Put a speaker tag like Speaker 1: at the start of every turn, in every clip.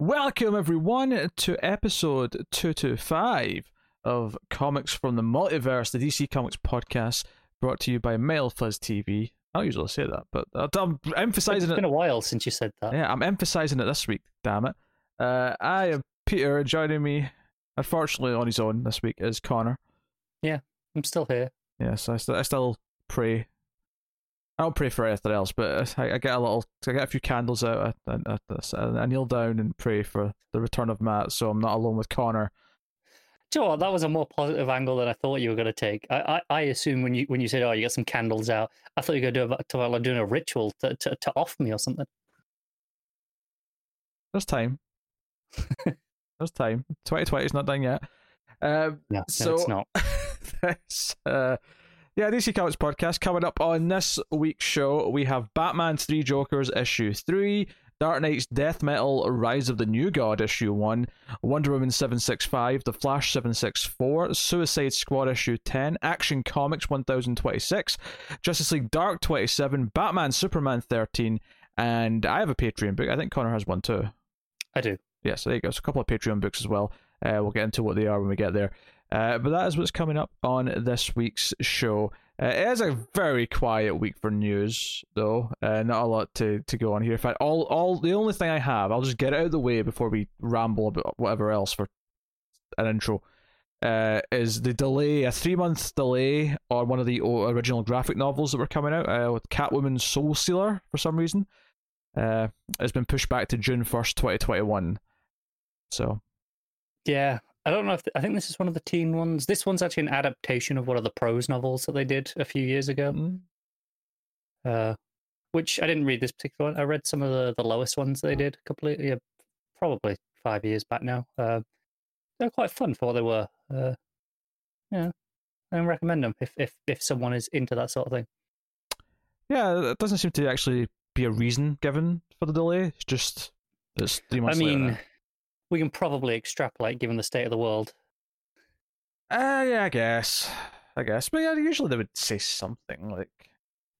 Speaker 1: Welcome, everyone, to episode 225 of Comics from the Multiverse, the DC Comics podcast, brought to you by Metal Fuzz TV. I don't usually say that, but I'm emphasizing
Speaker 2: It's
Speaker 1: It's
Speaker 2: been a while since you said that.
Speaker 1: Yeah, I'm emphasizing it this week, damn it. Uh, I am Peter, joining me, unfortunately, on his own this week is Connor.
Speaker 2: Yeah, I'm still here.
Speaker 1: Yes, I, st- I still pray. I don't pray for anything else, but I, I get a little, I get a few candles out this, and I kneel down and pray for the return of Matt, so I'm not alone with Connor.
Speaker 2: Do you know what? That was a more positive angle than I thought you were going to take. I, I, I assume when you when you said, "Oh, you got some candles out," I thought you were going to do about, talk about like doing a ritual to, to to off me or something.
Speaker 1: There's time. There's time. 2020 is not done yet. Um,
Speaker 2: No,
Speaker 1: so
Speaker 2: it's not.
Speaker 1: this, uh, yeah, DC Comics podcast coming up on this week's show. We have Batman Three Jokers issue three, Dark Nights Death Metal Rise of the New God issue one, Wonder Woman seven six five, The Flash seven six four, Suicide Squad issue ten, Action Comics one thousand twenty six, Justice League Dark twenty seven, Batman Superman thirteen, and I have a Patreon book. I think Connor has one too.
Speaker 2: I do.
Speaker 1: Yes, there you go. So a couple of Patreon books as well. Uh, we'll get into what they are when we get there. Uh, but that is what's coming up on this week's show. Uh, it is a very quiet week for news, though. Uh, not a lot to, to go on here. In fact, all all the only thing I have, I'll just get out of the way before we ramble about whatever else for an intro. Uh, is the delay a three month delay on one of the original graphic novels that were coming out uh, with Catwoman Soul Stealer for some reason? Uh, has been pushed back to June first, twenty twenty one. So
Speaker 2: Yeah, I don't know if I think this is one of the teen ones. This one's actually an adaptation of one of the prose novels that they did a few years ago.
Speaker 1: mm,
Speaker 2: Uh, which I didn't read this particular one. I read some of the the lowest ones they did a couple of yeah, probably five years back now. Uh, they're quite fun for what they were. Uh, yeah, I recommend them if if if someone is into that sort of thing.
Speaker 1: Yeah, it doesn't seem to actually be a reason given for the delay. It's just it's three
Speaker 2: I
Speaker 1: months later
Speaker 2: mean,
Speaker 1: now.
Speaker 2: We can probably extrapolate given the state of the world.
Speaker 1: Uh, yeah, I guess. I guess. But yeah, usually they would say something like,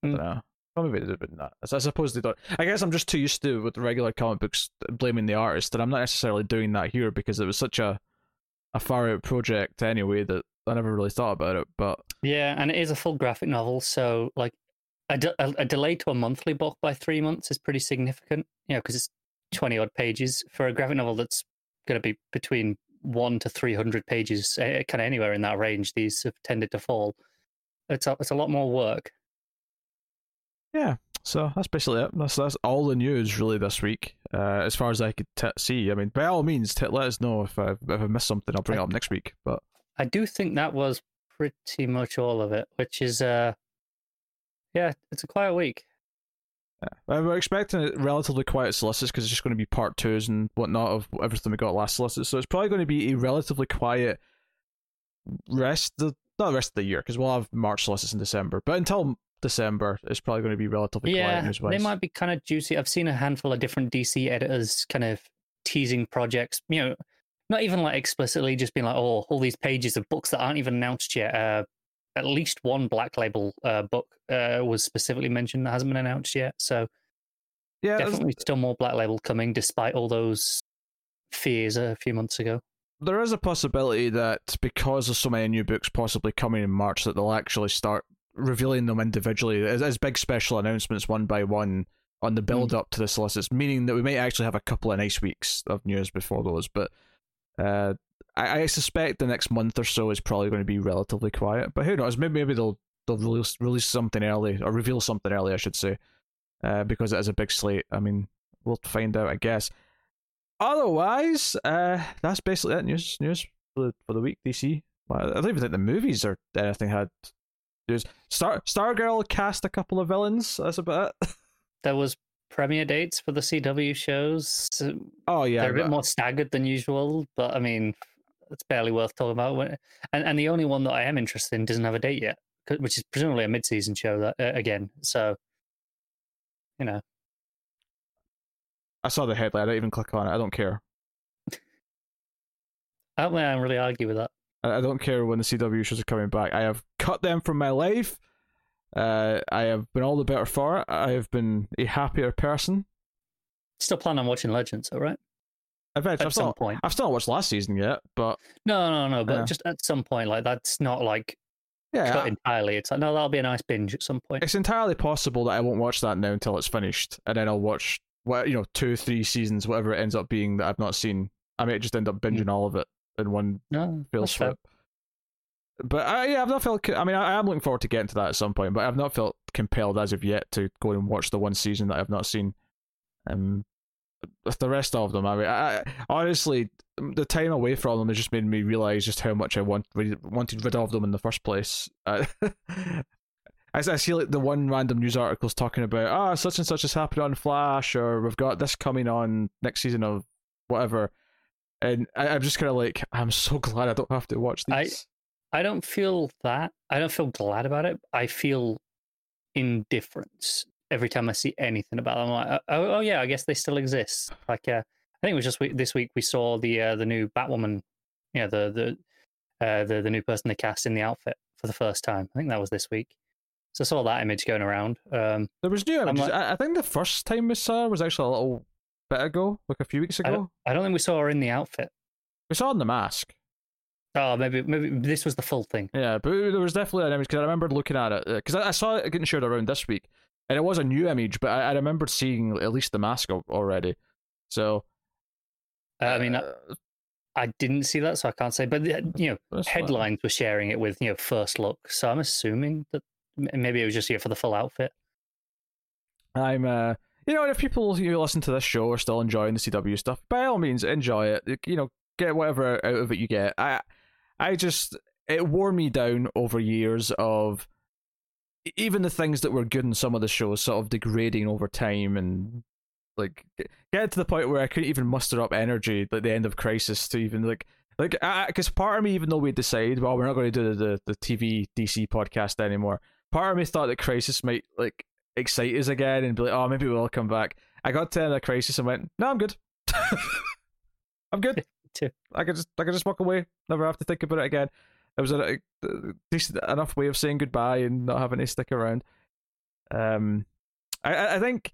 Speaker 1: I
Speaker 2: Hmm.
Speaker 1: don't know. Well, maybe they would not. I suppose they don't. I guess I'm just too used to with the regular comic books blaming the artist and I'm not necessarily doing that here because it was such a a far out project anyway that I never really thought about it. But
Speaker 2: Yeah, and it is a full graphic novel, so like a, de- a, a delay to a monthly book by three months is pretty significant. You know, because it's twenty odd pages for a graphic novel that's going to be between one to three hundred pages, uh, kind of anywhere in that range. These have tended to fall. It's a, it's a lot more work.
Speaker 1: yeah, so that's basically it. That's that's all the news really this week, uh, as far as I could t- see. I mean, by all means, t- let us know if I if I missed something. I'll bring it up next week. But
Speaker 2: I do think that was pretty much all of it, which is uh, yeah, it's a quiet week.
Speaker 1: Yeah. Uh, We're expecting it relatively quiet solicits because it's just going to be part twos and whatnot of everything we got last solicit. So it's probably going to be a relatively quiet rest the not the rest of the year because we'll have March solicits in December. But until December, it's probably going to be relatively quiet
Speaker 2: yeah, they might be kind of juicy. I've seen a handful of different DC editors kind of teasing projects. You know, not even like explicitly, just being like, "Oh, all these pages of books that aren't even announced yet." Uh, at least one Black Label uh, book uh, was specifically mentioned that hasn't been announced yet. So
Speaker 1: Yeah,
Speaker 2: definitely still more Black Label coming, despite all those fears a few months ago.
Speaker 1: there is a possibility that because there's so many new books possibly coming in March, that they'll actually start revealing them individually as, as big special announcements one by one on the build up to the solicits, meaning that we may actually have a couple of nice weeks of news before those. But uh, I, I suspect the next month or so is probably going to be relatively quiet. But who knows? Maybe maybe they'll they'll release release something early or reveal something early, I should say, uh, because it is a big slate. I mean, we'll find out, I guess. Otherwise, uh, that's basically it. News news for the, for the week. DC. Well, I don't even think the movies or anything had news. Star Stargirl cast a couple of villains. That's about it.
Speaker 2: There was premiere dates for the CW shows. So
Speaker 1: Oh yeah,
Speaker 2: They're a bit more staggered than usual, but I mean, it's barely worth talking about. And and the only one that I am interested in doesn't have a date yet, which is presumably a mid-season show that uh, again. So, you know,
Speaker 1: I saw the headline. I didn't even click on it. I don't care.
Speaker 2: I don't think I really argue with that.
Speaker 1: I I don't care when the CW shows are coming back. I have cut them from my life. Uh, I have been all the better for it. I have been a happier person.
Speaker 2: Still plan on watching Legends, all right?
Speaker 1: Eventually,
Speaker 2: at
Speaker 1: I've
Speaker 2: some
Speaker 1: still,
Speaker 2: point.
Speaker 1: I've still not watched last season yet, but
Speaker 2: No, no, no. But
Speaker 1: Yeah.
Speaker 2: just at some point, like that's not like
Speaker 1: yeah,
Speaker 2: cut entirely. It's like no, that'll be a nice binge at some point.
Speaker 1: it's entirely possible that I won't watch that now until it's finished, and then I'll watch what you know two, three seasons, whatever it ends up being that I've not seen. I may just end up binging all of it in one
Speaker 2: No,
Speaker 1: fell swoop. But I, yeah, I've not felt. I mean, I, I am looking forward to getting to that at some point, but I've not felt compelled as of yet to go and watch the one season that I've not seen. Um, the rest of them, I mean, I, I honestly, the time away from them has just made me realize just how much I want wanted rid of them in the first place. Uh, I, I see like the one random news articles talking about ah such and such has happened on Flash, or we've got this coming on next season of whatever, and I, I'm just kind of like I'm so glad I don't have to watch these.
Speaker 2: I- I don't feel that. I don't feel glad about it. I feel indifference every time I see anything about them. I'm like, oh, oh yeah, I guess they still exist. Like, uh, I think it was just we- this week we saw the uh, the new Batwoman, yeah, the the uh, the the new person they cast in the outfit for the first time. I think that was this week. So I saw that image going around. Um,
Speaker 1: There was new images.
Speaker 2: like-
Speaker 1: I, I think the first time we saw her was actually a little bit ago, like a few weeks
Speaker 2: I
Speaker 1: ago.
Speaker 2: don't, I don't think we saw her in the outfit.
Speaker 1: We saw her in the mask.
Speaker 2: Oh, maybe maybe this was the full thing.
Speaker 1: Yeah, but there was definitely an image because I remember looking at it because I, I saw it getting shared around this week, and it was a new image, but I, I remembered seeing at least the mask already. So
Speaker 2: Uh, I mean, I,
Speaker 1: uh,
Speaker 2: I didn't see that, so I can't say. But the- you know,
Speaker 1: that's fine.
Speaker 2: headlines were sharing it with you know first look. So I'm assuming that maybe it was just here for the full outfit.
Speaker 1: I'm uh you know, if people who listen to this show are still enjoying the CW stuff, by all means enjoy it. You know, get whatever out of it you get. I I just it wore me down over years of even the things that were good in some of the shows sort of degrading over time and like get to the point where I couldn't even muster up energy at the end of Crisis to even like like because part of me even though we decided well we're not going to do the, the the TV DC podcast anymore part of me thought that Crisis might like excite us again and be like, oh, maybe we'll come back. I got to the end of Crisis and went, no, I'm good. I'm good. I could just, I could just walk away. Never have to think about it again. It was a, a decent enough way of saying goodbye and not having to stick around. Um, I- I, think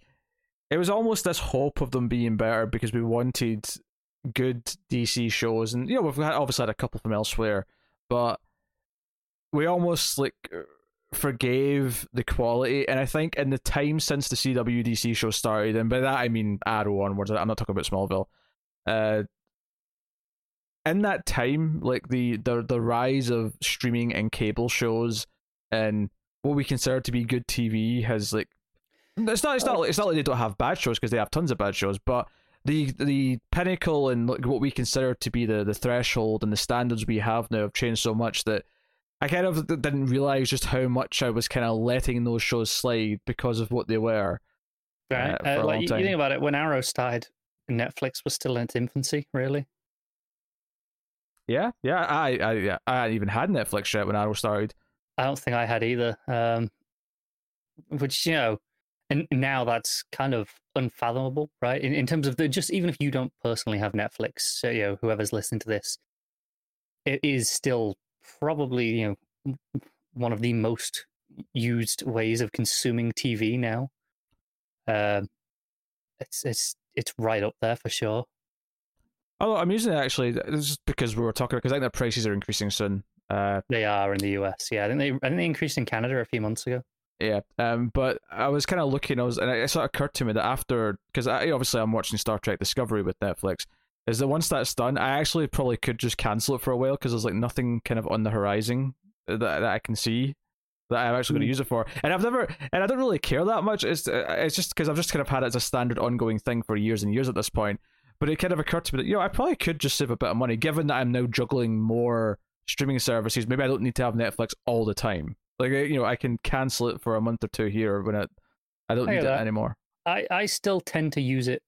Speaker 1: it was almost this hope of them being better because we wanted good DC shows, and you know we've had, obviously had a couple from elsewhere, but we almost like forgave the quality, and I think in the time since the CWDC show started, and by that I mean Arrow onwards. I'm not talking about Smallville. Uh, in that time, like the the the rise of streaming and cable shows, and what we consider to be good TV has like it's not it's not it's not like they don't have bad shows because they have tons of bad shows, but the the pinnacle and like what we consider to be the the threshold and the standards we have now have changed so much that I kind of didn't realize just how much I was kind of letting those shows slide because of what they were.
Speaker 2: Right?
Speaker 1: Uh,
Speaker 2: Uh, like you, you think about it, when Arrow started, Netflix was still in its infancy. Really,
Speaker 1: Yeah, yeah, I, I, yeah, I hadn't even had Netflix yet when Arrow started.
Speaker 2: I don't think I had either. Um, which you know, and now that's kind of unfathomable, right? In, in terms of the just even if you don't personally have Netflix, so, you know, whoever's listening to this, it is still probably you know one of the most used ways of consuming TV now. Um, it's it's it's right up there for sure.
Speaker 1: Oh, I'm using it actually just because we were talking because I think their prices are increasing soon. Uh,
Speaker 2: They are in the US, yeah. I think they I think they increased in Canada a few months ago.
Speaker 1: Yeah, um, but I was kind of looking. I was, and it sort of occurred to me that after, because I obviously I'm watching Star Trek Discovery with Netflix. Is that once that's done, I actually probably could just cancel it for a while because there's like nothing kind of on the horizon that that I can see that I'm actually going to
Speaker 2: Mm.
Speaker 1: use it for. And I've never, and I don't really care that much. It's it's just because I've just kind of had it as a standard ongoing thing for years and years at this point. But it kind of occurred to me that you know I probably could just save a bit of money, given that I'm now juggling more streaming services. Maybe I don't need to have Netflix all the time. Like you know, I can cancel it for a month or two here when it I don't
Speaker 2: I
Speaker 1: need it
Speaker 2: that.
Speaker 1: anymore.
Speaker 2: I, I still tend to use it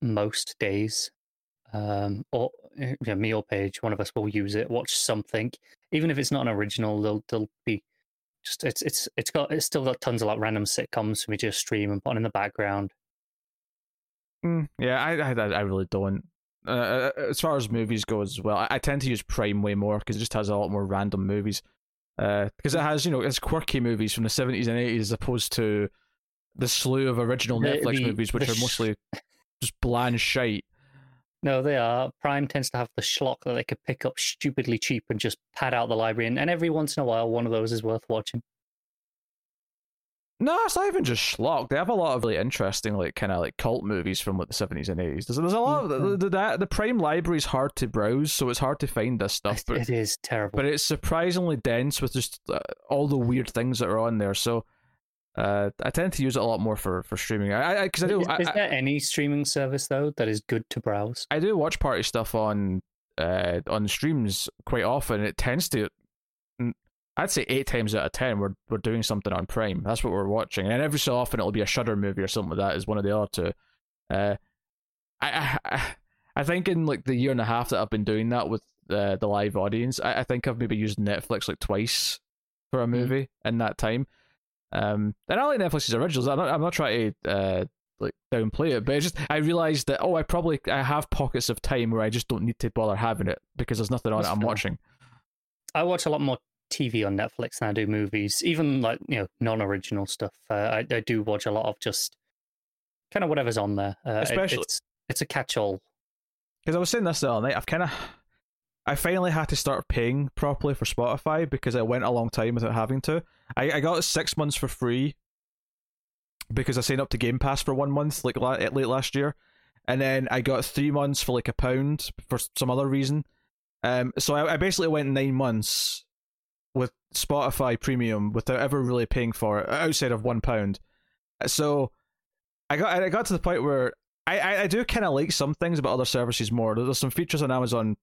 Speaker 2: most days. Um, or eh, you know, me or Paige, one of us will use it, watch something, even if it's not an original. They'll they'll be just it's it's it's got it's still got tons of like random sitcoms for me to stream and put on in the background.
Speaker 1: Mm, yeah, I, I I really don't. Uh, as far as movies go as well, I, I tend to use Prime way more because it just has a lot more random movies. Because it has, you know, it's quirky movies from the seventies and eighties as opposed to the slew of original Netflix movies, which
Speaker 2: the
Speaker 1: are mostly just bland shite.
Speaker 2: No, they are. Prime tends to have the schlock that they could pick up stupidly cheap and just pad out the library, and, and every once in a while, one of those is worth watching.
Speaker 1: No, it's not even just schlock. They have a lot of really interesting, like kind of like cult movies from like the seventies and eighties. There's, there's a lot of
Speaker 2: Mhm.
Speaker 1: the, the the Prime library is hard to browse, so it's hard to find this stuff. But
Speaker 2: it is terrible.
Speaker 1: but it's surprisingly dense with just uh, all the weird things that are on there. So uh, I tend to use it a lot more for for streaming. I because I, do
Speaker 2: is,
Speaker 1: I,
Speaker 2: is
Speaker 1: I-
Speaker 2: there any streaming service though that is good to browse?
Speaker 1: I do watch party stuff on uh on streams quite often. It tends to, I'd say eight times out of ten, we're we're doing something on Prime. That's what we're watching, and every so often it'll be a Shudder movie or something like that. Is one of the other two. Uh, I I I think in like the year and a half that I've been doing that with uh, the live audience, I, I think I've maybe used Netflix like twice for a movie in that time. Um, and I like Netflix's originals. I'm not, I'm not trying to uh, like downplay it, but just I realized that oh, I probably I have pockets of time where I just don't need to bother having it because there's nothing on
Speaker 2: That's
Speaker 1: it I'm
Speaker 2: fair.
Speaker 1: watching.
Speaker 2: I watch a lot more TV on Netflix than I do movies, even like you know non-original stuff. Uh, I, I do watch a lot of just kind of whatever's on there. Uh, it-
Speaker 1: Especially-
Speaker 2: it's it's a catch-all.
Speaker 1: Because I was saying this the other night, I've kind of, I finally had to start paying properly for Spotify because I went a long time without having to. I, I got six months for free because I signed up to Game Pass for one month, like la- late last year, and then I got three months for like a pound for some other reason. Um, so I, I basically went nine months with Spotify Premium without ever really paying for it outside of one pound. So I got I got to the point where I I, I do kind of like some things about other services more. There's some features on Amazon,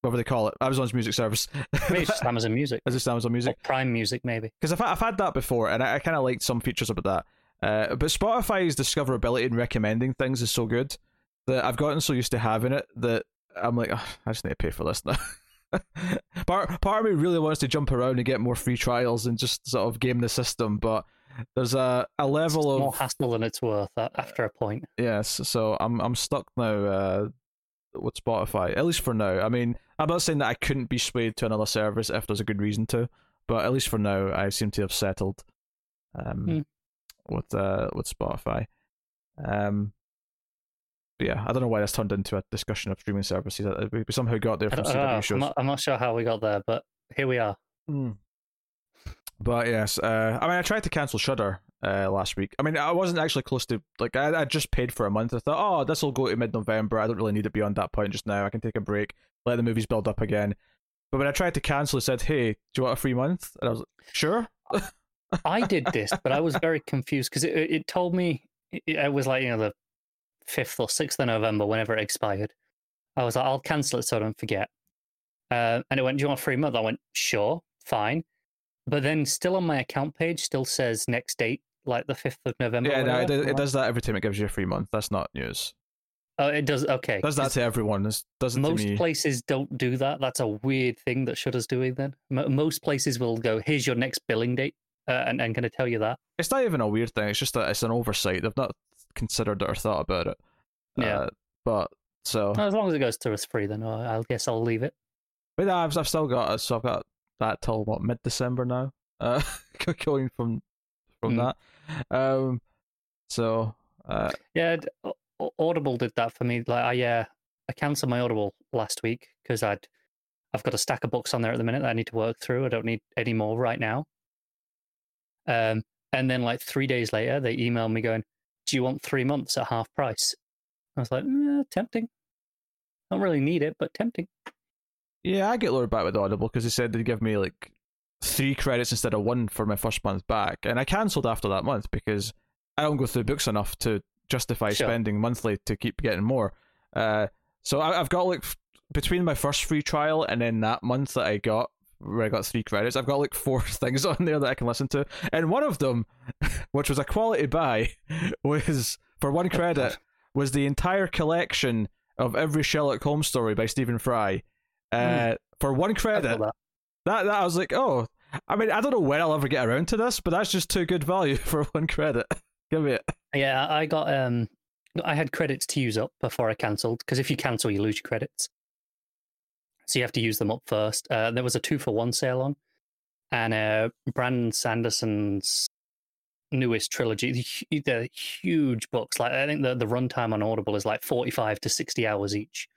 Speaker 1: whatever they call it, Amazon's music service.
Speaker 2: Maybe it's just Amazon Music,
Speaker 1: Is this Amazon
Speaker 2: or
Speaker 1: Music?
Speaker 2: Prime Music, maybe.
Speaker 1: Because I've I've had that before, and I, I kind of liked some features about that. Uh, but Spotify's discoverability and recommending things is so good that I've gotten so used to having it that I'm like, "Ugh, I just need to pay for this now. part part of me really wants to jump around and get more free trials and just sort of game the system, but there's a, a level of
Speaker 2: more hassle than it's worth after a point.
Speaker 1: Yes, so I'm I'm stuck now uh, with Spotify, at least for now. I mean, I'm not saying that I couldn't be swayed to another service if there's a good reason to, but at least for now, I seem to have settled um,
Speaker 2: Hmm.
Speaker 1: with uh, with Spotify. Um, yeah, I don't know why this turned into a discussion of streaming services. We somehow got there from
Speaker 2: don't- I don't know,
Speaker 1: CW
Speaker 2: I'm,
Speaker 1: shows.
Speaker 2: not, I'm not sure how we got there, but here we are.
Speaker 1: Hmm. But yes, uh, I mean, I tried to cancel Shudder uh, last week. I mean, I wasn't actually close to like I, I just paid for a month. I thought, oh, this will go to mid November. I don't really need it beyond that point just now. I can take a break, let the movies build up again. But when I tried to cancel, it said, "Hey, do you want a free month?" And I was like, "Sure."
Speaker 2: I did this, but I was very confused because it, it told me it, it was like you know the fifth or sixth of November, whenever it expired. I was like, I'll cancel it so I don't forget. Uh, and it went, "Do you want a free month?" I went, "Sure, fine." But then, still on my account page, still says next date, like the fifth of November.
Speaker 1: yeah, no, it, does- it does that every time it gives you a free month. That's not news.
Speaker 2: Oh, it does. Okay,
Speaker 1: does that to everyone. It doesn't
Speaker 2: most places don't do that. That's a weird thing that Shudder's doing. Then Mo most places will go, "Here's your next billing date," uh, and and going to tell you that.
Speaker 1: It's not even a weird thing. It's just that it's an oversight. They've not considered it or thought about it.
Speaker 2: Yeah.
Speaker 1: Uh, but so
Speaker 2: As long as it goes to us free, then I I guess I'll leave it.
Speaker 1: But no, I've, I've still got so I've got that till what mid December now. Uh, going from from
Speaker 2: Mm.
Speaker 1: that. Um, so uh,
Speaker 2: Yeah, d- Au- Au- Audible did that for me. Like I uh, I cancelled my Audible last week because I'd I've got a stack of books on there at the minute that I need to work through. I don't need any more right now. Um, and then like three days later, they emailed me going, "Do you want three months at half price?" I was like, eh, "Tempting. Don't really need it, but tempting."
Speaker 1: yeah, I get lured back with Audible because they said they'd give me like three credits instead of one for my first month back, and I cancelled after that month because I don't go through books enough to justify
Speaker 2: Sure.
Speaker 1: spending monthly to keep getting more. Uh, so I, I've got like f- between my first free trial and then that month that I got where I got three credits, I've got like four things on there that I can listen to, and one of them, which was a quality buy, was for one credit was the entire collection of every Sherlock Holmes story by Stephen Fry. Uh, For one credit,
Speaker 2: that.
Speaker 1: that that I was like, oh, I mean, I don't know when I'll ever get around to this, but that's just too good value for one credit. Give me it.
Speaker 2: Yeah, I got um, I had credits to use up before I cancelled because if you cancel, you lose your credits. So you have to use them up first. Uh, there was a two for one sale on, and uh, Brandon Sanderson's newest trilogy, the, the huge books. Like I think the the runtime on Audible is like forty five to sixty hours each.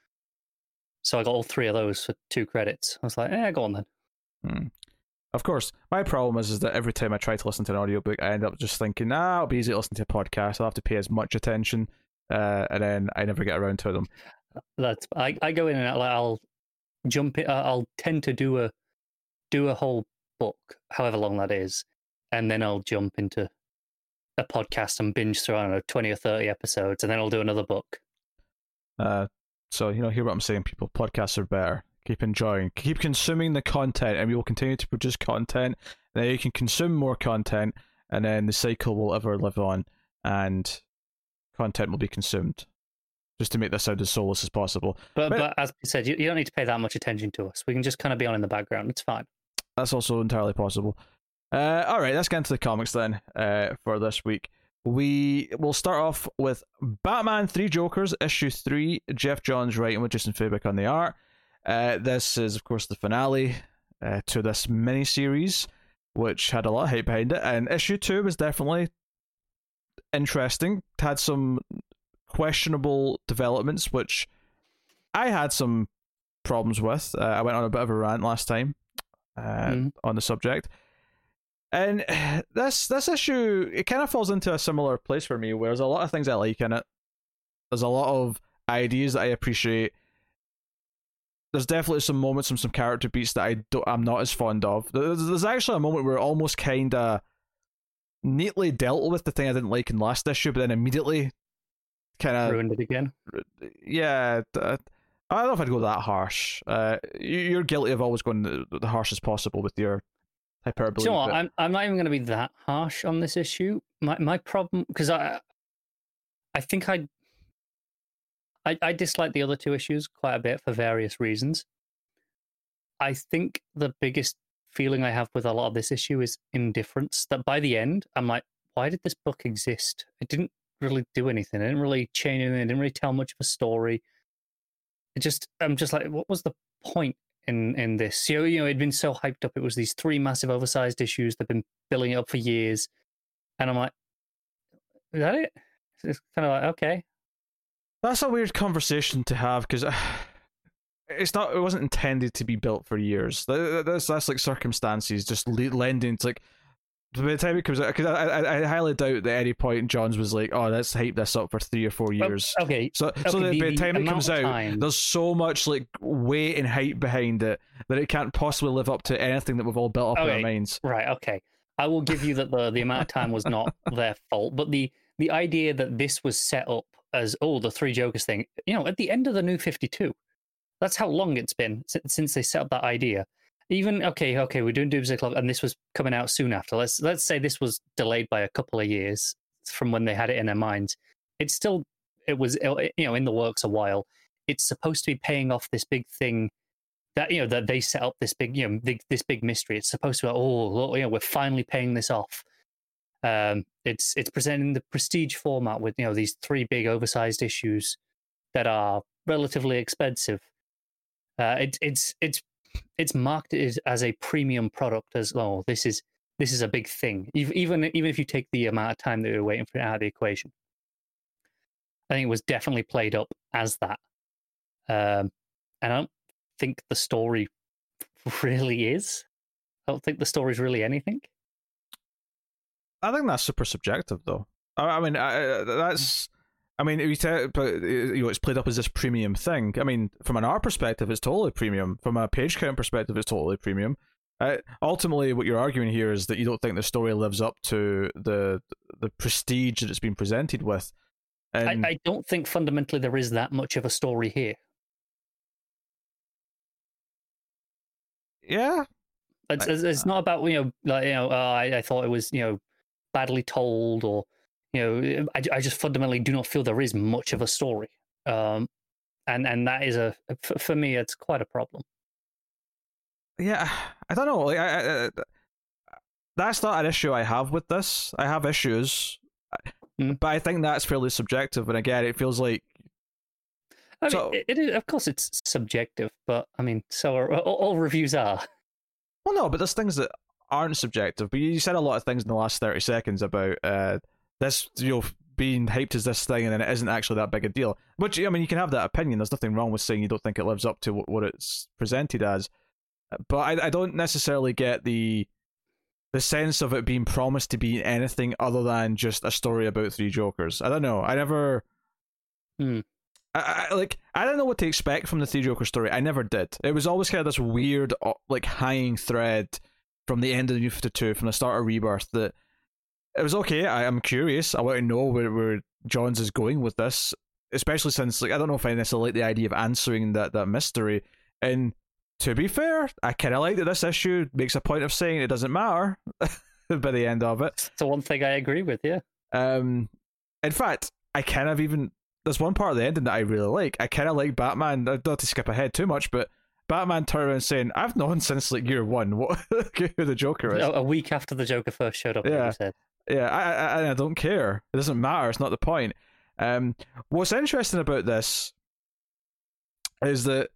Speaker 2: So I got all three of those for two credits. I was like, "Yeah, go on then."
Speaker 1: Hmm. Of course, my problem is, is that every time I try to listen to an audiobook, I end up just thinking, ah, it'll be easy to listen to a podcast. I'll have to pay as much attention, uh, and then I never get around to them.
Speaker 2: That's I, I go in and I'll, I'll jump it. I'll tend to do a do a whole book, however long that is, and then I'll jump into a podcast and binge through I don't know twenty or thirty episodes, and then I'll do another book.
Speaker 1: Uh, so you know, hear what I'm saying, people. Podcasts are better. Keep enjoying, keep consuming the content, and we will continue to produce content. Then you can consume more content, and then the cycle will ever live on, and content will be consumed. Just to make this sound as soulless as possible.
Speaker 2: But, but, but as I said, you, you don't need to pay that much attention to us. We can just kind of be on in the background. It's fine.
Speaker 1: That's also entirely possible. Uh, all right, let's get into the comics then uh, for this week. We will start off with Batman Three Jokers, issue three. Geoff Johns writing with Jason Fabok on the art. Uh, this is, of course, the finale uh, to this mini series, which had a lot of hype behind it. And issue two was definitely interesting. It Had some questionable developments, which I had some problems with. Uh, I went on a bit of a rant last time mm. on the subject. And this this issue it kind of falls into a similar place for me, where there's a lot of things I like in it. There's a lot of ideas that I appreciate, there's definitely some moments and some character beats that I don't, I'm not as fond of. There's, there's actually a moment where it almost kind of neatly dealt with the thing I didn't like in last issue, but then immediately kind of
Speaker 2: ruined it again.
Speaker 1: Yeah, I don't know if I'd go that harsh. Uh, you're guilty of always going the, the harshest possible with your hyperbole.
Speaker 2: you know what? I'm I'm not even going to be that harsh on this issue. My my problem because I I think I I, I dislike the other two issues quite a bit for various reasons. I think the biggest feeling I have with a lot of this issue is indifference. That by the end, I'm like, why did this book exist? It didn't really do anything. It didn't really change anything. It didn't really tell much of a story. It just, I'm just like, what was the point in in this? You know, you know, it'd been so hyped up. It was these three massive, oversized issues. They've been building it up for years, and I'm like, is that it? It's kind of like, okay,
Speaker 1: that's a weird conversation to have because it's not. It wasn't intended to be built for years. That's that's like circumstances just lending to like. By the time it comes out, because I, I, I highly doubt that at any point Johns was like, "Oh, let's hype this up for three or four years."
Speaker 2: Well, okay,
Speaker 1: so
Speaker 2: okay,
Speaker 1: so
Speaker 2: the,
Speaker 1: by the time it comes out,
Speaker 2: time...
Speaker 1: there's so much like weight and hype behind it that it can't possibly live up to anything that we've all built up
Speaker 2: okay.
Speaker 1: in our minds.
Speaker 2: Right. Okay. I will give you that the the amount of time was not their fault, but the the idea that this was set up as oh the three jokers thing you know at the end of the new 52 that's how long it's been since they set up that idea even okay okay we're doing doomsday clock and this was coming out soon after. Let's let's say this was delayed by a couple of years from when they had it in their minds it's still it was you know in the works a while. It's supposed to be paying off this big thing that you know that they set up this big you know this big mystery. It's supposed to be oh you know we're finally paying this off. Um, it's it's presenting the prestige format with you know these three big oversized issues that are relatively expensive. Uh, it, it's it's it's marketed as a premium product as oh this is this is a big thing even even if you take the amount of time that we are waiting for it out of the equation. I think it was definitely played up as that, um, and I don't think the story really is. I don't think the story is really anything.
Speaker 1: I think that's super subjective, though. I, I mean, I, that's. I mean, you tell, you know, it's played up as this premium thing. I mean, from an art perspective, it's totally premium. From a page count perspective, it's totally premium. Uh, ultimately, what you're arguing here is that you don't think the story lives up to the the prestige that it's been presented with.
Speaker 2: And... I, I don't think fundamentally there is that much of a story here.
Speaker 1: Yeah,
Speaker 2: it's, it's not about you know like you know uh, I, I thought it was you know badly told or you know I, I just fundamentally do not feel there is much of a story um and and that is a for me it's quite a problem
Speaker 1: yeah i don't know like I, I, that's not an issue i have with this i have issues mm. but i think that's fairly subjective and again it feels like
Speaker 2: I mean, so, it, it is, of course it's subjective but i mean so are, all, all reviews are
Speaker 1: well no but there's things that aren't subjective. But you said a lot of things in the last thirty seconds about uh, this, you know, being hyped as this thing, and then it isn't actually that big a deal. Which I mean, you can have that opinion. There's nothing wrong with saying you don't think it lives up to what, it's presented as. But I, I don't necessarily get the the sense of it being promised to be anything other than just a story about three Jokers. I don't know. I never.
Speaker 2: Hmm.
Speaker 1: I, I, like I don't know what to expect from the Three Joker story. I never did. It was always kind of this weird, uh, like hanging thread from the end of the New Fifty Two, from the start of Rebirth. That it was okay. I am curious. I want to know where where Johns is going with this, especially since like I don't know if I necessarily like the idea of answering that that mystery. And to be fair, I kind of like that this issue makes a point of saying it doesn't matter by the end of it.
Speaker 2: It's the one thing I agree with. Yeah.
Speaker 1: Um, in fact, I kind of even there's one part of the ending that I really like. I kind of like Batman. Not have to skip ahead too much, but Batman turning around saying, "I've known since like year one what who the Joker is."
Speaker 2: A, a week after the Joker first showed up.
Speaker 1: Yeah. Yeah, I, I I don't care. It doesn't matter. It's not the point. Um, what's interesting about this is that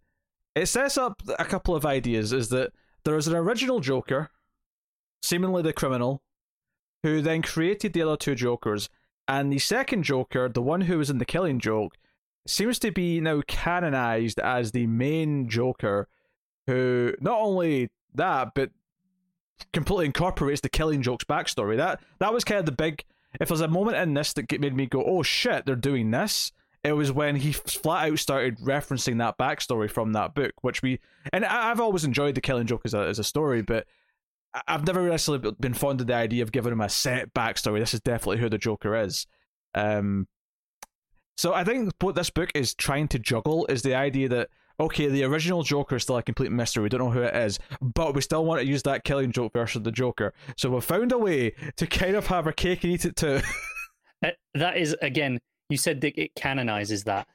Speaker 1: it sets up a couple of ideas. Is that there is an original Joker, seemingly the criminal, who then created the other two Jokers, and the second Joker, the one who was in the Killing Joke, seems to be now canonized as the main Joker, who not only that, but completely incorporates the Killing Joke's backstory. That that was kind of the big. If there's a moment in this that made me go, "Oh shit, they're doing this," it was when he flat out started referencing that backstory from that book, which we and I've always enjoyed the Killing Joke as a as a story, but I've never necessarily been fond of the idea of giving him a set backstory. This is definitely who the Joker is. Um, so I think what this book is trying to juggle is the idea that okay, the original Joker is still a complete mystery. We don't know who it is, but we still want to use that Killing Joke version of the Joker. So we've found a way to kind of have our cake and eat it too.
Speaker 2: Uh, That is again. You said that it canonizes that.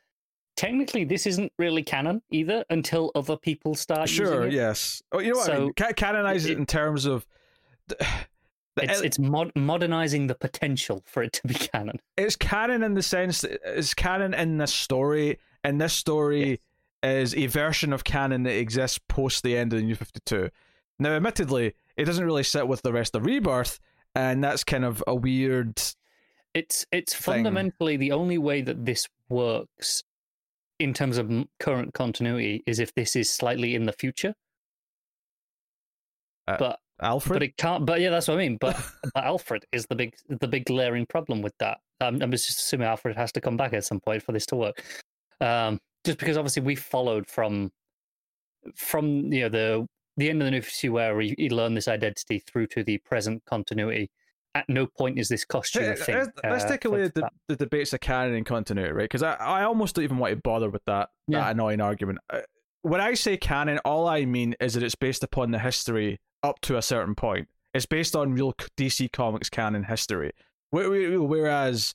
Speaker 2: Technically, this isn't really canon either until other people start
Speaker 1: sure,
Speaker 2: using it.
Speaker 1: yes. Oh, you know what I mean?
Speaker 2: So,
Speaker 1: Ca- canonize it,
Speaker 2: it-
Speaker 1: in terms of.
Speaker 2: It's it's mod- modernizing the potential for it to be canon.
Speaker 1: it's canon in the sense that it's canon in this story, and this story is a version of canon that exists post the end of the New Fifty Two. Now, admittedly, it doesn't really sit with the rest of Rebirth, and that's kind of a weird.
Speaker 2: It's it's
Speaker 1: thing.
Speaker 2: fundamentally the only way that this works in terms of current continuity is if this is slightly in the future.
Speaker 1: Uh,
Speaker 2: but
Speaker 1: Alfred.
Speaker 2: but it can't. But yeah, that's what I mean. But, but Alfred is the big the big glaring problem with that. I'm, I'm just assuming Alfred has to come back at some point for this to work. Um, just because obviously we followed from from you know the the end of the new 52 where he, he learned this identity through to the present continuity. At no point is this costume a
Speaker 1: Let's,
Speaker 2: thing.
Speaker 1: let's
Speaker 2: uh,
Speaker 1: take away the,
Speaker 2: that.
Speaker 1: the debates of canon and continuity, right? Because I, I almost don't even want to bother with that,
Speaker 2: Yeah.
Speaker 1: that annoying argument. Uh, When I say canon, all I mean is that it's based upon the history up to a certain point. It's based on real DC Comics canon history. Wh- wh- Whereas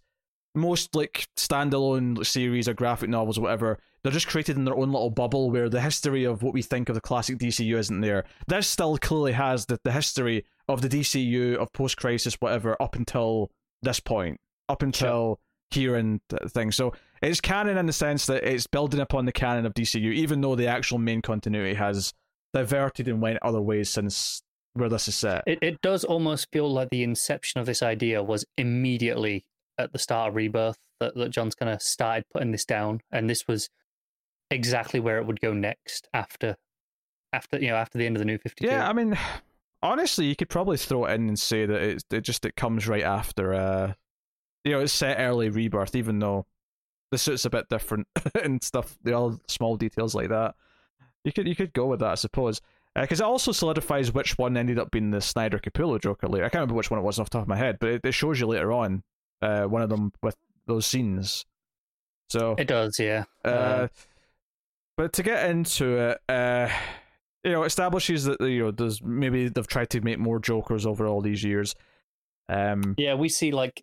Speaker 1: most like standalone series or graphic novels or whatever, they're just created in their own little bubble where the history of what we think of the classic DCU isn't there. This still clearly has the, the history of the DCU of post crisis whatever up until this point, up until here and th- things. So it's canon in the sense that it's building upon the canon of DCU, even though the actual main continuity has diverted and went other ways since where this is set.
Speaker 2: It, it does almost feel like the inception of this idea was immediately at the start of Rebirth that, that Johns kind of started putting this down, and this was exactly where it would go next after, after you know, after the end of the New Fifty Two.
Speaker 1: Yeah, I mean, honestly, you could probably throw it in and say that it, it just it comes right after. Uh, you know, it's set early rebirth, even though the suit's a bit different and stuff. The all small details like that. You could you could go with that, I suppose, because it also solidifies which one ended up being the Snyder Capullo Joker later. I can't remember which one it was off the top of my head, but it, it shows you later on. Uh, one of them with those scenes. So
Speaker 2: it does. Yeah.
Speaker 1: uh, but to get into it, uh, you know, establishes that you know there's maybe they've tried to make more Jokers over all these years. Um,
Speaker 2: yeah, we see like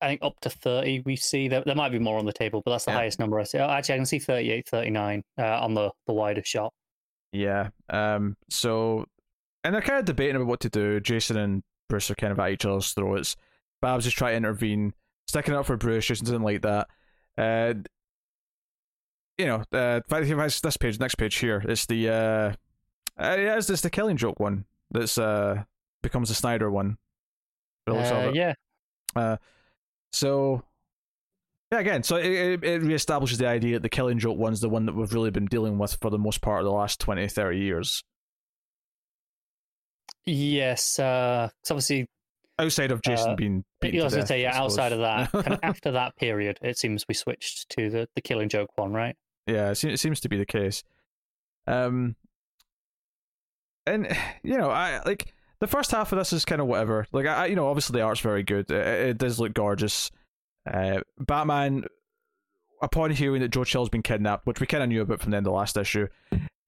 Speaker 2: I think up to thirty. We see there, there might be more on the table, but that's the
Speaker 1: Yeah.
Speaker 2: highest number I see. Oh, actually, I can see 38, 39 uh, on the the wider shot.
Speaker 1: yeah. Um. So, and they're kind of debating about what to do. Jason and Bruce are kind of at each other's throats. Babs is trying to intervene, sticking up for Bruce. Jason doesn't like that. Uh, you know, uh, in fact, if it's this page, next page here, it's the uh, uh yeah, it's, it's the Killing Joke one that's uh becomes the Snyder one. by the looks of
Speaker 2: Uh, yeah,
Speaker 1: So, yeah, again, so it, it, reestablishes the idea that the Killing Joke one's the one that we've really been dealing with for the most part of the last 20, 30 years.
Speaker 2: yes. Uh, 'cause obviously,
Speaker 1: Outside of Jason
Speaker 2: Uh,
Speaker 1: being beaten
Speaker 2: was
Speaker 1: to death,
Speaker 2: say, yeah, outside of that, kind of after that period, it seems we switched to the, the Killing Joke one, right?
Speaker 1: Yeah, it seems, to be the case. Um, and you know, I like the first half of this is kind of whatever. Like, I, you know, obviously the art's very good. It, it does look gorgeous. Uh, Batman, upon hearing that Joe Chill's been kidnapped, which we kind of knew about from the end of the last issue,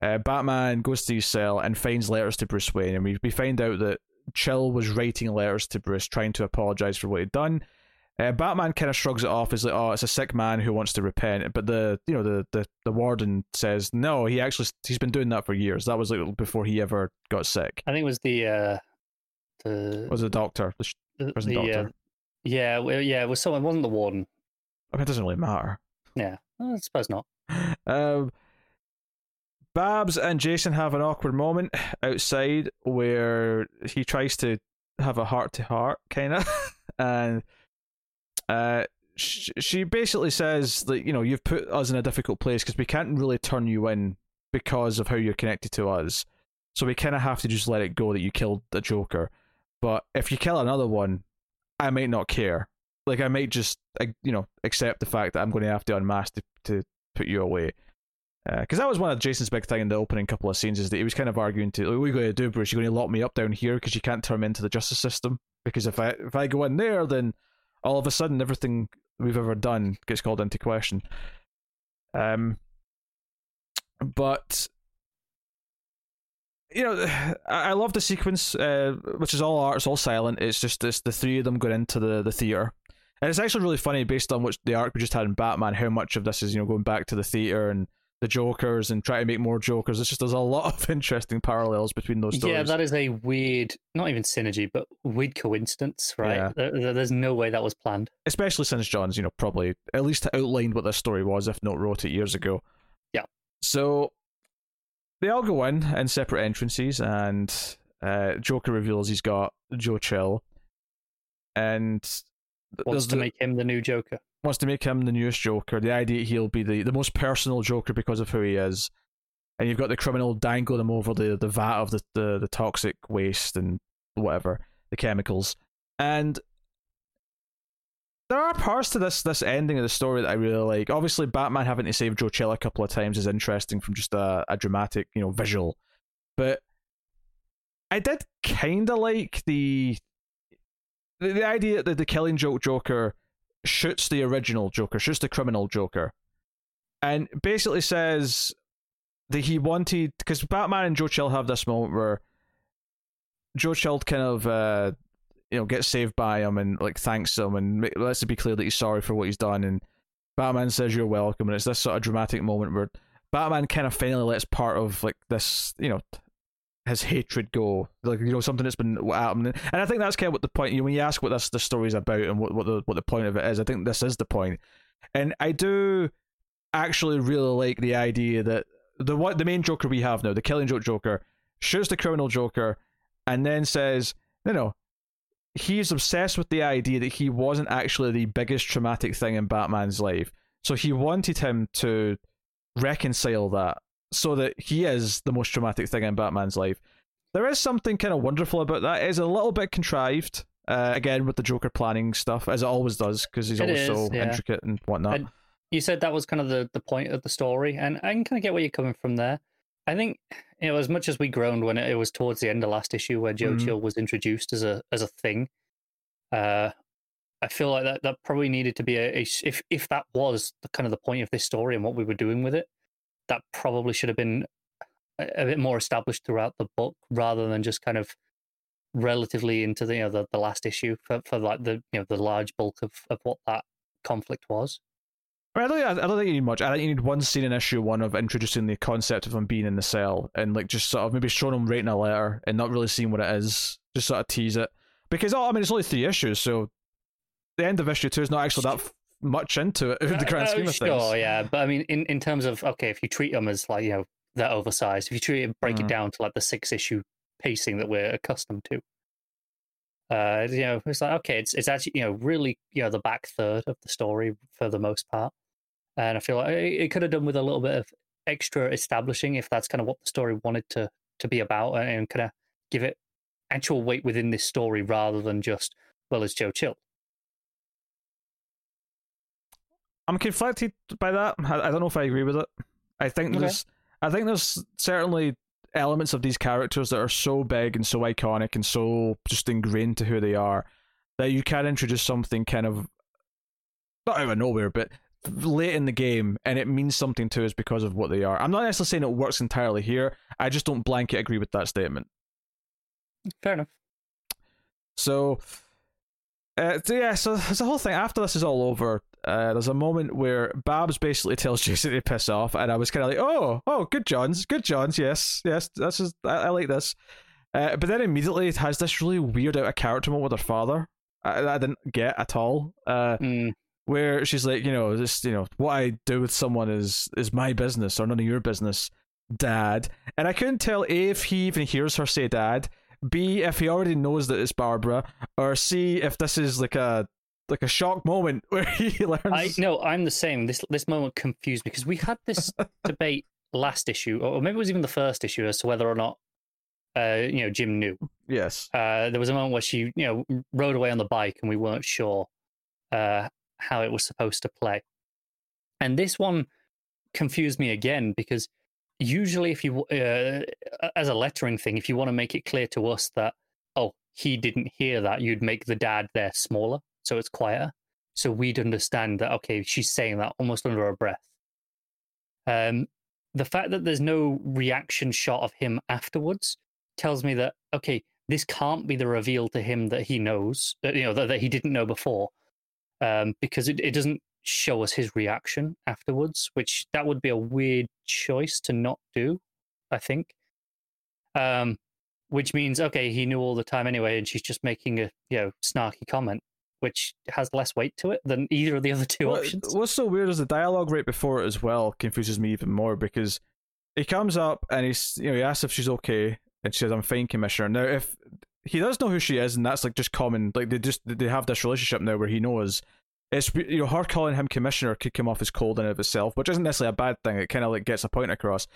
Speaker 1: uh, Batman goes to his cell and finds letters to Bruce Wayne, and we we find out that Chill was writing letters to Bruce, trying to apologize for what he'd done. Uh, Batman kind of shrugs it off as like, oh, it's a sick man who wants to repent. But the you know the, the the warden says no, he actually he's been doing that for years. That was like before he ever got sick.
Speaker 2: I think it was the uh, the
Speaker 1: was the doctor? The sh-
Speaker 2: the,
Speaker 1: prison
Speaker 2: the, uh,
Speaker 1: doctor.
Speaker 2: yeah, well, yeah, it was someone. It wasn't the warden.
Speaker 1: I mean, it doesn't really matter.
Speaker 2: Yeah, I suppose not.
Speaker 1: Um, Babs and Jason have an awkward moment outside where he tries to have a heart to heart, kind of, and uh, sh- she basically says that you know you've put us in a difficult place because we can't really turn you in because of how you're connected to us, so we kind of have to just let it go that you killed the Joker. But if you kill another one, I might not care. Like I might just you know accept the fact that I'm going to have to unmask to, to put you away. Because that was one of Jason's big thing in the opening couple of scenes is that he was kind of arguing to, like, what are you going to do, Bruce? You're going to lock me up down here because you can't turn me into the justice system? Because if I if I go in there, then all of a sudden everything we've ever done gets called into question. Um, but you know, I, love the sequence, uh, which is all art, it's all silent. It's just it's the three of them going into the the theater, and it's actually really funny based on what the arc we just had in Batman. How much of this is you know going back to the theater and the Jokers and try to make more Jokers. It's just there's a lot of interesting parallels between those stories.
Speaker 2: Yeah, that is a weird, not even synergy, but weird coincidence, right?
Speaker 1: Yeah.
Speaker 2: There, there- there's no way that was planned.
Speaker 1: especially since Johns, you know, probably at least outlined what this story was, if not wrote it years ago.
Speaker 2: Yeah.
Speaker 1: So they all go in in separate entrances, and uh, Joker reveals he's got Joe Chill, and
Speaker 2: Wants to
Speaker 1: the-
Speaker 2: make him the new Joker.
Speaker 1: Wants to make him the newest Joker. The idea he'll be the, the most personal Joker because of who he is. And you've got the criminal dangling him over the, the vat of the, the, the toxic waste and whatever, the chemicals. And there are parts to this this ending of the story that I really like. Obviously, Batman having to save Joe Chill a couple of times is interesting from just a, a dramatic, you know, visual. But I did kind of like the, the the idea that the Killing Joke Joker shoots the original Joker, shoots the criminal Joker, and basically says that he wanted because Batman and Joe Chill have this moment where Joe Chill kind of uh, you know gets saved by him and like thanks him and lets it be clear that he's sorry for what he's done, and Batman says you're welcome, and it's this sort of dramatic moment where Batman kind of finally lets part of like this you know his hatred go, like you know something that's been happening, and I think that's kind of what the point. You know, when you ask what this the story's about and what what the what the point of it is, I think this is the point. and I do actually really like the idea that the what the main Joker we have now, the Killing Joke Joker, shoots the criminal Joker, and then says, no, no, he's obsessed with the idea that he wasn't actually the biggest traumatic thing in Batman's life, so he wanted him to reconcile that so that he is the most traumatic thing in Batman's life. There is something kind of wonderful about that. It's a little bit contrived, uh, again with the Joker planning stuff, as it always does, because he's
Speaker 2: It
Speaker 1: always
Speaker 2: is,
Speaker 1: so
Speaker 2: yeah.
Speaker 1: intricate and whatnot.
Speaker 2: And- You said that was kind of the, the point of the story, and I can kind of get where you're coming from there. I think you know, as much as we groaned when it, it was towards the end of last issue where Joe
Speaker 1: Mhm.
Speaker 2: Chill was introduced as a as a thing, uh, I feel like that that probably needed to be a if if that was the kind of the point of this story and what we were doing with it, that probably should have been a, bit more established throughout the book rather than just kind of relatively into the you know the, the last issue for, for like the you know the large bulk of, of what that conflict was.
Speaker 1: I, mean, I don't. I don't think you need much. I think you need one scene in issue one of introducing the concept of him being in the cell and like just sort of maybe showing him writing a letter and not really seeing what it is. Just sort of tease it because oh, I mean it's only three issues, so the end of issue two is not actually that much into it in the grand
Speaker 2: Uh,
Speaker 1: scheme of
Speaker 2: sure,
Speaker 1: things.
Speaker 2: yeah, but I mean, in, in terms of okay, if you treat them as like you know they're oversized, if you treat it break
Speaker 1: Mhm.
Speaker 2: it down to like the six issue pacing that we're accustomed to, Uh, you know, it's like okay, it's it's actually you know really you know the back third of the story for the most part, and I feel like it, it could have done with a little bit of extra establishing if that's kind of what the story wanted to to be about, and kind of give it actual weight within this story rather than just well, it's Joe Chill.
Speaker 1: I'm conflicted by that. I, I don't know if I agree with it. I think
Speaker 2: Okay.
Speaker 1: there's, I think there's certainly elements of these characters that are so big and so iconic and so just ingrained to who they are that you can introduce something kind of not out of nowhere, but late in the game, and it means something to us because of what they are. I'm not necessarily saying it works entirely here. I just don't blanket agree with that statement.
Speaker 2: Fair enough.
Speaker 1: So, uh, yeah, so there's the whole thing. After this is all over, uh, there's a moment where Babs basically tells Jason to piss off, and I was kind of like, oh, oh, good Johns, good Johns, yes, yes, this is, I, I like this. Uh, but then immediately it has this really weird out of character moment with her father. I, I didn't get at all. Uh,
Speaker 2: Mm,
Speaker 1: where she's like, you know, this, you know, what I do with someone is is my business or none of your business, Dad. And I couldn't tell if he even hears her say Dad, b if he already knows that it's Barbara, or c if this is like a like a shock moment where he learns.
Speaker 2: I no, I'm the same. This this moment confused me because we had this debate last issue, or maybe it was even the first issue, as to whether or not uh, you know Jim knew.
Speaker 1: Yes.
Speaker 2: Uh, there was a moment where she you know rode away on the bike, and we weren't sure uh, how it was supposed to play. And this one confused me again because usually, if you uh, as a lettering thing, if you want to make it clear to us that oh he didn't hear that, you'd make the dad there smaller so it's quieter, so we'd understand that okay she's saying that almost under her breath. Um, the fact that there's no reaction shot of him afterwards tells me that okay this can't be the reveal to him that he knows that you know that, that he didn't know before um, because it, it doesn't show us his reaction afterwards which that would be a weird choice to not do i think um, which means okay he knew all the time anyway and she's just making a you know snarky comment which has less weight to it than either of the other two
Speaker 1: What-
Speaker 2: options
Speaker 1: What's so weird is the dialogue right before it as well confuses me even more because he comes up and he's you know he asks if she's okay and she says I'm fine, Commissioner. Now if he does know who she is and that's like just common, like they just they have this relationship now where he knows. It's you know her calling him Commissioner could come off as cold in and of itself, which isn't necessarily a bad thing. It kind of like gets a point across.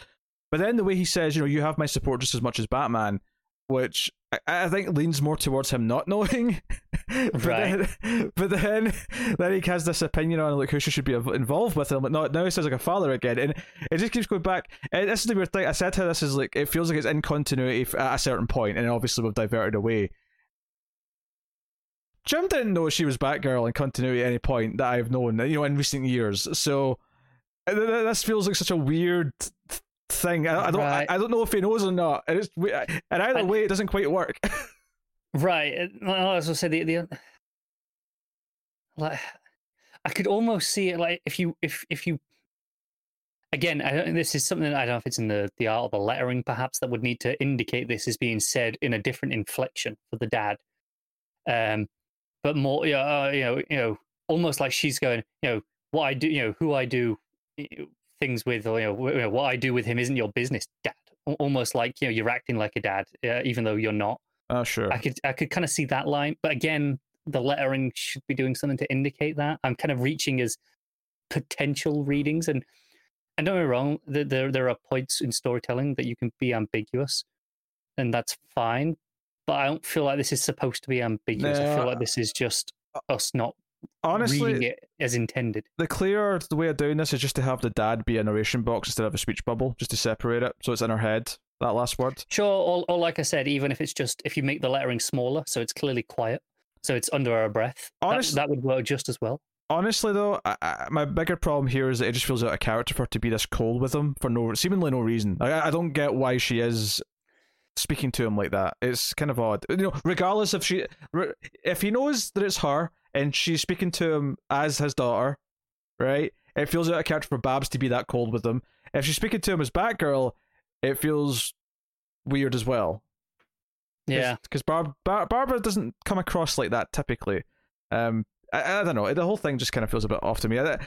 Speaker 1: But then the way he says, you know, you have my support just as much as Batman, which I, I think leans more towards him not knowing. but
Speaker 2: Right.
Speaker 1: Then, but then, then he has this opinion on like who she should be involved with him. But no, now he says like a father again, and it just keeps going back. And this is the weird thing. I said how this is like it feels like it's in continuity at a certain point, and obviously we've diverted away. Jim didn't know she was Batgirl in continuity at any point that I've known, you know, in recent years. So th- th- this feels like such a weird th- thing. I, I don't,
Speaker 2: Right.
Speaker 1: I, I don't know if he knows or not. And it's and either
Speaker 2: I-
Speaker 1: way, it doesn't quite work.
Speaker 2: Right. I was gonna say the the like I could almost see it like if you if if you again I don't this is something I don't know if it's in the the art or the lettering perhaps that would need to indicate this is being said in a different inflection for the dad. Um, but more yeah uh, you know you know almost like she's going you know what I do you know who I do things with or you know, you know what I do with him isn't your business, dad. Almost like you know you're acting like a dad uh, even though you're not.
Speaker 1: oh sure.
Speaker 2: I could I could kind of see that line, but again, the lettering should be doing something to indicate that. I'm kind of reaching as potential readings, and and don't get me wrong, there, there are points in storytelling that you can be ambiguous, and that's fine. But I don't feel like this is supposed to be ambiguous. I feel like this is just us not
Speaker 1: Honestly,
Speaker 2: reading it as intended.
Speaker 1: the clearer the way of doing this is just to have the dad be a narration box instead of a speech bubble, just to separate it, so it's in her head. That last word.
Speaker 2: Sure, or, or like I said, even if it's just if you make the lettering smaller, so it's clearly quiet, so it's under our breath, that, that would work just as well.
Speaker 1: Honestly, though, I, I, my bigger problem here is that it just feels out of character for her to be this cold with him for no seemingly no reason. I, I don't get why she is speaking to him like that. It's kind of odd. You know, regardless if she, if he knows that it's her and she's speaking to him as his daughter, right? It feels out of character for Babs to be that cold with him. If she's speaking to him as Batgirl, it feels weird as well.
Speaker 2: Yeah,
Speaker 1: because Bar- Bar- Barbara doesn't come across like that typically. Um, I, I don't know. The whole thing just kind of feels a bit off to me. I,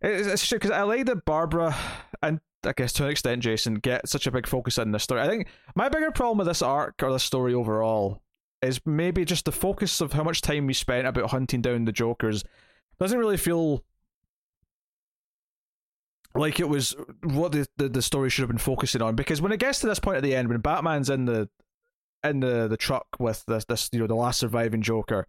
Speaker 1: it's it's because I like that Barbara and I guess to an extent Jason get such a big focus on this story. I think my bigger problem with this arc or this story overall is maybe just the focus of how much time we spent about hunting down the Jokers doesn't really feel like it was what the, the, the story should have been focusing on. Because when it gets to this point at the end, when Batman's in the in the, the truck with this this you know the last surviving Joker,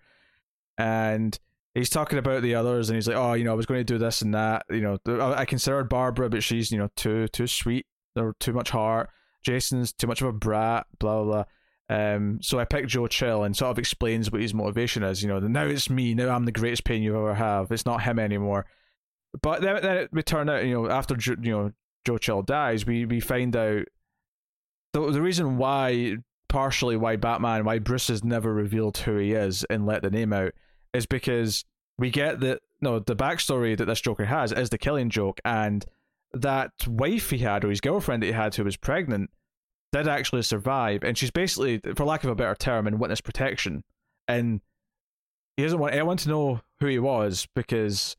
Speaker 1: and he's talking about the others, and he's like, oh, you know, I was going to do this and that. You know, I, considered Barbara, but she's you know too too sweet or too much heart. Jason's too much of a brat. Blah blah. blah. Um, so I picked Joe Chill and sort of explains what his motivation is. You know, now it's me. Now I'm the greatest pain you ever have. It's not him anymore. But then, then it, we turn out, you know, after you know Joe Chill dies, we we find out the the reason why, partially why Batman, why Bruce has never revealed who he is and let the name out, is because we get that no the backstory that this Joker has is the killing joke, and that wife he had or his girlfriend that he had who was pregnant did actually survive, and she's basically, for lack of a better term, in witness protection, and he doesn't want anyone to know who he was because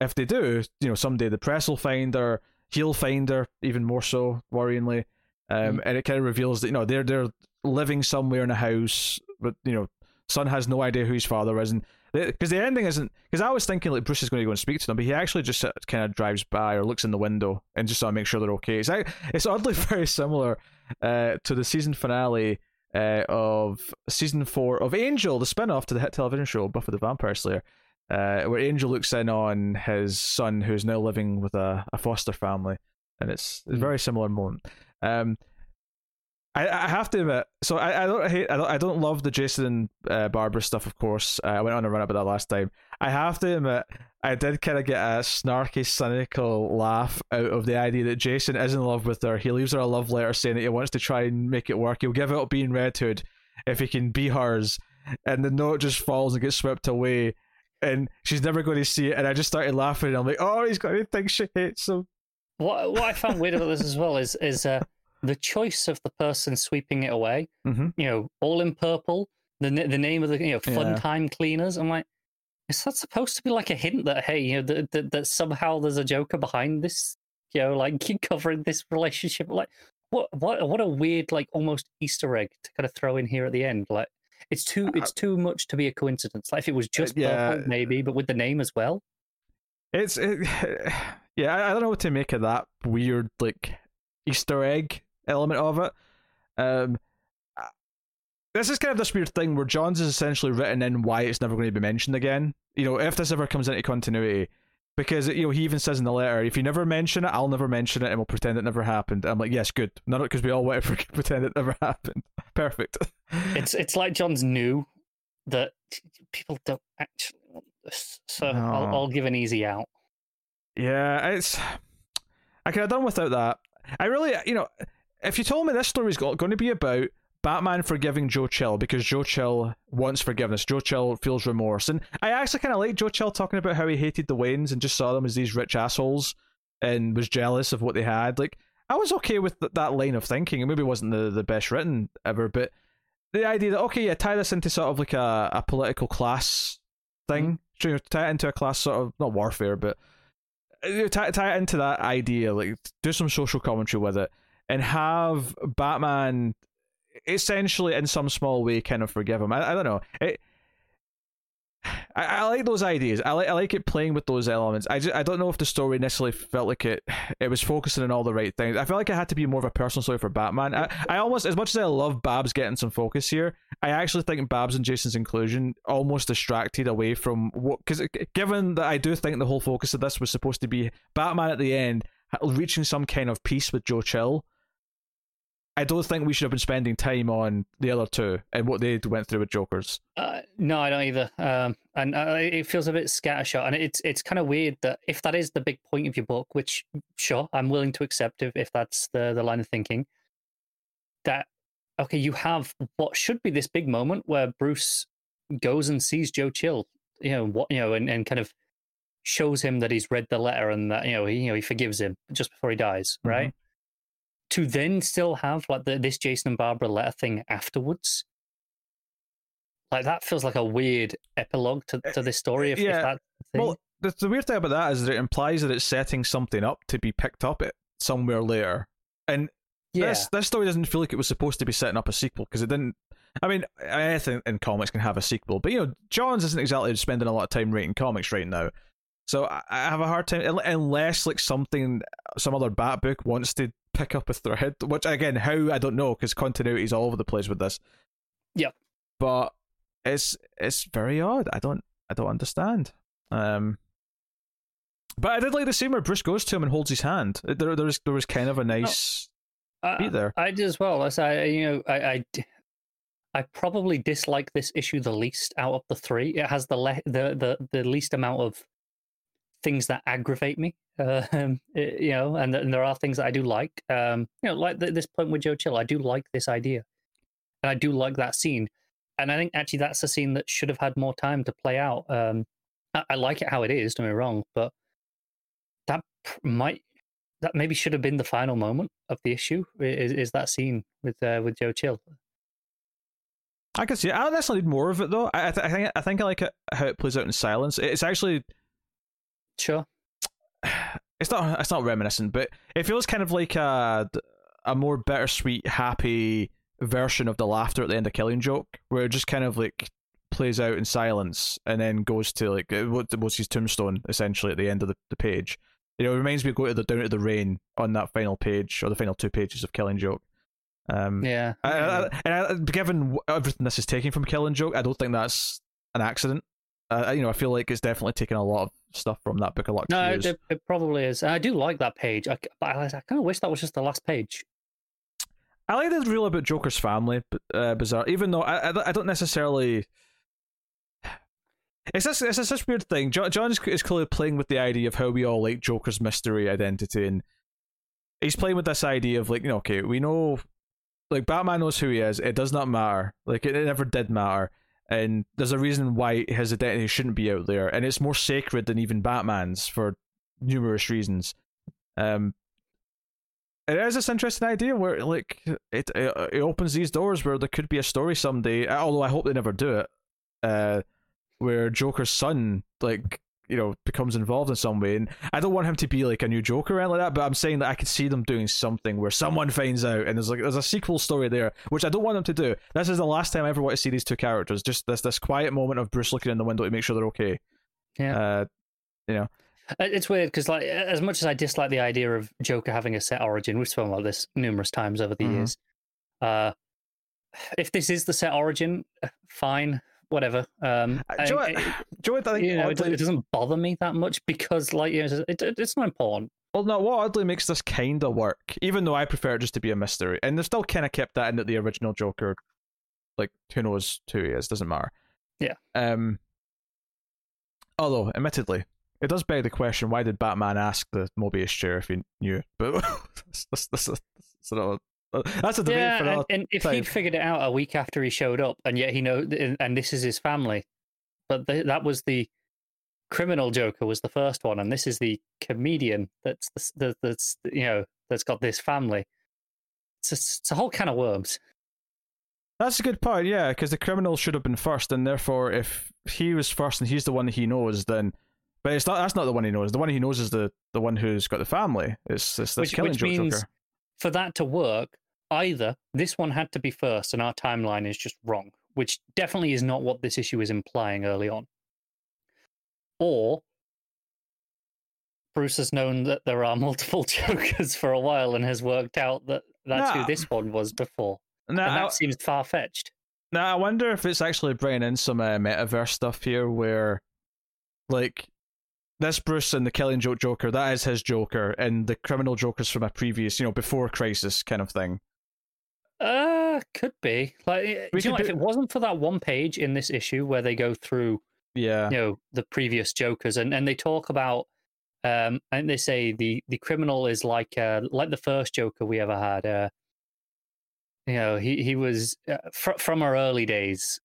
Speaker 1: if they do, you know, someday the press will find her, he'll find her, even more so, worryingly. Um, mm. and it kind of reveals that you know they're they're living somewhere in a house, but you know, son has no idea who his father is, and because the ending isn't because I was thinking like Bruce is going to go and speak to them, but he actually just kind of drives by or looks in the window and just sort of make sure they're okay. It's it's oddly very similar uh, to the season finale uh, of season four of Angel, the spin-off to the hit television show Buffy the Vampire Slayer uh, where Angel looks in on his son who's now living with a, a foster family, and it's, it's a hmm. very similar moment. Um, I, I have to admit, so I, I don't hate I don't I don't love the Jason and uh, Barbara stuff. Of course, uh, I went on a run about that last time. I have to admit, I did kind of get a snarky, cynical laugh out of the idea that Jason is in love with her. He leaves her a love letter saying that he wants to try and make it work. He'll give up being Red Hood if he can be hers, and the note just falls and gets swept away and she's never going to see it. And I just started laughing. And I'm like, oh, he's going to think she hates him.
Speaker 2: What what I found weird about this as well is is uh, the choice of the person sweeping it away.
Speaker 1: Mm-hmm.
Speaker 2: You know, all in purple. The the name of the you know fun yeah. time cleaners. I'm like, is that supposed to be like a hint that hey, you know, that, that, that somehow there's a Joker behind this? You know, like covering this relationship. Like, what what what a weird like almost Easter egg to kind of throw in here at the end. Like, it's too uh, it's too much to be a coincidence. Like if it was uh, just yeah. purple, maybe, but with the name as well.
Speaker 1: It's it, yeah, I, I don't know what to make of that weird like Easter egg element of it. Um, this is kind of this weird thing where Johns is essentially written in why it's never going to be mentioned again. You know, if this ever comes into continuity, because you know he even says in the letter, if you never mention it, I'll never mention it, and we'll pretend it never happened. I'm like, yes, good. None Not because we all want to pretend it never happened. Perfect.
Speaker 2: it's it's like Johns knew that people don't actually want this, so no. I'll, I'll give an easy out.
Speaker 1: Yeah, it's. I could have done without that. I really, you know, if you told me this story story's going to be about Batman forgiving Joe Chill because Joe Chill wants forgiveness. Joe Chill feels remorse. And I actually kind of like Joe Chill talking about how he hated the Waynes and just saw them as these rich assholes and was jealous of what they had. Like, I was okay with th- that line of thinking. It maybe wasn't the, the best written ever, but the idea that, okay, yeah, tie this into sort of like a, a political class thing, mm-hmm. tie it into a class sort of, not warfare, but uh, tie, tie it into that idea, like do some social commentary with it and have Batman essentially in some small way kind of forgive him. I, I don't know. It, I, I like those ideas. I like I like it playing with those elements. I just I don't know if the story necessarily felt like it it was focusing on all the right things. I felt like it had to be more of a personal story for Batman. I, I almost as much as I love Babs getting some focus here, I actually think Babs and Jason's inclusion almost distracted away from what because given that I do think the whole focus of this was supposed to be Batman at the end reaching some kind of peace with Joe Chill I don't think we should have been spending time on the other two and what they went through with Jokers.
Speaker 2: Uh, no, I don't either. Um, and uh, it feels a bit scattershot, and it's it's kind of weird that if that is the big point of your book, which sure I'm willing to accept if, if that's the the line of thinking, that okay, you have what should be this big moment where Bruce goes and sees Joe Chill, you know what you know, and, and kind of shows him that he's read the letter and that you know he you know he forgives him just before he dies, mm-hmm. To then still have like the, this Jason and Barbara letter thing afterwards. Like that feels like a weird epilogue to, to this story. Eh, if, yeah. If
Speaker 1: well, the, the weird thing about that is that it implies that it's setting something up to be picked up at somewhere later, and yeah. this this story doesn't feel like it was supposed to be setting up a sequel because it didn't. I mean, anything in comics can have a sequel, but you know, Johns isn't exactly spending a lot of time writing comics right now. So I have a hard time unless like something, some other Bat book wants to pick up a thread. Which again, how I don't know because continuity is all over the place with this.
Speaker 2: Yep.
Speaker 1: But it's it's very odd. I don't I don't understand. Um. But I did like the scene where Bruce goes to him and holds his hand. There, there was there was kind of a nice
Speaker 2: oh,
Speaker 1: beat there.
Speaker 2: I, I did as well. As I, you know, I, I, I probably dislike this issue the least out of the three. It has the le- the the the least amount of things that aggravate me. Uh, it, you know, and, and, there are things that I do like. Um, you know, like the, this point with Joe Chill, I do like this idea, and I do like that scene. And I think actually that's a scene that should have had more time to play out. Um, I, I like it how it is. Don't me wrong, but that might that maybe should have been the final moment of the issue. Is, is that scene with uh, with Joe Chill?
Speaker 1: I can see. It. I definitely need more of it though. I, th- I think I think I like it, how it plays out in silence. It's actually
Speaker 2: sure.
Speaker 1: It's not. It's not reminiscent, but it feels kind of like a a more bittersweet, happy version of the laughter at the end of Killing Joke, where it just kind of like plays out in silence and then goes to like what was his tombstone essentially at the end of the, the page. You know, it reminds me of going to the down to the rain on that final page or the final two pages of Killing Joke. Um,
Speaker 2: yeah,
Speaker 1: I, I, and I, given everything this is taking from Killing Joke, I don't think that's an accident. Uh, you know, I feel like it's definitely taken a lot of stuff from that book a lot.
Speaker 2: No, it, it, probably is. I do like that page. I, I, I kind of wish that was just the last page.
Speaker 1: I like the real about Joker's family, uh, bizarre. Even though I, I, I don't necessarily. It's this, it's this weird thing. John, John is, is clearly playing with the idea of how we all like Joker's mystery identity, and he's playing with this idea of like, you know, okay, we know like Batman knows who he is. It does not matter. Like it, it never did matter. And there's a reason why his identity shouldn't be out there, and it's more sacred than even Batman's for numerous reasons. Um, it is this interesting idea where like it, it it opens these doors where there could be a story someday. Although I hope they never do it. Uh, where Joker's son like you know becomes involved in some way. And i don't want him to be like a new joker or anything like that but i'm saying that i could see them doing something where someone finds out and there's like there's a sequel story there which i don't want them to do. This is the last time i ever want to see these two characters. Just this this quiet moment of bruce looking in the window to make sure they're okay.
Speaker 2: Yeah. Uh,
Speaker 1: you know.
Speaker 2: Uh, it's weird because like as much as i dislike the idea of joker having a set origin we've spoken about this numerous times over the mm-hmm. years uh if this is the set origin fine whatever. Um,
Speaker 1: uh, do, I, do I think
Speaker 2: you know, oddly... it, doesn't bother me that much because, like, you know, it, it, it's not important.
Speaker 1: Well, no, what oddly makes this kind of work, even though I prefer it just to be a mystery, and they've still kind of kept that in that the original Joker, like, who knows who he is, doesn't matter.
Speaker 2: Yeah.
Speaker 1: Um. Although, admittedly, it does beg the question: Why did Batman ask the Mobius chair if he knew? But that's, that's, that's, that's, that's a debate yeah, for
Speaker 2: and, and if he'd figured it out a week after he showed up, and yet he know, and this is his family, but the, that was the criminal Joker was the first one, and this is the comedian that's the, that's you know that's got this family. It's a, it's a whole can of worms.
Speaker 1: That's a good point, yeah, because the criminal should have been first, and therefore, if he was first and he's the one that he knows, then. But it's not. That's not the one he knows. The one he knows is the the one who's got the family. It's, it's this which, killing which means Joker.
Speaker 2: For that to work, either this one had to be first and our timeline is just wrong, which definitely is not what this issue is implying early on. Or Bruce has known that there are multiple Jokers for a while and has worked out that that's who this one was before. Now, and that I, seems far fetched.
Speaker 1: Now, I wonder if it's actually bringing in some uh, metaverse stuff here where, like, this Bruce and the Killing Joke Joker, that is his Joker, and the criminal Joker's from a previous, you know, before Crisis kind of thing.
Speaker 2: Uh, could be. Like, eh, we you know, if it wasn't for that one page in this issue where they go through,
Speaker 1: yeah,
Speaker 2: you know, the previous Jokers, and and they talk about, um, and they say the the criminal is like uh like the first Joker we ever had. Uh, you know, he he was uh, fr- from our early days.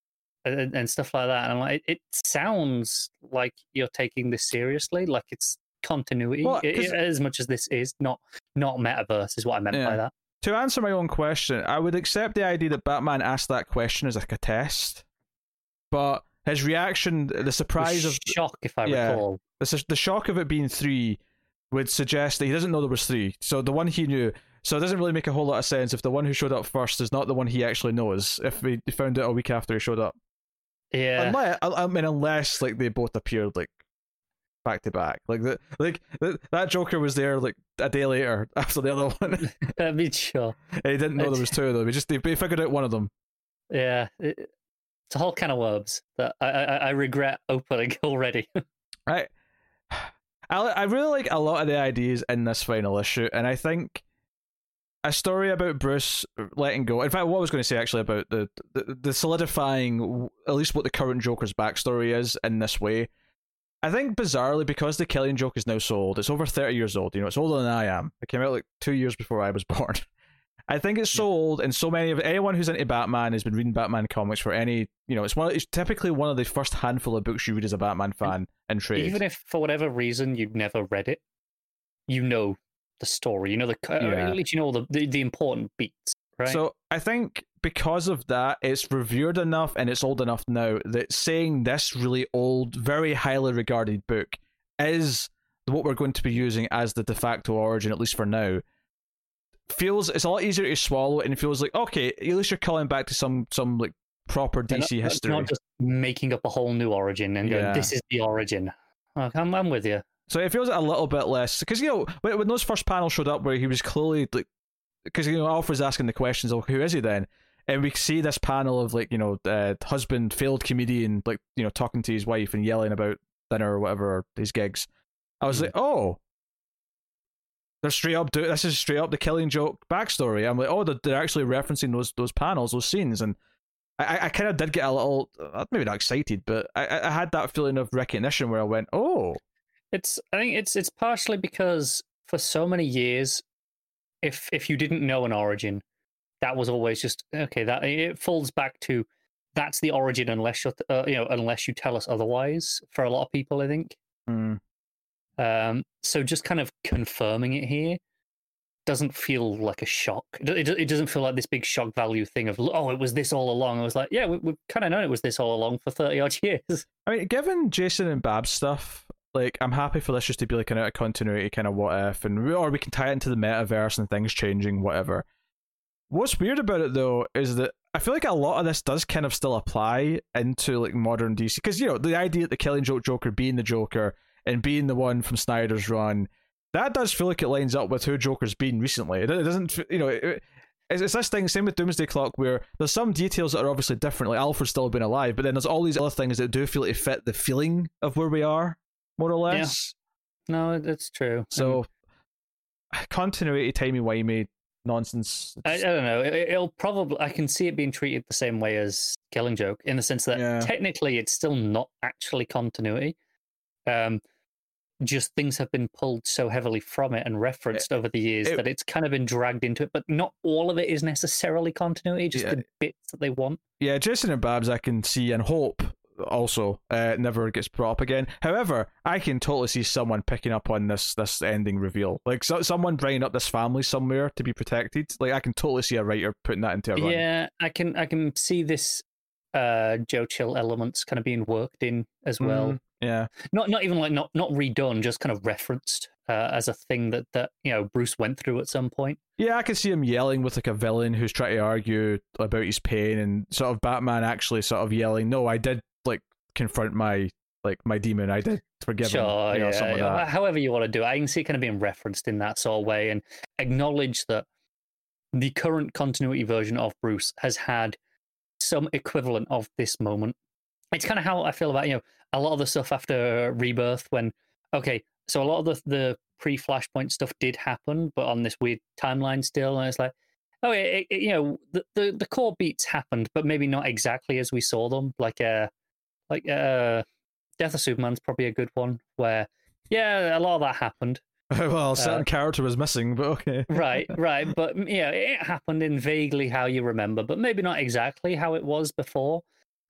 Speaker 2: And, and stuff like that, and I'm like, it, it sounds like you're taking this seriously, like it's continuity well, it, as much as this is not not metaverse is what I meant yeah. by that
Speaker 1: to answer my own question, I would accept the idea that Batman asked that question as like a test, but his reaction, the surprise of
Speaker 2: shock, if I yeah, recall,
Speaker 1: the, the shock of it being three would suggest that he doesn't know there was three. So the one he knew. So it doesn't really make a whole lot of sense if the one who showed up first is not the one he actually knows. If we found out a week after he showed up,
Speaker 2: Yeah.
Speaker 1: unless I, I mean, unless like they both appeared like back to back, like the like the, that Joker was there like a day later after the other one,
Speaker 2: I mean, sure.
Speaker 1: and he didn't know there was two of them. He just he figured out one of them.
Speaker 2: Yeah. It, it's a whole can of worms that I, I, I regret opening already.
Speaker 1: right. I I really like a lot of the ideas in this final issue, and I think a story about Bruce letting go. In fact, what I was going to say actually about the the, the solidifying at least what the current Joker's backstory is in this way. I think bizarrely because the Killing Joke is now so old, it's over thirty years old. You know, it's older than I am. It came out like two years before I was born. I think it's so old, and so many of anyone who's into Batman has been reading Batman comics for any. You know, it's one. It's typically one of the first handful of books you read as a Batman fan in trade.
Speaker 2: Even if for whatever reason you've never read it, you know the story. You know the
Speaker 1: Yeah.
Speaker 2: at least you know the, the the important beats, right?
Speaker 1: So I think because of that, it's revered enough and it's old enough now that saying this really old, very highly regarded book is what we're going to be using as the de facto origin, at least for now. Feels it's a lot easier to swallow and it feels like okay, at least you're calling back to some some like proper DC
Speaker 2: not,
Speaker 1: history.
Speaker 2: Not just making up a whole new origin and going, this is the origin. I'm, I'm with you.
Speaker 1: So it feels a little bit less because you know when, when those first panels showed up where he was clearly like because you know Alfred's asking the questions of who is he then, and we see this panel of like you know uh, husband failed comedian like you know talking to his wife and yelling about dinner or whatever or his gigs. I was
Speaker 2: Mhm.
Speaker 1: like, oh, they're straight up. Do- this is straight up the Killing Joke backstory. I'm like, oh, they're, they're actually referencing those those panels, those scenes, and I I kind of did get a little uh, maybe not excited, but I I had that feeling of recognition where I went, oh.
Speaker 2: It's I think it's it's partially because for so many years, if if you didn't know an origin, that was always just okay. That it falls back to that's the origin unless you uh, you know unless you tell us otherwise. For a lot of people, I think.
Speaker 1: hmm.
Speaker 2: Um, so just kind of confirming it here doesn't feel like a shock. It, it, doesn't feel like this big shock value thing of oh, it was this all along. I was like, yeah, we, we've kind of known it was this all along for thirty odd years.
Speaker 1: I mean, given Jason and Bab's stuff, like I'm happy for this just to be like an out of continuity kind of what if, and or we can tie it into the metaverse and things changing, whatever. What's weird about it though is that I feel like a lot of this does kind of still apply into like modern DC because you know the idea that the Killing Joke Joker being the Joker and being the one from Snyder's run, that does feel like it lines up with who Joker's been recently. It, doesn't, you know. It, it's, it's this thing, same with Doomsday Clock, where there's some details that are obviously different. Like Alfred's still been alive, but then there's all these other things that do feel like fit the feeling of where we are, more or
Speaker 2: Yeah.
Speaker 1: less.
Speaker 2: No, that's true.
Speaker 1: So, continuity, timey wimey nonsense.
Speaker 2: I, I don't know. It, it'll probably. I can see it being treated the same way as Killing Joke in the sense that
Speaker 1: Yeah.
Speaker 2: technically it's still not actually continuity. Um, just things have been pulled so heavily from it and referenced over the years
Speaker 1: it-
Speaker 2: that it's kind of been dragged into it. But not all of it is necessarily continuity. Just
Speaker 1: Yeah.
Speaker 2: the bits that they want.
Speaker 1: yeah, Jason and Babs, I can see and hope also uh, never gets brought up again. However, I can totally see someone picking up on this this ending reveal, like so, someone bringing up this family somewhere to be protected. Like I can totally see a writer putting that into a run.
Speaker 2: Yeah, I can. I can see this. Uh, Joe Chill elements kind of being worked in as well.
Speaker 1: Mhm. Yeah,
Speaker 2: not not even like not not redone, just kind of referenced uh, as a thing that that you know Bruce went through at some point.
Speaker 1: yeah, I can see him yelling with like a villain who's trying to argue about his pain, and sort of Batman actually sort of yelling, "No, I did confront my like my demon. I did forgive
Speaker 2: sure,
Speaker 1: him." You know,
Speaker 2: yeah,
Speaker 1: like that.
Speaker 2: however you want to do it, I can see it kind of being referenced in that sort of way, and acknowledge that the current continuity version of Bruce has had some equivalent of this moment. It's kind of how I feel about you know a lot of the stuff after Rebirth when okay, so a lot of the the pre Flashpoint stuff did happen, but on this weird timeline still, and it's like. Oh, it, it, you know the, the the core beats happened, but maybe not exactly as we saw them. Like uh, like uh, Death of Superman's probably a good one where yeah, a lot of that happened.
Speaker 1: well, a certain
Speaker 2: Uh,
Speaker 1: character was missing, but okay.
Speaker 2: Right, right, but mm, yeah, it happened in vaguely how you remember, but maybe not exactly how it was before.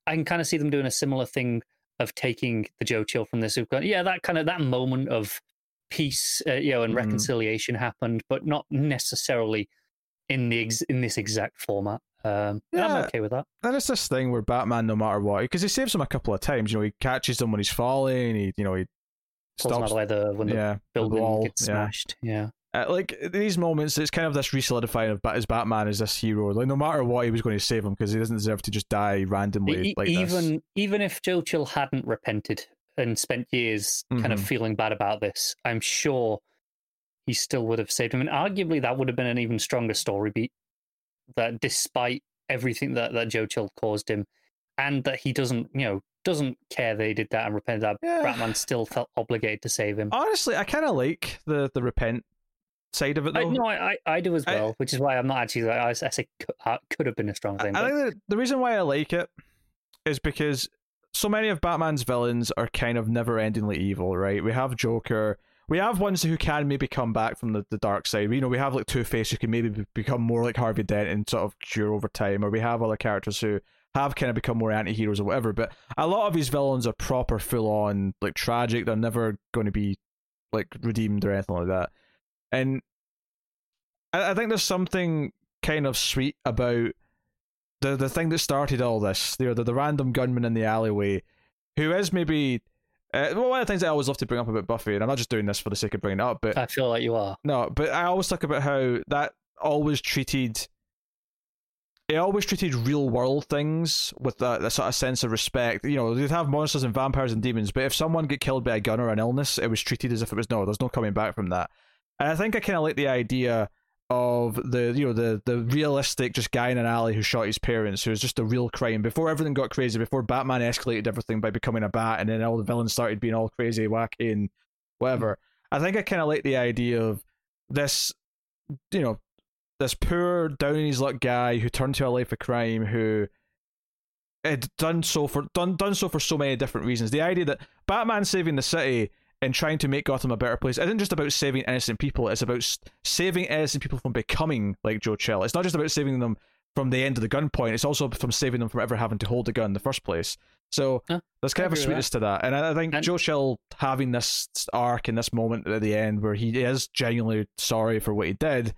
Speaker 2: I can kind of see them doing a similar thing of taking the Joe Chill from the Super. Yeah, that kind of that moment of peace, uh, you know, and
Speaker 1: Mhm.
Speaker 2: reconciliation happened, but not necessarily in the ex- in this exact format. Um, and I'm okay with that.
Speaker 1: then it's this thing where Batman, no matter what, because he saves him a couple of times. You know, he catches him when he's falling. He, you know, he
Speaker 2: him out of
Speaker 1: stops.
Speaker 2: the way the when the
Speaker 1: Yeah, the wall.
Speaker 2: gets
Speaker 1: Yeah,
Speaker 2: smashed. Yeah.
Speaker 1: uh, like these moments, it's kind of this re-solidifying of as Batman as this hero. Like no matter what, he was going to save him because he doesn't deserve to just die randomly.
Speaker 2: E-
Speaker 1: like
Speaker 2: even
Speaker 1: this.
Speaker 2: even if Joe Chill hadn't repented and spent years kind of
Speaker 1: Mhm.
Speaker 2: feeling bad about this, I'm sure he still would have saved him. And arguably, that would have been an even stronger story beat. That despite everything that, that Joe Chill caused him, and that he doesn't, you know, doesn't care that he did that and repented that,
Speaker 1: Yeah.
Speaker 2: Batman still felt obligated to save him.
Speaker 1: Honestly, I kind of like the the repent side of it though.
Speaker 2: I, no, I, I, I do as
Speaker 1: I-
Speaker 2: well, which is why I'm not actually. like, I, I say could, have been a strong thing.
Speaker 1: I
Speaker 2: but-
Speaker 1: think the reason why I like it is because so many of Batman's villains are kind of never-endingly evil, right? We have Joker. We have ones who can maybe come back from the, the dark side. You know, we have like Two Face who can maybe become more like Harvey Dent and sort of cure over time, or we have other characters who have kind of become more anti-heroes or whatever. But a lot of these villains are proper, full-on, like tragic. They're never going to be like redeemed or anything like that. And I, I think there's something kind of sweet about the the thing that started all this, you know, the, the random gunman in the alleyway, who is maybe uh, well, one of the things I always love to bring up about Buffy, and I'm not just doing this for the sake of bringing it up, but
Speaker 2: I feel like you are.
Speaker 1: no, but I always talk about how that always treated it always treated real world things with that, that sort of sense of respect. You know, you'd have monsters and vampires and demons, but if someone get killed by a gun or an illness, it was treated as if it was no, there's no coming back from that. And I think I kind of like the idea of the you know the the realistic just guy in an alley who shot his parents, who was just a real crime before everything got crazy, before Batman escalated everything by becoming a bat, and then all the villains started being all crazy, wacky, and whatever. I think I kind of like the idea of this, you know, this poor down in his luck guy who turned to a life of crime who had done so for done done so for so many different reasons. The idea that Batman saving the city and trying to make Gotham a better place isn't just about saving innocent people. It's about saving innocent people from becoming like Joe Chill. It's not just about saving them from the end of the gunpoint. It's also from saving them from ever having to hold a gun in the first place. So
Speaker 2: Huh,
Speaker 1: there's kind
Speaker 2: I
Speaker 1: of a sweetness to that, and I I think
Speaker 2: And-
Speaker 1: Joe Chill having this arc in this moment at the end where he is genuinely sorry for what he did.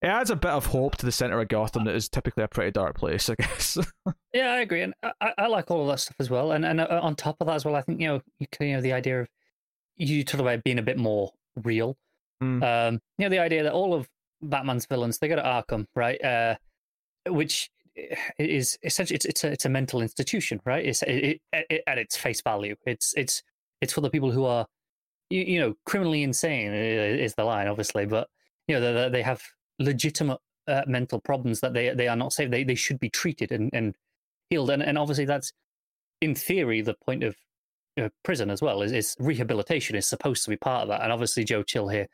Speaker 1: It adds a bit of hope to the center of Gotham that is typically a pretty dark place, I guess.
Speaker 2: Yeah, I agree, and I, I- I like all of that stuff as well. And and uh, on top of that as well, I think you know you, you know the idea of you talk about being a bit more real.
Speaker 1: Mm.
Speaker 2: Um, you know the idea that all of Batman's villains they go to Arkham, right? Uh, which is essentially it's it's a, it's a mental institution, right? It's it, it, it, at its face value. It's it's it's for the people who are you, you know criminally insane is the line, obviously, but you know they, they have legitimate uh, mental problems that they they are not safe. They they should be treated and and healed, and and obviously that's in theory the point of uh, prison as well. Is, is rehabilitation is supposed to be part of that, and obviously Joe Chill here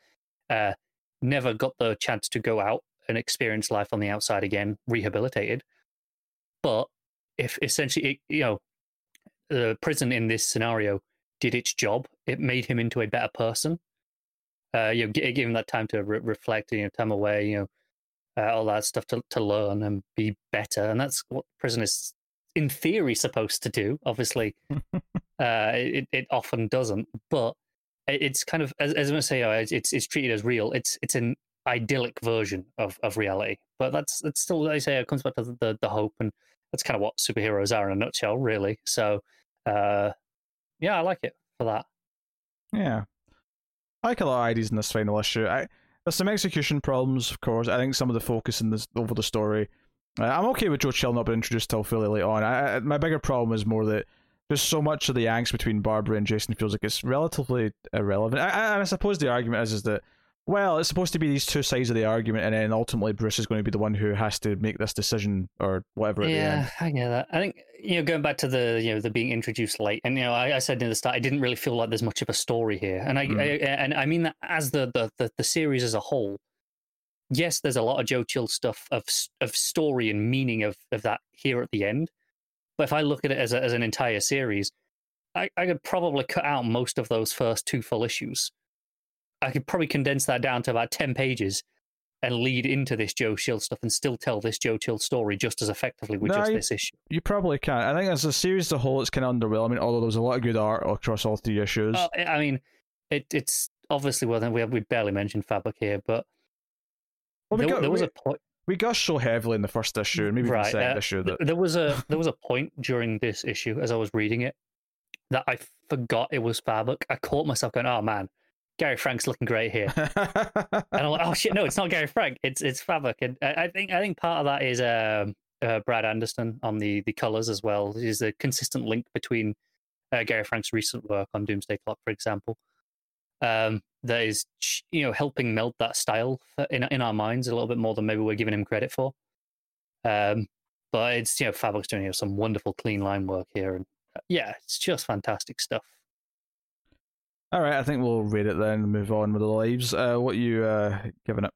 Speaker 2: uh, never got the chance to go out and experience life on the outside again, rehabilitated. But if essentially, it, you know, the prison in this scenario did its job, it made him into a better person. Uh, you know, give him that time to re- reflect, you know, time away, you know, uh, all that stuff to to learn and be better, and that's what prison is, in theory, supposed to do. Obviously, uh, it it often doesn't, but it's kind of as, as I say, uh, it's it's it's treated as real. It's it's an idyllic version of, of reality, but that's that's still, like I say, it comes back to the, the the hope, and that's kind of what superheroes are in a nutshell, really. So, uh, yeah, I like it for that.
Speaker 1: Yeah. I like a lot of ideas in this final issue. I, there's some execution problems, of course. I think some of the focus in this over the story. Uh, I'm okay with Joe Chill not being introduced till fairly late on. I, I, my bigger problem is more that there's so much of the angst between Barbara and Jason feels like it's relatively irrelevant. I, I, and I suppose the argument is is that well, it's supposed to be these two sides of the argument, and then ultimately Bruce is going to be the one who has to make this decision or whatever at the end.
Speaker 2: Yeah, I get that. I think you know, going back to the you know the being introduced late, and you know, I, I said in the start, I didn't really feel like there's much of a story here, and I,
Speaker 1: Mm.
Speaker 2: I and I mean that as the, the the the series as a whole. Yes, there's a lot of Joe Chill stuff of of story and meaning of of that here at the end, but if I look at it as a, as an entire series, I, I could probably cut out most of those first two full issues. I could probably condense that down to about ten pages and lead into this Joe Chill stuff and still tell this Joe Chill story just as effectively with
Speaker 1: No,
Speaker 2: just
Speaker 1: you-
Speaker 2: this issue.
Speaker 1: You probably can. I think as a series as a whole, it's kind of underwhelming. Although there's a lot of good art across all three issues.
Speaker 2: I I mean, it, it's obviously well. Then we have we barely mentioned Fabok here, but
Speaker 1: Well, we
Speaker 2: there,
Speaker 1: got-
Speaker 2: there was
Speaker 1: we-
Speaker 2: a point.
Speaker 1: We gush so heavily in the first issue, and maybe even the second
Speaker 2: uh,
Speaker 1: issue. That
Speaker 2: there was a there was a point during this issue as I was reading it that I forgot it was Fabok. I caught myself going, "Oh man, Gary Frank's looking great here. and I'm like, oh shit, no, it's not Gary Frank. It's it's Fabok. And I, I think I think part of that is um, uh, Brad Anderson on the the colors as well. Is a consistent link between uh, Gary Frank's recent work on Doomsday Clock, for example, um, that is you know helping meld that style in in our minds a little bit more than maybe we're giving him credit for. Um, but it's you know Fabok's doing you know, some wonderful clean line work here, and uh, yeah, it's just fantastic stuff.
Speaker 1: All right, I think we'll read it then and move on with the lives. Uh, what you uh, giving it?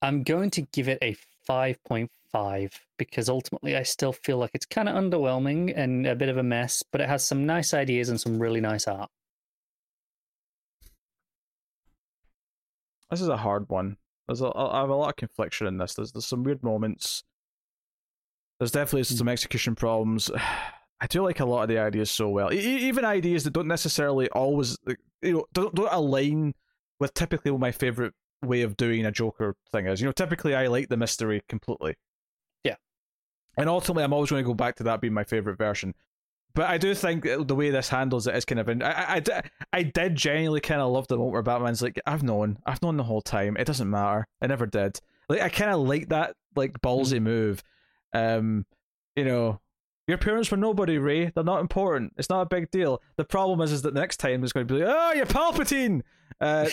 Speaker 2: I'm going to give it a 5.5 because ultimately I still feel like it's kind of underwhelming and a bit of a mess, but it has some nice ideas and some really nice art.
Speaker 1: This is a hard one. There's a, I have a lot of confliction in this. There's there's some weird moments. There's definitely
Speaker 2: Hmm.
Speaker 1: some execution problems. I do like a lot of the ideas so well. E- e- even ideas that don't necessarily always, you know, don't, don't align with typically what my favorite way of doing a Joker thing is. You know, typically I like the mystery completely.
Speaker 2: Yeah.
Speaker 1: And ultimately, I'm always going to go back to that being my favorite version. But I do think the way this handles it is kind of. I, I, I, I did genuinely kind of love the moment where Batman's like, I've known, I've known the whole time. It doesn't matter. I never did. Like I kind of like that like ballsy move. Um, you know, your parents were nobody, Rey. They're not important. It's not a big deal. The problem is, is that the next time it's going to be like, oh, you're Palpatine. Uh,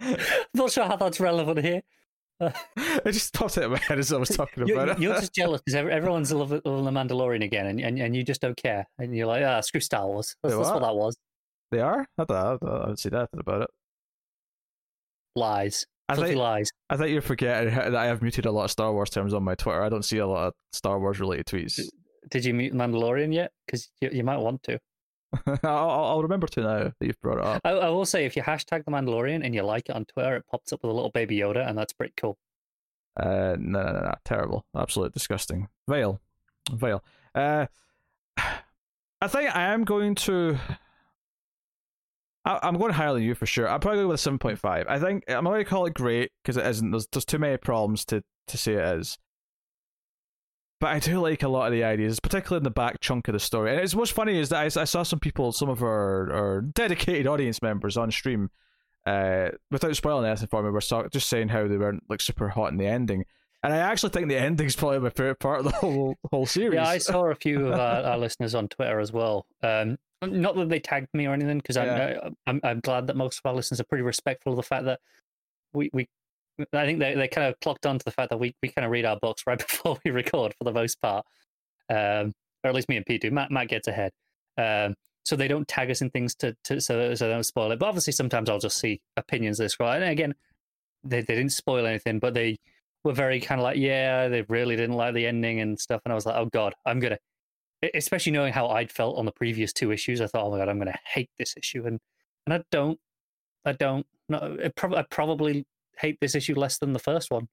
Speaker 2: not sure how that's relevant here.
Speaker 1: It just popped out of my head as I was talking
Speaker 2: You're,
Speaker 1: about
Speaker 2: you're just jealous because everyone's loving, the Mandalorian again, and, and and you just don't care, and you're like, ah, screw Star Wars. That's, that's what that was.
Speaker 1: they are. I don't, I don't, I don't see that about it.
Speaker 2: Lies,
Speaker 1: I
Speaker 2: filthy
Speaker 1: think
Speaker 2: lies.
Speaker 1: I think you're forgetting that I have muted a lot of Star Wars terms on my Twitter. I don't see a lot of Star Wars related tweets.
Speaker 2: Did you mute Mandalorian yet? Because you, you might want to.
Speaker 1: I'll, I'll remember to now that you've brought it up.
Speaker 2: I, I will say, if you hashtag the Mandalorian and you like it on Twitter, it pops up with a little baby Yoda, and that's pretty cool.
Speaker 1: Uh, no, no, no, no, terrible, absolute disgusting. Vale, Vale. Uh, I think I am going to. I, I'm going higher than you for sure. I'm probably going with a seven point five. I think I'm not going to call it great because it isn't. There's there's too many problems to to say it is. But I do like a lot of the ideas, particularly in the back chunk of the story. And it's what's funny is that I, I saw some people, some of our, our dedicated audience members on stream, uh, without spoiling anything for me, were so- just saying how they weren't like super hot in the ending. And I actually think the ending's probably my favorite part of the whole whole series.
Speaker 2: Yeah, I saw a few of our, our listeners on Twitter as well. Um, not that they tagged me or anything, because
Speaker 1: Yeah.
Speaker 2: I'm, I'm I'm glad that most of our listeners are pretty respectful of the fact that we we. I think they, they kind of clocked on to the fact that we, we kind of read our books right before we record for the most part, um, or at least me and Pete do. Matt Matt gets ahead, um, so they don't tag us in things to, to so so they don't spoil it. But obviously, sometimes I'll just see opinions they scroll, and again, they they didn't spoil anything, but they were very kind of like, yeah, they really didn't like the ending and stuff. And I was like, oh god, I'm gonna, especially knowing how I'd felt on the previous two issues, I thought, oh my god, I'm gonna hate this issue, and and I don't, I don't, no, it prob- I probably hate this issue less than the first one.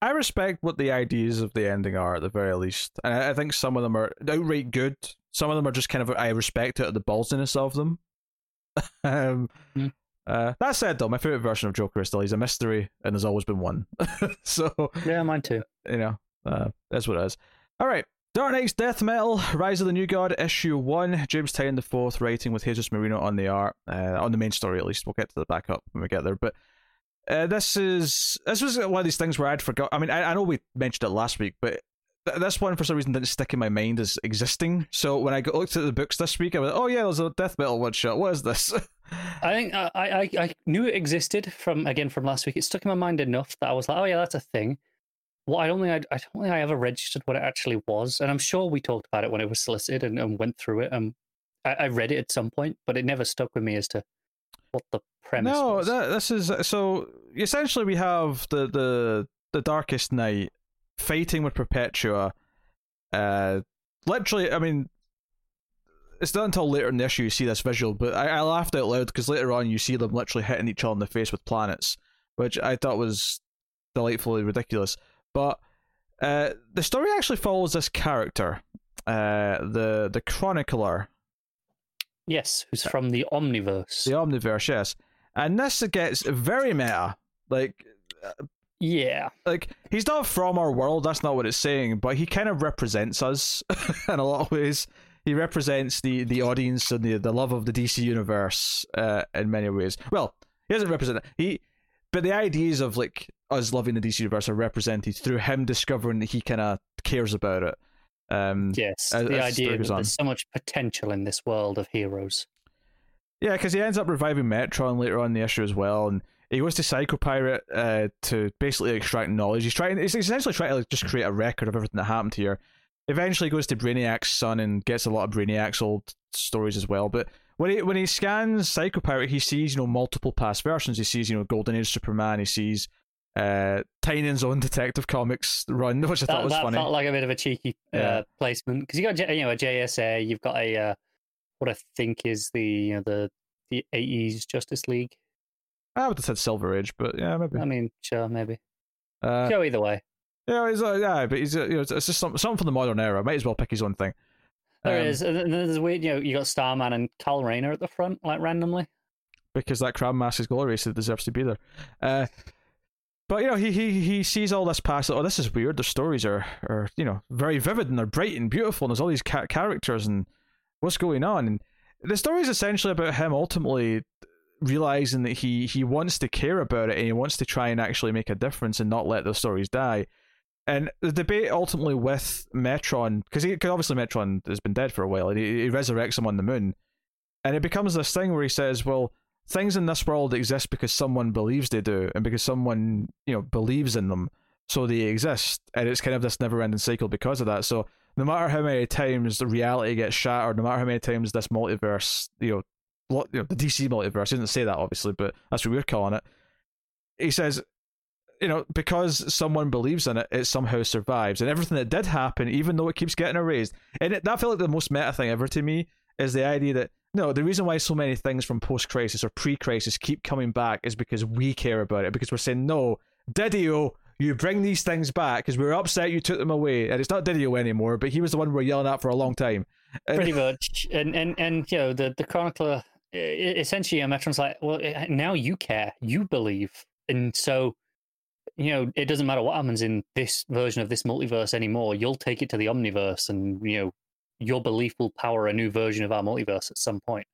Speaker 1: I respect what the ideas of the ending are at the very least, and I, think some of them are outright good. Some of them are just kind of I respect it at the ballsiness of them. um,
Speaker 2: Hmm.
Speaker 1: uh, that said, though, my favorite version of Joker is still he's a mystery, and there's always been one. so
Speaker 2: Yeah, mine too.
Speaker 1: you know, uh, that's what it is. All right. Dark Nights Death Metal, Rise of the New God, issue one. James Tynion the fourth, writing with Jesus Merino on the art, uh, on the main story at least. We'll get to the backup when we get there. But uh, this is this was one of these things where I'd forgot. I mean, I, I know we mentioned it last week, but th- this one for some reason didn't stick in my mind as existing. So when I got, looked at the books this week, I was, like, oh yeah, there's a Death Metal one shot. What is this?
Speaker 2: I think uh, I, I I knew it existed from again from last week. It stuck in my mind enough that I was like, oh yeah, that's a thing. Well, I don't think I, I don't think I ever registered what it actually was, and I'm sure we talked about it when it was solicited and, and went through it. And I, I read it at some point, but it never stuck with me as to what the premise
Speaker 1: no, that, this is so essentially we have the the the Darkest Knight fighting with Perpetua. Uh, literally, I mean, it's not until later in the issue you see this visual, but I, I laughed out loud because later on you see them literally hitting each other in the face with planets, which I thought was delightfully ridiculous. But uh, the story actually follows this character, uh, the the chronicler,
Speaker 2: Yes, who's from the Omniverse.
Speaker 1: the Omniverse, yes, and this gets very meta. Like
Speaker 2: Yeah,
Speaker 1: like he's not from our world that's not what it's saying but he kind of represents us in a lot of ways he represents the the audience and the the love of the DC universe uh, in many ways. Well, he doesn't represent it. He, but the ideas of like us loving the DC universe are represented through him discovering that he kind of cares about it. Um,
Speaker 2: Yes,
Speaker 1: as-
Speaker 2: the
Speaker 1: as
Speaker 2: idea that
Speaker 1: on.
Speaker 2: there's so much potential in this world of heroes.
Speaker 1: Yeah, because he ends up reviving Metron later on in the issue as well, and he goes to Psycho Pirate uh, to basically extract knowledge. He's trying, he's essentially trying to like, just create a record of everything that happened here. Eventually, goes to Brainiac's son and gets a lot of Brainiac's old stories as well. But when he when he scans Psycho Pirate, he sees you know multiple past versions. He sees you know Golden Age Superman. He sees uh, Tynion's own Detective Comics run, which I thought
Speaker 2: That,
Speaker 1: was
Speaker 2: that
Speaker 1: funny.
Speaker 2: felt like a bit of a cheeky
Speaker 1: Yeah.
Speaker 2: uh, placement because you got you know a JSA, you've got a uh, what I think is the you know the the 80s Justice League.
Speaker 1: I would have said Silver Age, but yeah, maybe.
Speaker 2: I mean, sure, maybe.
Speaker 1: Uh,
Speaker 2: Go either way.
Speaker 1: yeah, he's, uh, yeah, but he's uh, you know, it's just something, something from the modern era. Might as well pick his own thing.
Speaker 2: There
Speaker 1: Um,
Speaker 2: is, and then there's weird. You know, you got Starman and Kyle Rayner at the front, like randomly.
Speaker 1: because that crab mask is glorious. It deserves to be there. Uh, but you know, he he he sees all this past. Oh, this is weird. The stories are are you know very vivid and they're bright and beautiful. And there's all these ca- characters and what's going on. And the story is essentially about him ultimately realizing that he he wants to care about it and he wants to try and actually make a difference and not let those stories die. And the debate ultimately with Metron, because because obviously Metron has been dead for a while, and he, he resurrects him on the moon, and it becomes this thing where he says, "Well, things in this world exist because someone believes they do, and because someone you know believes in them, so they exist." And it's kind of this never-ending cycle because of that. So no matter how many times the reality gets shattered, no matter how many times this multiverse, you know, you know the DC multiverse, he doesn't say that obviously, but that's what we're calling it. He says, you know, because someone believes in it, it somehow survives, and everything that did happen, even though it keeps getting erased, and it, that felt like the most meta thing ever to me is the idea that no, the reason why so many things from post-crisis or pre-crisis keep coming back is because we care about it, because we're saying no, DiDio. You bring these things back because we were upset you took them away, and it's not DiDio anymore. But he was the one we were yelling at for a long time. And-
Speaker 2: Pretty much, and and and you know the the chronicler essentially, uh, Metron's like, well, eh, now you care, you believe, and so you know it doesn't matter what happens in this version of this multiverse anymore. You'll take it to the omniverse, and you know your belief will power a new version of our multiverse at some point.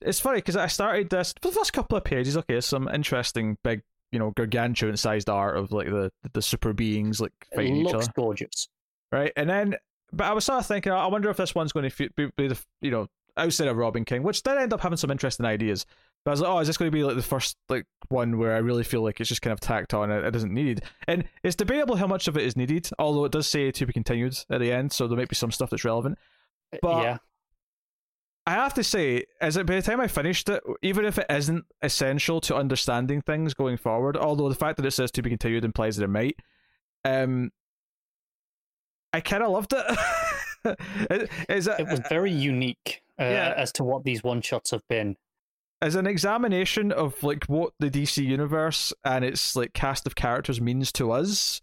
Speaker 1: it's funny because I started this for the first couple of pages. Okay, some interesting big, you know, gargantuan sized art of like the the super beings like
Speaker 2: It
Speaker 1: fighting each
Speaker 2: looks
Speaker 1: other,
Speaker 2: gorgeous.
Speaker 1: right? And then, but I was sort of thinking, I wonder if this one's going to be, be the you know outside of Robin King, which did end up having some interesting ideas. But I was like, oh, is this going to be like the first like one where I really feel like it's just kind of tacked on, it, it isn't needed, and it's debatable how much of it is needed. Although it does say to be continued at the end, so there might be some stuff that's relevant.
Speaker 2: Uh,
Speaker 1: But-
Speaker 2: yeah,
Speaker 1: I have to say, as it by the time I finished it, even if it isn't essential to understanding things going forward, although the fact that it says to be continued implies that it might, um, I kind of loved it. it is
Speaker 2: it was very unique uh,
Speaker 1: yeah.
Speaker 2: as to what these one shots have been.
Speaker 1: as an examination of like what the DC universe and its like cast of characters means to us,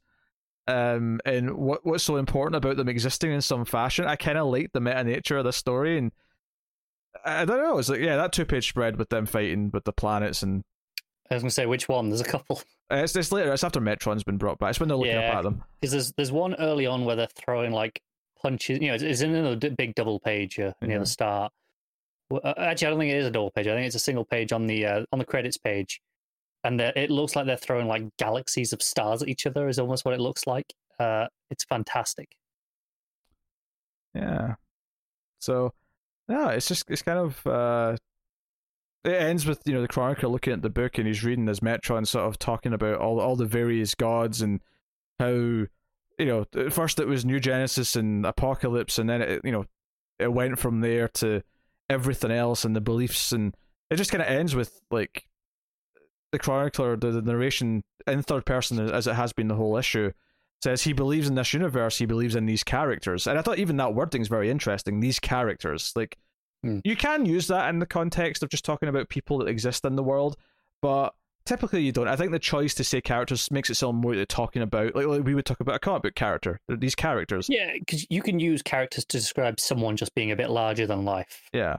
Speaker 1: um, and what what's so important about them existing in some fashion. I kind of like the meta nature of the story, and I don't know. It's like yeah, that two page spread with them fighting with the planets, and
Speaker 2: I was going to say which one. There's a couple.
Speaker 1: uh, it's it's later. It's after Metron's been brought back. It's when they're looking
Speaker 2: Yeah.
Speaker 1: up at them.
Speaker 2: Because there's there's one early on where they're throwing like punches. You know, it's, it's in a big double page near the start. Well, uh, actually, I don't think it is a double page. I think it's a single page on the uh, on the credits page, and it looks like they're throwing like galaxies of stars at each other. Is almost what it looks like. Uh, it's fantastic.
Speaker 1: Yeah. So, yeah, it's just it's kind of uh, it ends with you know the chronicler looking at the book and he's reading as Metron sort of talking about all all the various gods and how you know first it was New Genesis and Apokolips and then it you know it went from there to everything else and the beliefs and it just kind of ends with like the chronicler the, the narration in third person as it has been the whole issue says he believes in this universe, he believes in these characters. And I thought even that wording is very interesting. These characters. Like
Speaker 2: Hmm.
Speaker 1: you can use that in the context of just talking about people that exist in the world, but typically you don't. I think the choice to say characters makes it sound more like talking about like, like we would talk about a comic book character. These characters.
Speaker 2: Yeah, because you can use characters to describe someone just being a bit larger than life.
Speaker 1: Yeah.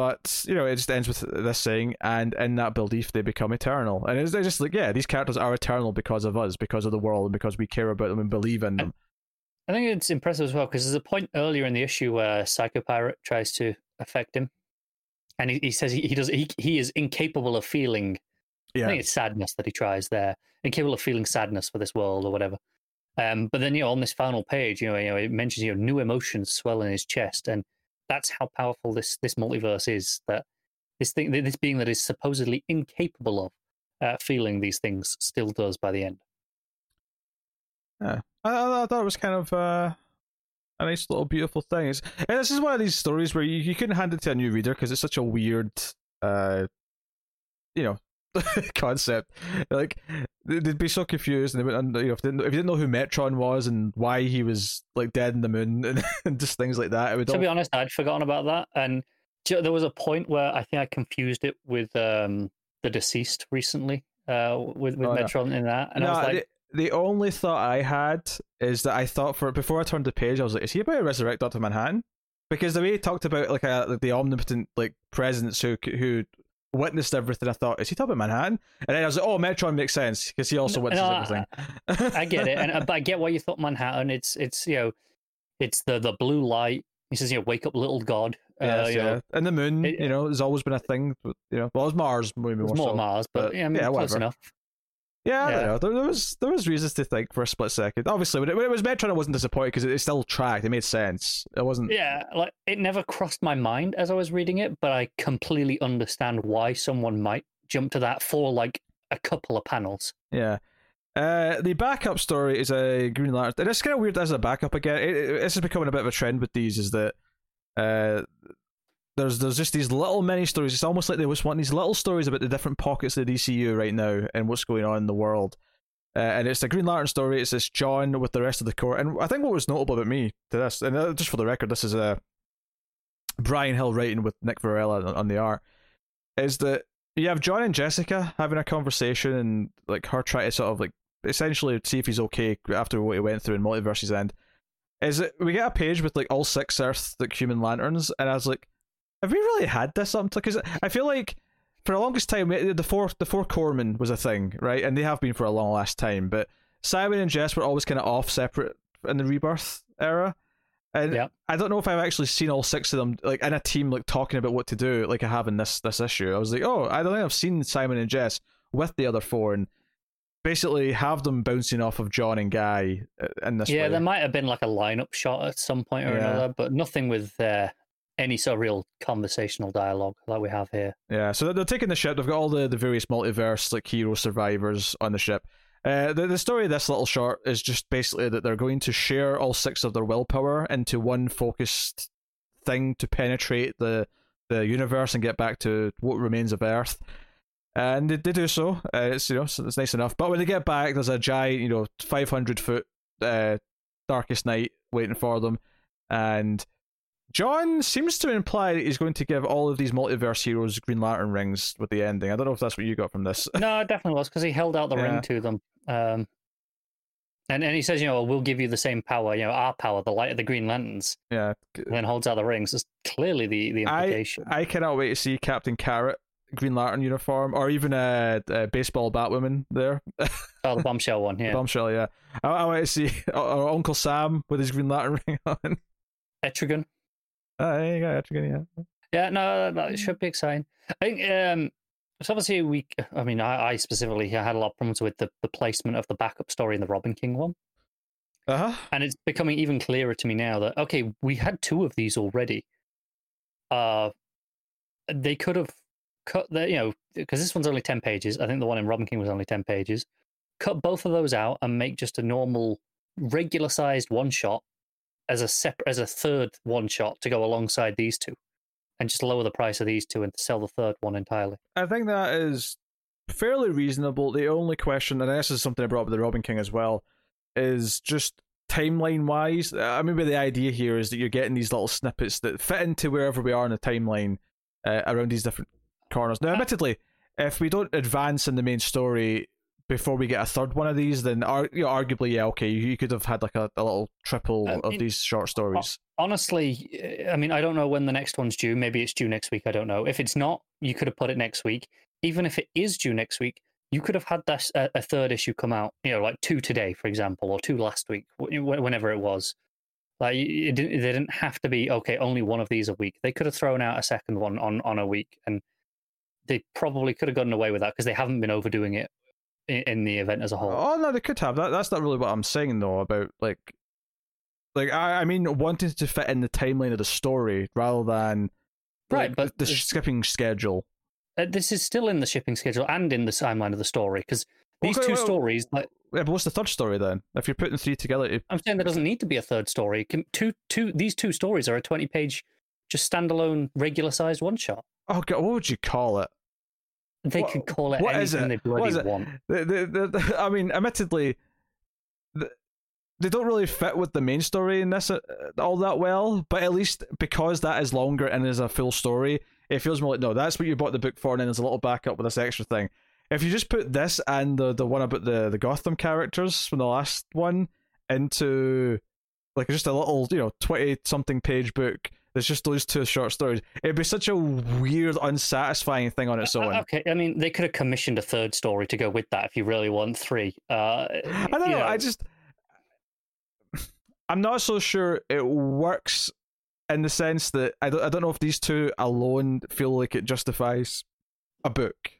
Speaker 1: But you know, it just ends with this saying, and in that belief, they become eternal. And it's just like, yeah, these characters are eternal because of us, because of the world, and because we care about them and believe in them.
Speaker 2: I think it's impressive as well because there's a point earlier in the issue where Psycho Pirate tries to affect him, and he, he says he, he does he he is incapable of feeling.
Speaker 1: Yeah.
Speaker 2: I think it's sadness that he tries there, incapable of feeling sadness for this world or whatever. Um, but then you know on this final page, you know, you know it mentions you know new emotions swell in his chest, and that's how powerful this this multiverse is. That this thing, this being that is supposedly incapable of uh, feeling these things, still does by the end.
Speaker 1: Yeah, I, I thought it was kind of uh, a nice little beautiful thing. And this is one of these stories where you, you couldn't hand it to a new reader because it's such a weird, uh, you know, concept. Like they'd be so confused, and, they, and you know, if they, if you didn't know who Metron was and why he was like dead in the moon and, and just things like that, it would.
Speaker 2: To
Speaker 1: all...
Speaker 2: be honest, I'd forgotten about that, and there was a point where I think I confused it with um, the deceased recently, uh, with with
Speaker 1: Oh.
Speaker 2: Metron in that, and I
Speaker 1: No,
Speaker 2: was like,
Speaker 1: the, the only thought I had is that I thought for before I turned the page, I was like, "Is he about to resurrect Doctor Manhattan?" Because the way he talked about like a, like the omnipotent like presence who who witnessed everything, I thought, "Is he talking about Manhattan?" And then I was like, "Oh, Metron makes sense because he also
Speaker 2: No,
Speaker 1: witnesses
Speaker 2: no,
Speaker 1: everything."
Speaker 2: I get it, and uh, but I get why you thought Manhattan. It's it's you know, it's the the blue light. He says, you know, wake up, little god.
Speaker 1: Yes,
Speaker 2: uh, you
Speaker 1: yeah,
Speaker 2: know,
Speaker 1: and the moon,
Speaker 2: it-
Speaker 1: you know, has always been a thing. You know, well, it was Mars, maybe more,
Speaker 2: it's more
Speaker 1: so.
Speaker 2: Mars, but,
Speaker 1: but
Speaker 2: yeah, I mean,
Speaker 1: yeah,
Speaker 2: close
Speaker 1: whatever.
Speaker 2: enough.
Speaker 1: Yeah, I
Speaker 2: Yeah.
Speaker 1: don't know. There, there was there was reasons to think for a split second. Obviously, when it, when it was Metron, I wasn't disappointed because it, it still tracked. It made sense. It wasn't.
Speaker 2: Yeah, like it never crossed my mind as I was reading it, but I completely understand why someone might jump to that for like a couple of panels.
Speaker 1: Yeah. Uh, the backup story is a Green Lantern. And it's kind of weird as a backup again. It, it, this is becoming a bit of a trend with these. Is that uh, there's there's just these little mini stories. It's almost like they just want these little stories about the different pockets of the DCU right now and what's going on in the world. Uh, and it's the Green Lantern story. It's this John with the rest of the Corps. And I think what was notable about me to this, and uh, just for the record, this is a Brian Hill writing with Nick Varela on, on the art, is that you have John and Jessica having a conversation and like her trying to sort of like essentially see if he's okay after what he went through in Multiverse's End. Is it we get a page with like all six Earth like human lanterns, and I was like, have we really had this up? Because I feel like for the longest time the four the four corpsmen was a thing, right? And they have been for a long last time. But Simon and Jess were always kind of off separate in the Rebirth era. And
Speaker 2: Yeah.
Speaker 1: I don't know if I've actually seen all six of them like in a team like talking about what to do, like I have in this this issue. I was like, oh, I don't think I've seen Simon and Jess with the other four, and basically have them bouncing off of John and Guy uh, in this
Speaker 2: yeah,
Speaker 1: way.
Speaker 2: there might have been like a lineup shot at some point or
Speaker 1: Yeah.
Speaker 2: another, but nothing with uh, any sort of real conversational dialogue like we have here.
Speaker 1: Yeah, so they're- taking the ship. They've got all the, the various multiverse like hero survivors on the ship. Uh, the the story of this little short is just basically that they're going to share all six of their willpower into one focused thing to penetrate the the universe and get back to what remains of Earth. And they, they do so. Uh, it's you know so it's nice enough. But when they get back, there's a giant you know 500 foot uh, Darkest Knight waiting for them, and John seems to imply that he's going to give all of these multiverse heroes Green Lantern rings with the ending. I don't know if that's what you got from this.
Speaker 2: No, it definitely was because he held out the
Speaker 1: Yeah.
Speaker 2: ring to them. Um, and, and he says, you know, we'll give you the same power, you know, our power, the light of the Green Lanterns,
Speaker 1: yeah,
Speaker 2: and then holds out the rings. It's clearly the, the implication.
Speaker 1: I cannot wait to see Captain Carrot Green Lantern uniform, or even a, a baseball Batwoman there.
Speaker 2: oh, the bombshell one, yeah.
Speaker 1: Bombshell, yeah. I, I want to see or Uncle Sam with his Green Lantern ring on.
Speaker 2: Etrigan.
Speaker 1: Ah, there you go, Etrigan, yeah.
Speaker 2: Yeah, no, that should be exciting. I think um, it's Obviously, we. I mean, I, I specifically had a lot of problems with the, the placement of the backup story in the Robin King one,
Speaker 1: Uh huh.
Speaker 2: and it's becoming even clearer to me now that okay, we had two of these already. Uh, they could have cut the you know because this one's only ten pages. I think the one in Robin King was only ten pages. Cut both of those out and make just a normal, regular sized one shot as a separate as a third one shot to go alongside these two and just lower the price of these two and sell the third one entirely.
Speaker 1: I think that is fairly reasonable. The only question, and this is something I brought up with the Robin King as well, is just timeline wise. I mean, the idea here is that you're getting these little snippets that fit into wherever we are in the timeline uh, around these different corners. Now, admittedly, if we don't advance in the main story before we get a third one of these, then ar- you know, arguably, yeah, okay, you, could have had like a, a little triple
Speaker 2: I
Speaker 1: of these short stories.
Speaker 2: Honestly, uh, I mean, I don't know when the next one's due. Maybe it's due next week. I don't know. If it's not, you could have put it next week. Even if it is due next week, you could have had this a, a third issue come out, you know, like two today, for example, or two last week, wh- whenever it was. Like it didn't, they didn't have to be okay. Only one of these a week. They could have thrown out a second one on on a week, and they probably could have gotten away with that because they haven't been overdoing it in, the event as a whole.
Speaker 1: Oh no, they could have. That that's not really what I'm saying though about like, like I I mean wanting to fit in the timeline of the story rather than
Speaker 2: right, but
Speaker 1: the, the skipping schedule.
Speaker 2: Uh, this is still in the shipping schedule and in the timeline of the story because these okay, two well, stories. Like,
Speaker 1: yeah, but what's the third story then? If you're putting three together, it...
Speaker 2: I'm saying there doesn't need to be a third story. Can, Two, two, these two stories are a 20 page, just standalone, regular sized one shot.
Speaker 1: Oh God, what would you call it?
Speaker 2: They what, could call it anything they bloody want.
Speaker 1: The, the, the, I mean, admittedly, they don't really fit with the main story in this uh, all that well. But at least because that is longer and is a full story, it feels more like no, that's what you bought the book for, and then there's a little backup with this extra thing. If you just put this and the the one about the the Gotham characters from the last one into like just a little you know twenty something page book there's just those two short stories. It'd be such a weird, unsatisfying thing on its uh, own.
Speaker 2: Okay, I mean, they could have commissioned a third story to go with that if you really want three. Uh,
Speaker 1: I don't know, know. I just, I'm not so sure it works in the sense that I don't, I don't know if these two alone feel like it justifies a book.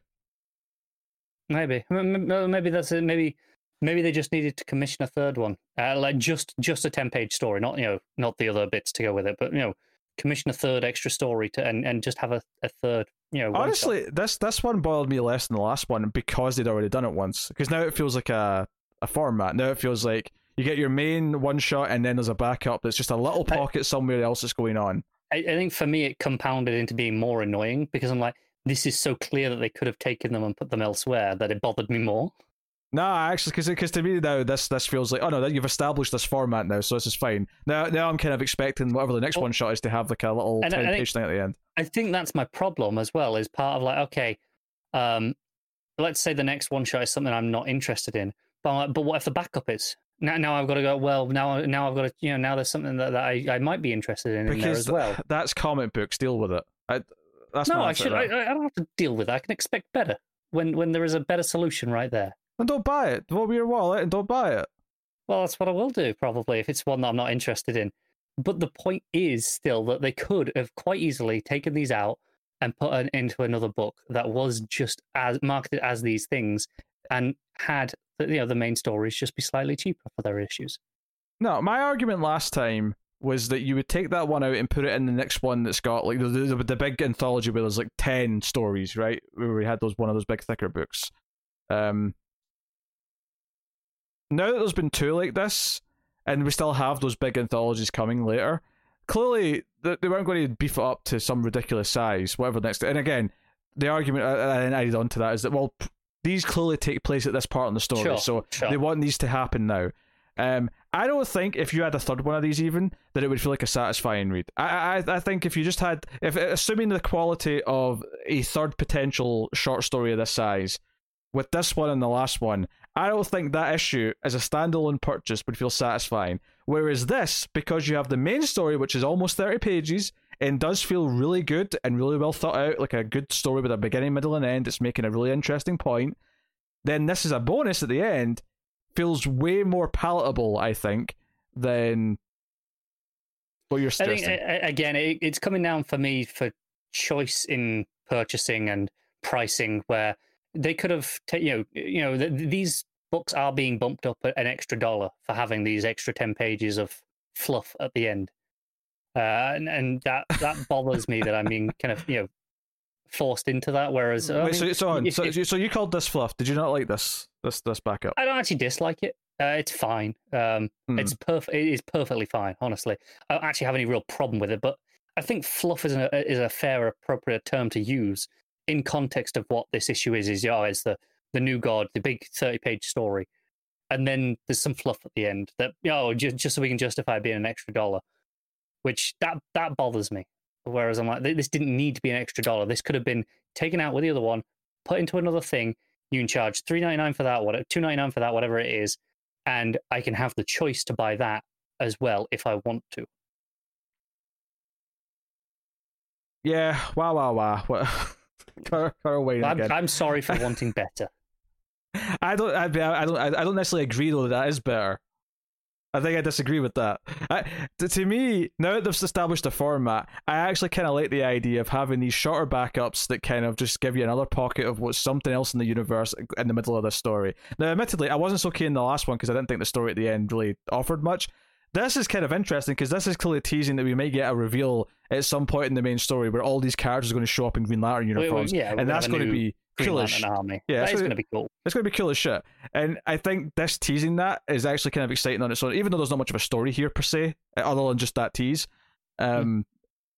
Speaker 2: Maybe, maybe that's it. Maybe, maybe they just needed to commission a third one, uh, like just just a ten page story, not you know, not the other bits to go with it, but you know, commission a third extra story to and, and just have a, a third you know
Speaker 1: honestly
Speaker 2: shot.
Speaker 1: this this one boiled me less than the last one because they'd already done it once. Because now it feels like a a format. Now it feels like you get your main one shot and then there's a backup that's just a little pocket I, somewhere else that's going on.
Speaker 2: I, I think for me it compounded into being more annoying because i'm like this is so clear that they could have taken them and put them elsewhere that it bothered me more
Speaker 1: no, actually, because because to me now this this feels like oh no, you've established this format now, so this is fine. Now now I'm kind of expecting whatever the next well, one shot is to have like a little ten page thing at the end.
Speaker 2: I think that's my problem as well. Is part of like okay, um, let's say the next one shot is something I'm not interested in, but but what if the backup is? Now, now I've got to go. Well, now, now I've got to. You know, now there's something that, that I, I might be interested in, in there as well.
Speaker 1: That's comic books. Deal with it. I, that's
Speaker 2: no, I should. I, I don't have to deal with that. I can expect better when when there is a better solution right there.
Speaker 1: Then don't buy it. Vote with your wallet and don't buy it.
Speaker 2: Well, that's what I will do probably if it's one that I'm not interested in. But the point is still that they could have quite easily taken these out and put it into another book that was just as marketed as these things and had you know the main stories just be slightly cheaper for their issues.
Speaker 1: No, my argument last time was that you would take that one out and put it in the next one that's got like the the, the big anthology where there's like ten stories, right? Where we had those one of those big thicker books. Um, now that there's been two like this, and we still have those big anthologies coming later, clearly they weren't going to beef it up to some ridiculous size, whatever next. And again, the argument I added on to that is that well, these clearly take place at this part in the story, sure, so sure. they want these to happen now. Um, I don't think if you had a third one of these even that it would feel like a satisfying read. I, I I think if you just had if assuming the quality of a third potential short story of this size, with this one and the last one, I don't think that issue as a standalone purchase would feel satisfying. Whereas this, because you have the main story, which is almost 30 pages, and does feel really good and really well thought out, like a good story with a beginning, middle, and end, it's making a really interesting point, then this is a bonus at the end, feels way more palatable, I think, than what you're suggesting. I
Speaker 2: think, again, it's coming down for me for choice in purchasing and pricing, where they could have, t- you know, you know, th- these books are being bumped up an extra dollar for having these extra ten pages of fluff at the end, uh, and, and that that bothers me that I'm being kind of you know forced into that. Whereas,
Speaker 1: Wait, I mean, so, so, on. If, so, if, so you called this fluff? Did you not like this this this backup?
Speaker 2: I don't actually dislike it. Uh, it's fine. Um, hmm. It's perfect. It is perfectly fine. Honestly, I don't actually have any real problem with it. But I think fluff is a is a fair, appropriate term to use in context of what this issue is, is yeah, it's the the new god, the big thirty page story, and then there's some fluff at the end that oh, just, just so we can justify being an extra dollar, which that that bothers me. Whereas I'm like, this didn't need to be an extra dollar. This could have been taken out with the other one, put into another thing. You can charge three ninety nine for that, whatever two ninety nine for that, whatever it is, and I can have the choice to buy that as well if I want to.
Speaker 1: Yeah, wow, wow, wow. Wayne
Speaker 2: I'm, I'm sorry for wanting better.
Speaker 1: I don't. I, I don't. I don't necessarily agree though that, that is better. I think I disagree with that. I, to, to me, now that they've established a format, I actually kind of like the idea of having these shorter backups that kind of just give you another pocket of what's something else in the universe in the middle of the story. Now, admittedly, I wasn't so keen in the last one because I didn't think the story at the end really offered much. This is kind of interesting because this is clearly teasing that we may get a reveal at some point in the main story where all these characters are going to show up in Green Lantern uniforms,
Speaker 2: yeah,
Speaker 1: and that's going to be cool as
Speaker 2: army.
Speaker 1: Yeah,
Speaker 2: that
Speaker 1: it's gonna-
Speaker 2: be cool.
Speaker 1: it's going to be cool as shit. And I think this teasing that is actually kind of exciting on its own, even though there's not much of a story here per se, uh, other than just that tease. Um,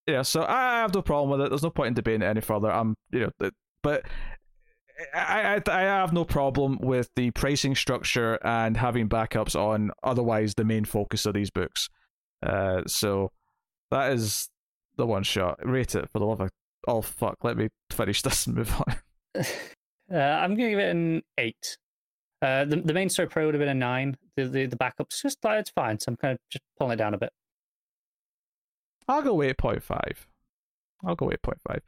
Speaker 1: yeah, so I have no problem with it. There's no point in debating it any further. I'm, you know, but I, I I have no problem with the pricing structure and having backups on. Otherwise, the main focus of these books. Uh, so that is the one shot. Rate it for the love of oh fuck. Let me finish this and move on.
Speaker 2: Uh, I'm to give it an eight. Uh, the the main story probably would have been a nine. The the, the backups just like it's fine. So I'm kind of just pulling it down a bit.
Speaker 1: I'll go 8.5. I'll go 8.5.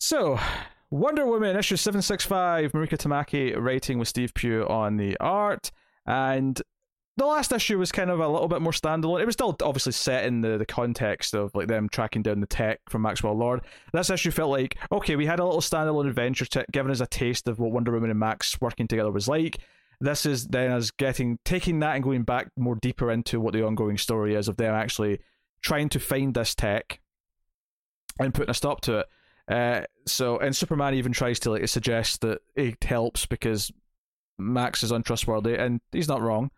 Speaker 1: So, Wonder Woman issue 765, Mariko Tamaki writing with Steve Pugh on the art. And the last issue was kind of a little bit more standalone. It was still obviously set in the, the context of like them tracking down the tech from Maxwell Lord. This issue felt like, okay, we had a little standalone adventure to giving us a taste of what Wonder Woman and Max working together was like. This is then us getting taking that and going back more deeper into what the ongoing story is of them actually trying to find this tech and putting a stop to it. Uh, so, and Superman even tries to like suggest that it helps because Max is untrustworthy, and he's not wrong.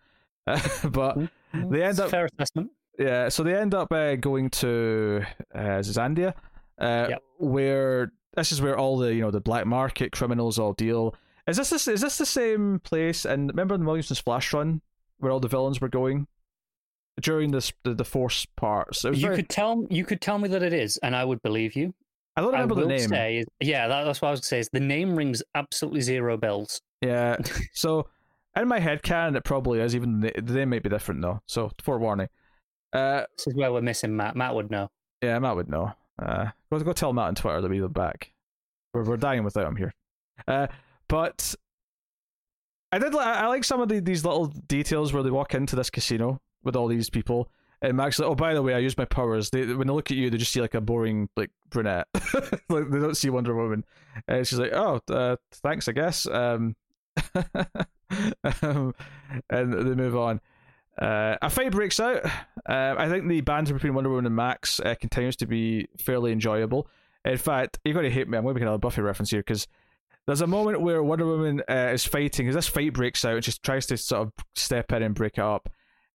Speaker 1: but They end up-
Speaker 2: fair assessment.
Speaker 1: yeah, so they end up uh, going to uh, Zandia, uh,
Speaker 2: Yep.
Speaker 1: where this is where all the you know the black market criminals all deal. Is this this is this the same place? And remember in Williamson's Flash run where all the villains were going during this the, the Force parts. Was
Speaker 2: You
Speaker 1: very-
Speaker 2: could tell you could tell me that it is, and I would believe you.
Speaker 1: I don't
Speaker 2: I
Speaker 1: remember
Speaker 2: will
Speaker 1: the name.
Speaker 2: say, yeah, that, that's what I was going to say. Is the name rings absolutely zero bells.
Speaker 1: Yeah. so in my head canon it probably is, even they, the name might be different though. So forewarning. Uh
Speaker 2: This is where we're missing Matt. Matt would know.
Speaker 1: yeah, Matt would know. Uh go go tell Matt on Twitter that we are back. We're we're dying without him here. Uh but I did I like some of the, these little details where they walk into this casino with all these people. And Max, like, oh, by the way, I use my powers. They when they look at you, they just see like a boring like brunette. like they don't see Wonder Woman. And she's like, oh, uh, thanks, I guess. Um, um, and they move on. Uh, a fight breaks out. Uh, I think the banter between Wonder Woman and Max uh, continues to be fairly enjoyable. In fact, you're going to hate me. I'm going to make another Buffy reference here because there's a moment where Wonder Woman uh, is fighting. As this fight breaks out, and she tries to sort of step in and break it up,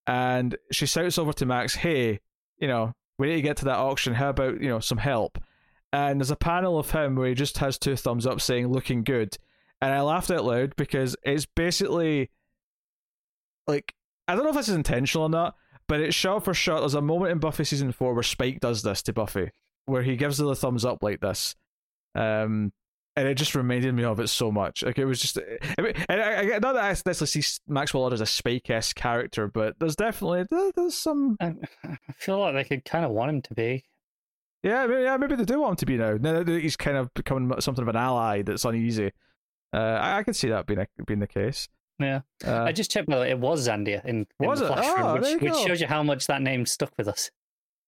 Speaker 1: and she shouts over to Max, "Hey, you know, we need to get to that auction. How about you know some help?" And there's a panel of him where he just has two thumbs up saying "looking good," and I laughed out loud because it's basically like I don't know if this is intentional or not, but it's shot for shot. There's a moment in Buffy season four where Spike does this to Buffy, where he gives her the thumbs up like this. Um, and it just reminded me of it so much. Like it was just, I mean, and I, I, not that I necessarily see Maxwell Lord as a Spike-esque character, but there's definitely there's some,
Speaker 2: I, I feel like they could kind of want him to be.
Speaker 1: yeah, maybe, yeah, maybe they do want him to be now. Now that he's kind of becoming something of an ally that's uneasy. Uh, I, I could see that being a, being the case.
Speaker 2: Yeah.
Speaker 1: Uh,
Speaker 2: I just checked it was Zandia in, in
Speaker 1: Was
Speaker 2: the
Speaker 1: it?
Speaker 2: Flash
Speaker 1: Oh,
Speaker 2: which, which shows you how much that name stuck with us.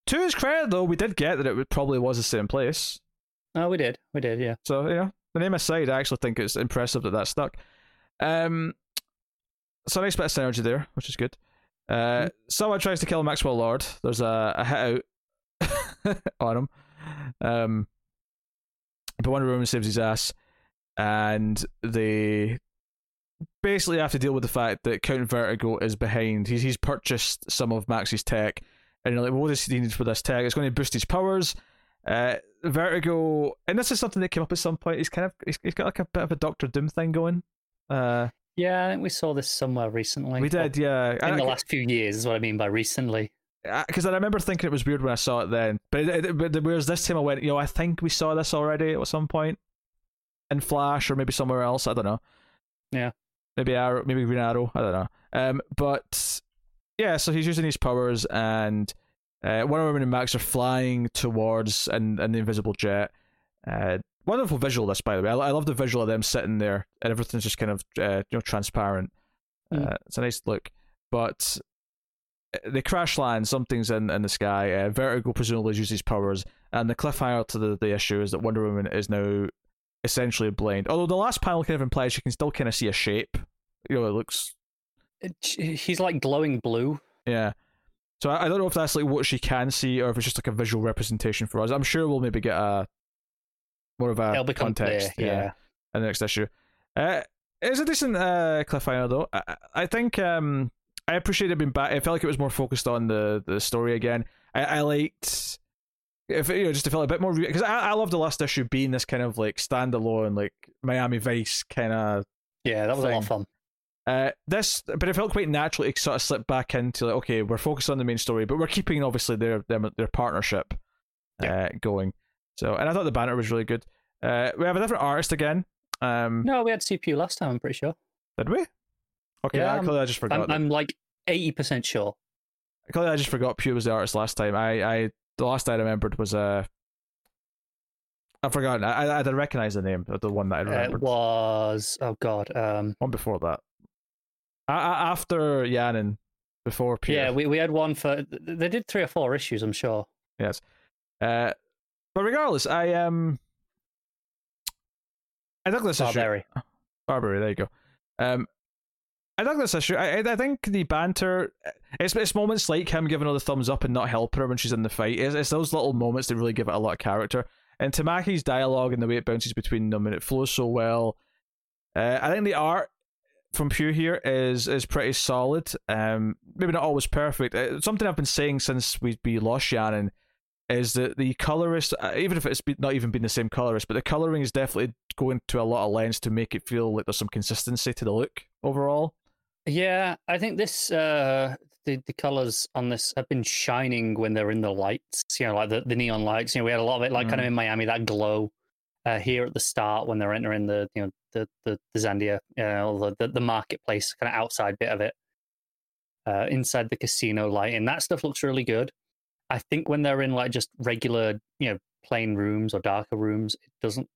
Speaker 1: to his credit, though, we did get that it probably was the same place.
Speaker 2: Oh, we did, we did, yeah.
Speaker 1: So yeah, the name aside, I actually think it's impressive that that stuck. Um, so nice bit of synergy there, which is good. Uh, someone tries to kill Maxwell Lord. There's a, a hit out on him. Um, but Wonder Woman saves his ass, and they basically have to deal with the fact that Count Vertigo is behind. He's he's purchased some of Max's tech, and you're like, well, what does he need for this tech? It's going to boost his powers. Uh, Vertigo, and this is something that came up at some point. He's kind of he's, he's got like a bit of a Doctor Doom thing going. Uh,
Speaker 2: Yeah, I think we saw this somewhere recently.
Speaker 1: we did, yeah.
Speaker 2: In the last few years is what I mean by recently.
Speaker 1: because I remember thinking it was weird when I saw it then. But, it, it, but whereas this time I went, you know, I think we saw this already at some point in Flash or maybe somewhere else. I don't know.
Speaker 2: Yeah.
Speaker 1: Maybe Arrow, maybe Green Arrow. I don't know. Um, but yeah, so he's using his powers, and uh, Wonder Woman and Max are flying towards an, an invisible jet. Uh, wonderful visual. This, by the way, I, I love the visual of them sitting there and everything's just kind of uh, you know transparent.
Speaker 2: Mm.
Speaker 1: Uh, it's a nice look, but uh, they crash land. Something's in in the sky. Uh, Vertigo presumably uses his powers, and the cliffhanger to the the issue is that Wonder Woman is now essentially a blind. Although the last panel kind of implies you can still kind of see a shape. You know, it looks
Speaker 2: It- He's like glowing blue.
Speaker 1: yeah. So I, I don't know if that's like what she can see or if it's just like a visual representation for us. I'm sure we'll maybe get a more of a context.
Speaker 2: clear. Yeah.
Speaker 1: in the next issue. Uh, it's a decent uh, cliffhanger though. I, I- think um, I appreciate it being back. I felt like it was more focused on the the story again. I, I liked if you know just to feel a bit more because I, I love the last issue being this kind of like standalone like Miami Vice kind of
Speaker 2: Yeah, that was a lot of fun.
Speaker 1: uh, this, but it felt quite natural to sort of slip back into like, okay, we're focused on the main story, but we're keeping obviously their their, their partnership uh, going. So, and I thought the banner was really good. Uh, we have a different artist again. Um,
Speaker 2: No, we had CPU last time. I'm pretty sure.
Speaker 1: did we? Okay,
Speaker 2: Yeah,
Speaker 1: I,
Speaker 2: I'm-
Speaker 1: I just forgot.
Speaker 2: I'm, I'm like eighty percent sure.
Speaker 1: clearly I just forgot Pugh was the artist last time. I, I the last I remembered was uh, I've forgotten. I, I, I didn't recognize the name of the one that I remembered.
Speaker 2: it was oh god. Um,
Speaker 1: one before that. A- a- after Yanin, before Pugh.
Speaker 2: yeah, we we had one for. They did three or four issues. I'm sure.
Speaker 1: Yes. Uh, but regardless, I um, I dug this issue.
Speaker 2: Barberi.
Speaker 1: Barberi, there you go. Um, I dug this issue. I, I think the banter, it's it's moments like him giving her the thumbs up and not helping her when she's in the fight. It's, it's those little moments that really give it a lot of character. And Tamaki's dialogue and the way it bounces between them and it flows so well. Uh, I think the art from Pugh here is is pretty solid. Um, maybe not always perfect. Uh, something I've been saying since we we lost Shannon is that the colorist, uh, even if it's be, not even been the same colorist, but the coloring is definitely going to a lot of lens to make it feel like there's some consistency to the look overall.
Speaker 2: Yeah, I think this uh the, the colors on this have been shining when they're in the lights, you know, like the, the neon lights. You know, we had a lot of it like kind of in Miami, that glow uh here at the start when they're entering the you know the the, the Zandia, uh, or the, the the marketplace kind of outside bit of it. Uh inside the casino lighting. That stuff looks really good. I think when they're in like just regular, you know, plain rooms or darker rooms, it doesn't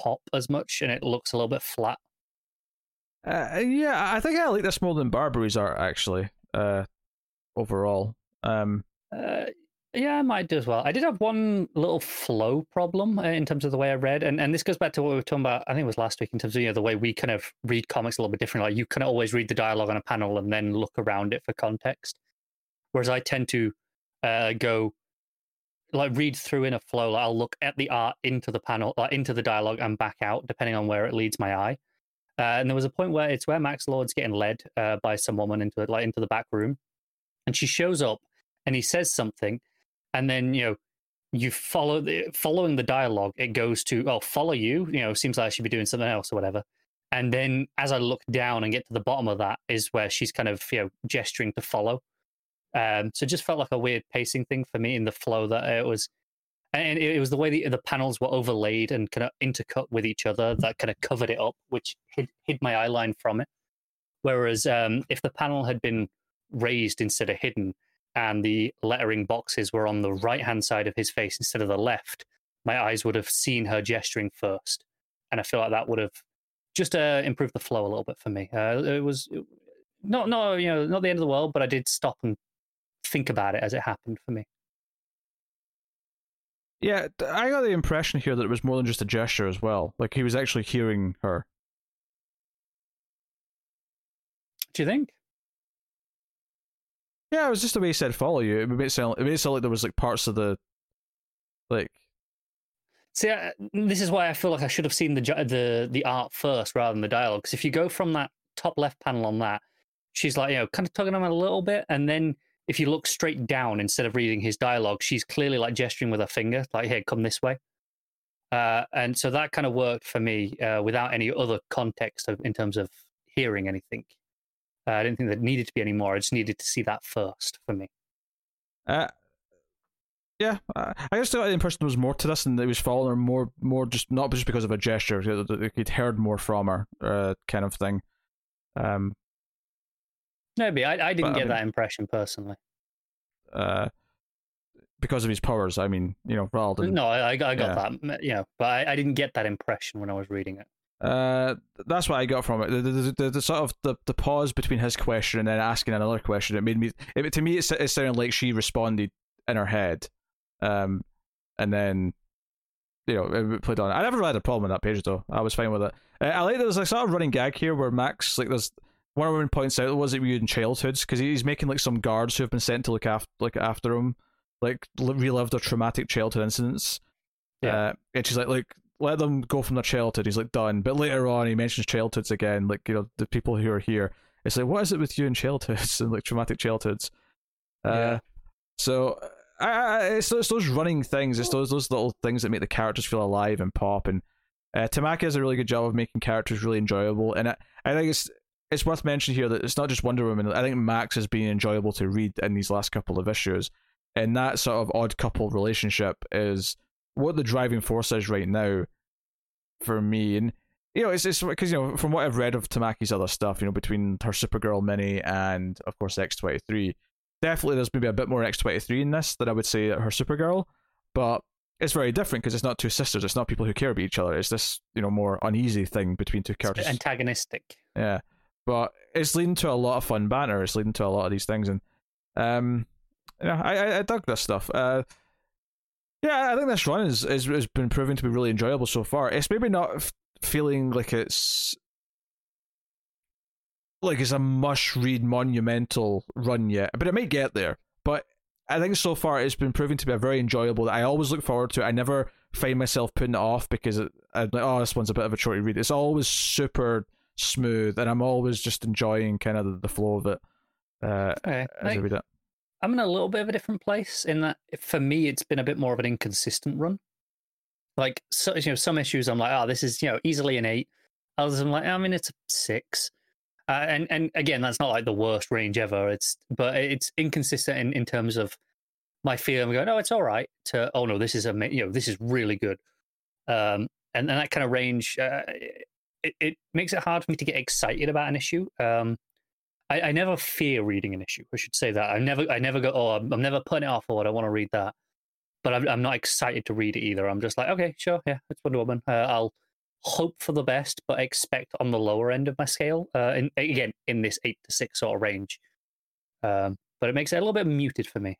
Speaker 2: pop as much and it looks a little bit flat.
Speaker 1: Uh, yeah, I think I like this more than Barberi's art actually. Uh, overall, um,
Speaker 2: Uh, yeah, I might do as well. I did have one little flow problem uh, in terms of the way I read, and, and this goes back to what we were talking about. I think it was last week in terms of you know the way we kind of read comics a little bit differently. Like you can always read the dialogue on a panel and then look around it for context, whereas I tend to uh, go like read through in a flow. Like I'll look at the art into the panel, like into the dialogue, and back out depending on where it leads my eye. Uh, and there was a point where it's where Max Lord's getting led uh, by some woman into it, like into the back room, and she shows up and he says something, and then you know you follow the following the dialogue. It goes to oh follow you. You know seems like I should be doing something else or whatever. And then as I look down and get to the bottom of that is where she's kind of you know gesturing to follow. Um, so it just felt like a weird pacing thing for me in the flow that it was and it, was the way the, the panels were overlaid and kind of intercut with each other that kind of covered it up, which hid, hid my eye line from it. Whereas um, if the panel had been raised instead of hidden, and the lettering boxes were on the right hand side of his face instead of the left, my eyes would have seen her gesturing first, and I feel like that would have just uh, improved the flow a little bit for me. Uh, it was not not you know not the end of the world, but I did stop and think about it as it happened for me.
Speaker 1: Yeah, I got the impression here that it was more than just a gesture as well. Like he was actually hearing her.
Speaker 2: Do you think?
Speaker 1: Yeah, it was just the way he said "follow you." It made it sound, it made it sound like there was like parts of the, like
Speaker 2: See, I, this is why I feel like I should have seen the the the art first rather than the dialogue. Because if you go from that top left panel on that, she's like you know kind of tugging on him a little bit, and then if you look straight down instead of reading his dialogue, she's clearly like gesturing with her finger, like "Hey, come this way." Uh, and so that kind of worked for me uh, without any other context of, in terms of hearing anything. Uh, I didn't think that needed to be any more. I just needed to see that first for me.
Speaker 1: Uh, yeah, uh, I just got the impression there was more to this, and it was following her more, more just not just because of a gesture. He'd heard more from her, uh, kind of thing. Um,
Speaker 2: Maybe I, I didn't
Speaker 1: But, I
Speaker 2: get
Speaker 1: mean-
Speaker 2: that impression personally.
Speaker 1: uh, because of his powers. I mean, you know, rather than
Speaker 2: No, I, I got
Speaker 1: Yeah.
Speaker 2: that. You know, but I, I didn't get that impression when I was reading it.
Speaker 1: Uh, that's what I got from it. The, the, the, the sort of the, the pause between his question and then asking another question. It made me. It, to me, it, it sounded like she responded in her head, um, and then you know it played on. I never really had a problem with that page though. I was fine with it. Uh, I like there's a sort of running gag here where Max like there's one woman points out was it you in childhoods because he's making like some guards who have been sent to look after like after him like li- relive their traumatic childhood incidents.
Speaker 2: Yeah.
Speaker 1: Uh, and she's like, like let them go from their childhood. He's like done, but later on he mentions childhoods again, like you know the people who are here. It's like what is it with you and childhoods and like traumatic childhoods? Uh,
Speaker 2: Yeah.
Speaker 1: so it's, those, those running things. It's those those little things that make the characters feel alive and pop. And uh, Tamaki does a really good job of making characters really enjoyable. And I, I think it's it's worth mentioning here that it's not just Wonder Woman. I think Max has been enjoyable to read in these last couple of issues. And that sort of odd couple relationship is what the driving force is right now for me. And you know, it's it's because you know from what I've read of Tamaki's other stuff, you know, between her Supergirl mini and of course X twenty three, definitely there's maybe a bit more X twenty three in this than I would say her Supergirl, but it's very different because it's not two sisters, it's not people who care about each other. It's this you know more uneasy thing between two
Speaker 2: It's
Speaker 1: characters.
Speaker 2: antagonistic.
Speaker 1: Yeah, but it's leading to a lot of fun banter. It's leading to a lot of these things, and um, yeah, I I, I dug this stuff. Uh, yeah, I think this run is, is has been proven to be really enjoyable so far. It's maybe not f- feeling like it's like it's a must read monumental run yet, but it may get there. But I think so far it's been proving to be a very enjoyable. That I always look forward to. it. I never find myself putting it off because it, I'm like, oh, this one's a bit of a short read. It's always super smooth, and I'm always just enjoying kind of the, the flow of it uh,
Speaker 2: Okay.
Speaker 1: as I
Speaker 2: Like,
Speaker 1: read it.
Speaker 2: I'm in a little bit of a different place in that for me it's been a bit more of an inconsistent run. Like so, you know, some issues I'm like, oh, this is you know easily an eight. Others I'm like, I mean, it's a six. Uh, and and again, that's not like the worst range ever. It's but it's inconsistent in, in terms of my feeling. Going, oh, it's all right. To oh no, this is a you know this is really good. Um, and and that kind of range, uh, it, it makes it hard for me to get excited about an issue. Um, I, I never fear reading an issue. I should say that. I never, I never go. Oh, I'm, I'm never putting it off. Or I don't want to read that. But I'm, I'm not excited to read it either. I'm just like, okay, sure, yeah, it's Wonder Woman. Uh, I'll hope for the best, but expect on the lower end of my scale. Uh, and again, in this eight to six sort of range. Um, but it makes it a little bit muted for me.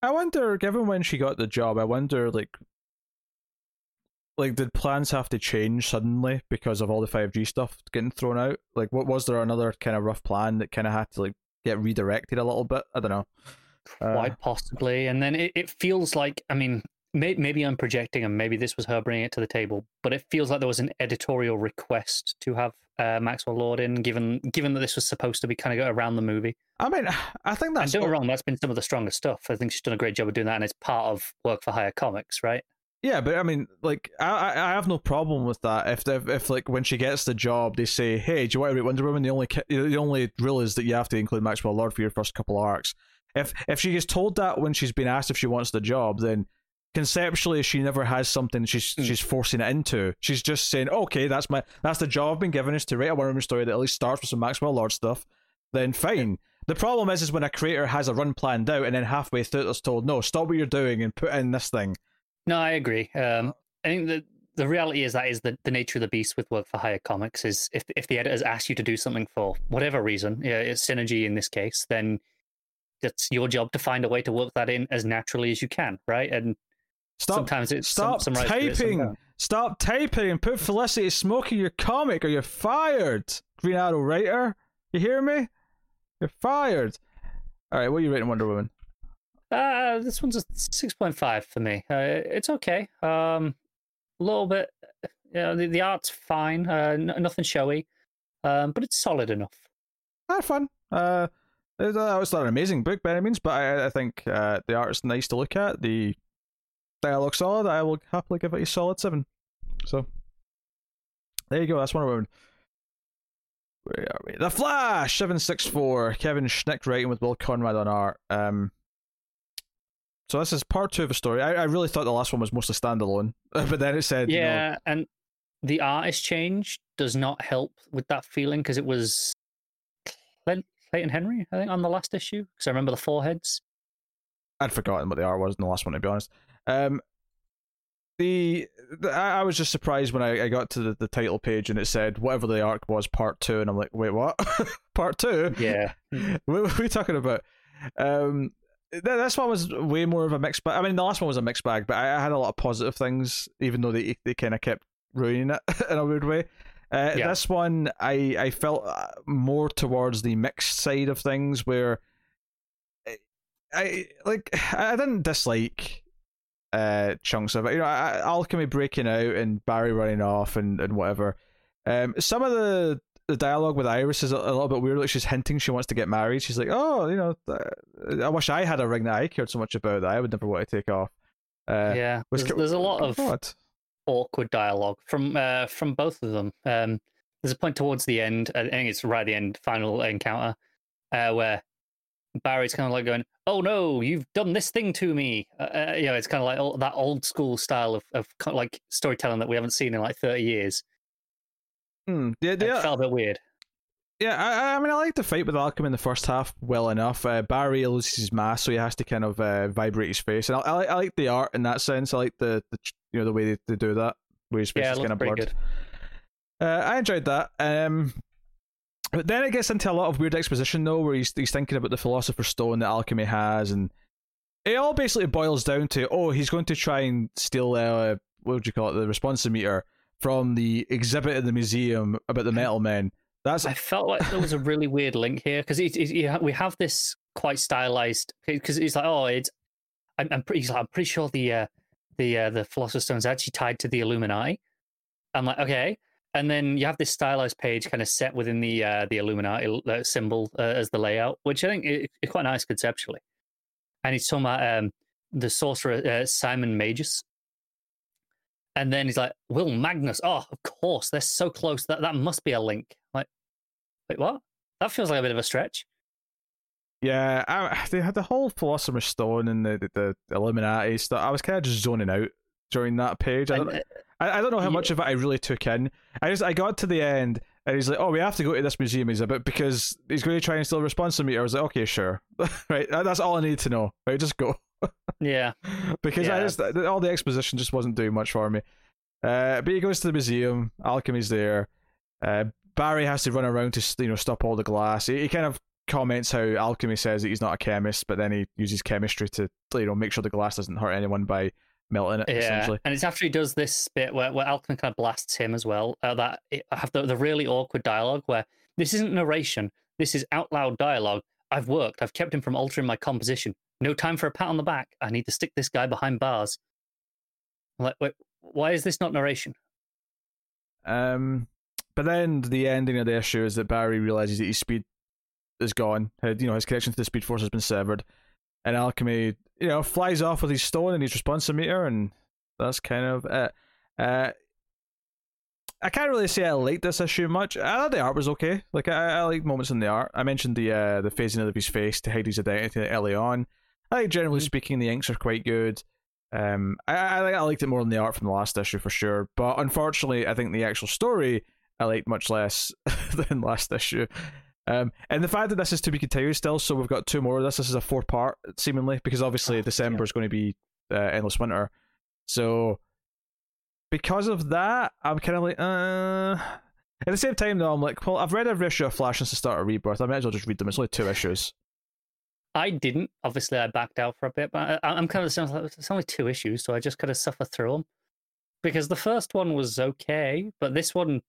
Speaker 1: I wonder, given when she got the job, I wonder, like, like did plans have to change suddenly because of all the five G stuff getting thrown out? Like, what was there another kind of rough plan that kind of had to like get redirected a little bit? I don't know. Uh,
Speaker 2: Quite possibly. And then it, it feels like, I mean, may, maybe I'm projecting and maybe this was her bringing it to the table, but it feels like there was an editorial request to have uh, Maxwell Lord in, given given that this was supposed to be kind of around the movie.
Speaker 1: I mean, I think
Speaker 2: And don't get wrong, that's been some of the strongest stuff. I think she's done a great job of doing that, and it's part of work for hire comics, right?
Speaker 1: Yeah, but I mean, like, I I have no problem with that. If if, if like when she gets the job, they say, "Hey, do you want to read Wonder Woman?" The only the only rule is that you have to include Maxwell Lord for your first couple arcs. If if she gets told that when she's been asked if she wants the job, then conceptually she never has something she's
Speaker 2: Mm.
Speaker 1: she's forcing it into. She's just saying, "Okay, that's my that's the job I've been given is to write a Wonder Woman story that at least starts with some Maxwell Lord stuff." Then fine. The problem is, is when a creator has a run planned out and then halfway through it's told, "No, stop what you're doing and put in this thing."
Speaker 2: No, I agree. Um, I think the the reality is that is the, the nature of the beast with work for hire comics is if if the editors ask you to do something for whatever reason, yeah, it's synergy in this case, then it's your job to find a way to work that in as naturally as you can, right? And
Speaker 1: Stop
Speaker 2: sometimes it's some-
Speaker 1: Stop
Speaker 2: some writers do it.
Speaker 1: Stop typing and put Felicity Smoak in your comic or you're fired. Green Arrow writer. You hear me? You're fired. Alright, what are you rating Wonder Woman?
Speaker 2: Uh, this one's a six point five for me. Uh, it's okay. Um, a little bit. You know, the, the art's fine. Uh, n- nothing showy. Um, but it's solid enough.
Speaker 1: Ah, fun. Uh, it's, uh, it's not an amazing book by any means, but I, I think uh, the art's nice to look at. The dialogue solid. I will happily give it a solid seven. So there you go. That's Wonder Woman. Where are we? The Flash seven six four. Kevin Shinick writing with Will Conrad on art. Um. So this is part two of a story. I, I really thought the last one was mostly standalone, but then it said, you know,
Speaker 2: Yeah, and the artist change does not help with that feeling because it was Clayton Clayton Henry, I think, on the last issue. Because I remember the foreheads.
Speaker 1: I'd forgotten what the art was in the last one, to be honest. Um, the, the I, was just surprised when I, I got to the, the title page and it said whatever the arc was, part two, and I'm like, wait, what? part two?
Speaker 2: Yeah.
Speaker 1: what, are we talking about? Um, this one was way more of a mixed bag. I mean, the last one was a mixed bag, but I, I had a lot of positive things, even though they they kind of kept ruining it in a weird way. Uh,
Speaker 2: Yeah.
Speaker 1: This one, I I felt uh, more towards the mixed side of things, where I, I like I didn't dislike uh chunks of it. You know, I- alchemy breaking out and Barry running off and and whatever. Um, some of the the dialogue with Iris is a, a little bit weird. Like she's hinting she wants to get married. She's like, "Oh, you know, I wish I had a ring that I cared so much about that I would never want to take off." Uh,
Speaker 2: yeah. There's,
Speaker 1: ca-
Speaker 2: there's a lot of
Speaker 1: God.
Speaker 2: awkward dialogue from uh, from both of them. Um, there's a point towards the end, I think it's right at the end, final encounter, uh, where Barry's kind of like going, "Oh no, you've done this thing to me." Uh, uh, you know, it's kind of like all, that old school style of of kind of like storytelling that we haven't seen in like 30 years.
Speaker 1: Hmm. Yeah,
Speaker 2: It
Speaker 1: yeah,
Speaker 2: felt a bit weird.
Speaker 1: yeah. I, I mean, I like the fight with Alchemy in the first half well enough. Uh, Barry loses his mask, so he has to kind of uh, vibrate his face, and I, I, like, I like the art in that sense. I like the, the you know the way they, they do that, where his face
Speaker 2: Yeah,
Speaker 1: is kind of blurred. Uh, I enjoyed that. Um, but then it gets into a lot of weird exposition though, where he's he's thinking about the philosopher's stone that alchemy has, and it all basically boils down to oh, he's going to try and steal uh, what would you call it, the responsometer from the exhibit in the museum about the metal men. That's
Speaker 2: I felt like there was a really weird link here because we have this quite stylized because it's like oh it's I'm, I'm pretty like, I'm pretty sure the uh, the uh, the philosopher's stone is actually tied to the Illuminati. I'm like okay, and then you have this stylized page kind of set within the uh, the Illuminati uh, symbol uh, as the layout, which I think is quite nice conceptually. And he's talking about um, the sorcerer uh, Simon Magus. And then he's like, Will Magnus. Oh, of course. They're so close. That that must be a link. Like, wait, what? That feels like a bit of a stretch.
Speaker 1: yeah. I, they had the whole philosopher's stone and the the, the Illuminati stuff. I was kind of just zoning out during that page. I don't,
Speaker 2: uh,
Speaker 1: I, I don't know how
Speaker 2: Yeah.
Speaker 1: much of it I really took in. I just I got to the end and he's like, "Oh, we have to go to this museum exhibit because he's going to try and steal a responsometer." I was like, "Okay, sure, right. that- That's all I need to know. Right, just go."
Speaker 2: yeah.
Speaker 1: because I just all the exposition just wasn't doing much for me. Uh, but he goes to the museum. Alchemy's there. Uh, Barry has to run around to you know stop all the glass. He, he kind of comments how alchemy says that he's not a chemist, but then he uses chemistry to you know make sure the glass doesn't hurt anyone by melting it.
Speaker 2: Yeah,
Speaker 1: Essentially,
Speaker 2: and it's after he does this bit where, where Alchemy kind of blasts him as well. Uh, that I have the, the really awkward dialogue where this isn't narration, this is out loud dialogue. I've worked, I've kept him from altering my composition. No time for a pat on the back. I need to stick this guy behind bars. I'm like, wait, why is this not narration?
Speaker 1: Um, but then the ending of the issue is that Barry realizes that his speed is gone. You know, his connection to the Speed Force has been severed, and Alchemy, you know, flies off with his stone and his responsometer, and that's kind of it. Uh, I can't really say I liked this issue much. I thought the art was okay. Like I, I liked moments in the art. I mentioned the uh, the phasing of his face to hide his identity early on. I think generally
Speaker 2: Mhm.
Speaker 1: speaking, the inks are quite good. Um, I, I I liked it more than the art from the last issue for sure. But unfortunately, I think the actual story I liked much less than last issue. Um, and the fact that this is to be continued still, so we've got two more of this. This is a four part seemingly because obviously
Speaker 2: Oh,
Speaker 1: December
Speaker 2: yeah.
Speaker 1: is going to be uh, endless winter. So because of that, I'm kind of like, uh. At the same time, though, I'm like, well, I've read every issue of Flash since the start of Rebirth. I might as well just read them. It's only two issues.
Speaker 2: I didn't. Obviously, I backed out for a bit, but I, I'm kind of sounds like it's only two issues, so I just kind of suffer through them. Because the first one was okay, but this one,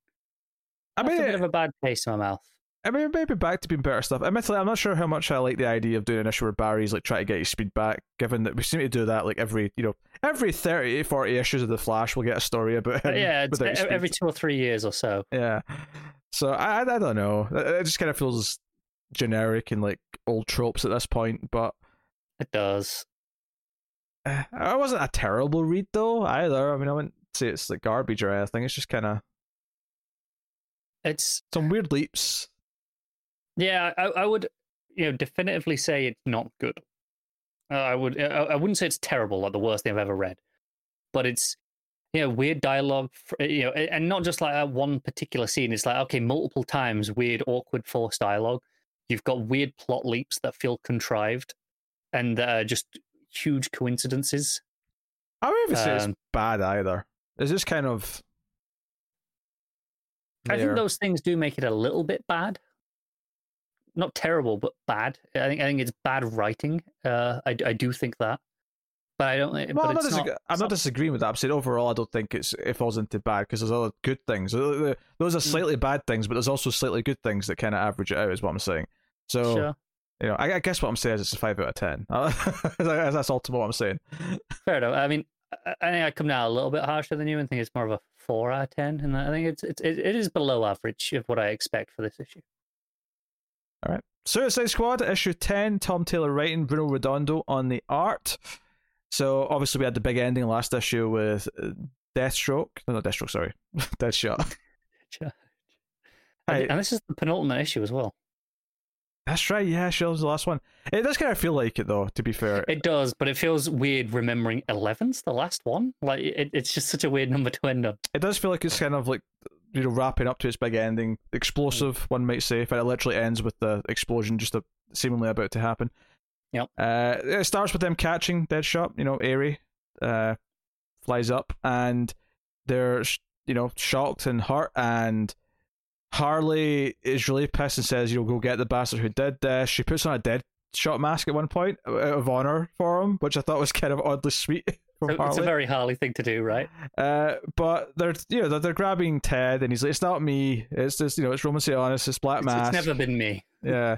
Speaker 1: I mean,
Speaker 2: a bit of a bad taste in my mouth.
Speaker 1: I mean, maybe back to being better stuff. Admittedly, I'm not sure how much I like the idea of doing an issue where Barry's like trying to get his speed back, given that we seem to do that like every, you know, every 30, 40 issues of The Flash, we'll get a story about him.
Speaker 2: Yeah, it's
Speaker 1: without speed.
Speaker 2: every two or three years or so.
Speaker 1: Yeah. So I, I don't know. It just kind of feels generic and like old tropes at this point, but
Speaker 2: It does.
Speaker 1: uh, it wasn't a terrible read though either. I mean, I wouldn't say it's like garbage or anything. It's just kind of
Speaker 2: It's
Speaker 1: some weird leaps.
Speaker 2: Yeah. I, I would you know definitively say it's not good. Uh, I would. I, I wouldn't say it's terrible, like the worst thing I've ever read, but it's you know weird dialogue. fr- You know, and not just like that one particular scene. It's like okay, multiple times weird, awkward, forced dialogue. You've got weird plot leaps that feel contrived, and uh, just huge coincidences.
Speaker 1: I wouldn't even say
Speaker 2: Um,
Speaker 1: it's bad either. It's just kind of.
Speaker 2: I think those things do make it a little bit bad. Not terrible, but bad. I think I think it's bad writing. Uh, I, I do think that, but I don't.
Speaker 1: Well,
Speaker 2: but
Speaker 1: I'm not, disag-
Speaker 2: not,
Speaker 1: I'm not disagreeing with that. I'm saying overall, I don't think it's it falls into bad because there's other good things. Those are slightly bad things, but there's also slightly good things that kind of average it out. Is what I'm saying. So
Speaker 2: Sure.
Speaker 1: you know, I, I guess what I'm saying is it's a five out of ten. That's ultimately what I'm saying.
Speaker 2: Fair enough. I mean, I, think I come down a little bit harsher than you and think it's more of a four out of ten, and I think it's, it's it, it is below average of what I expect for this issue.
Speaker 1: All right. Suicide Squad issue ten. Tom Taylor writing, Bruno Redondo on the art. So obviously we had the big ending last issue with uh, Deathstroke. No, not Deathstroke. Sorry, Deathshot.
Speaker 2: Sure.
Speaker 1: Hey.
Speaker 2: And this is the penultimate issue as well.
Speaker 1: That's right. Yeah, sure. was the last one. It does kind of feel like it though. To be fair,
Speaker 2: It does, but it feels weird remembering 11's the last one. Like it, it's just such a weird number to end on.
Speaker 1: it does feel like it's kind of like you know wrapping up to its big ending. Explosive one might say but it literally ends with the explosion just a, seemingly about to happen.
Speaker 2: Yep.
Speaker 1: uh it starts with them catching deadshot you know Aerie uh flies up and they're you know shocked and hurt and harley is really pissed and says you know go get the bastard who did this. She puts on a dead shot mask at one point out of honor for him which i thought was kind of oddly sweet from
Speaker 2: it's a very Harley thing to do, right?
Speaker 1: Uh, but they're you know they're, they're grabbing Ted, and he's like, "It's not me. It's just you know it's Roman Sionis. It's Black
Speaker 2: It's,
Speaker 1: Mask.
Speaker 2: it's never been me.
Speaker 1: Yeah."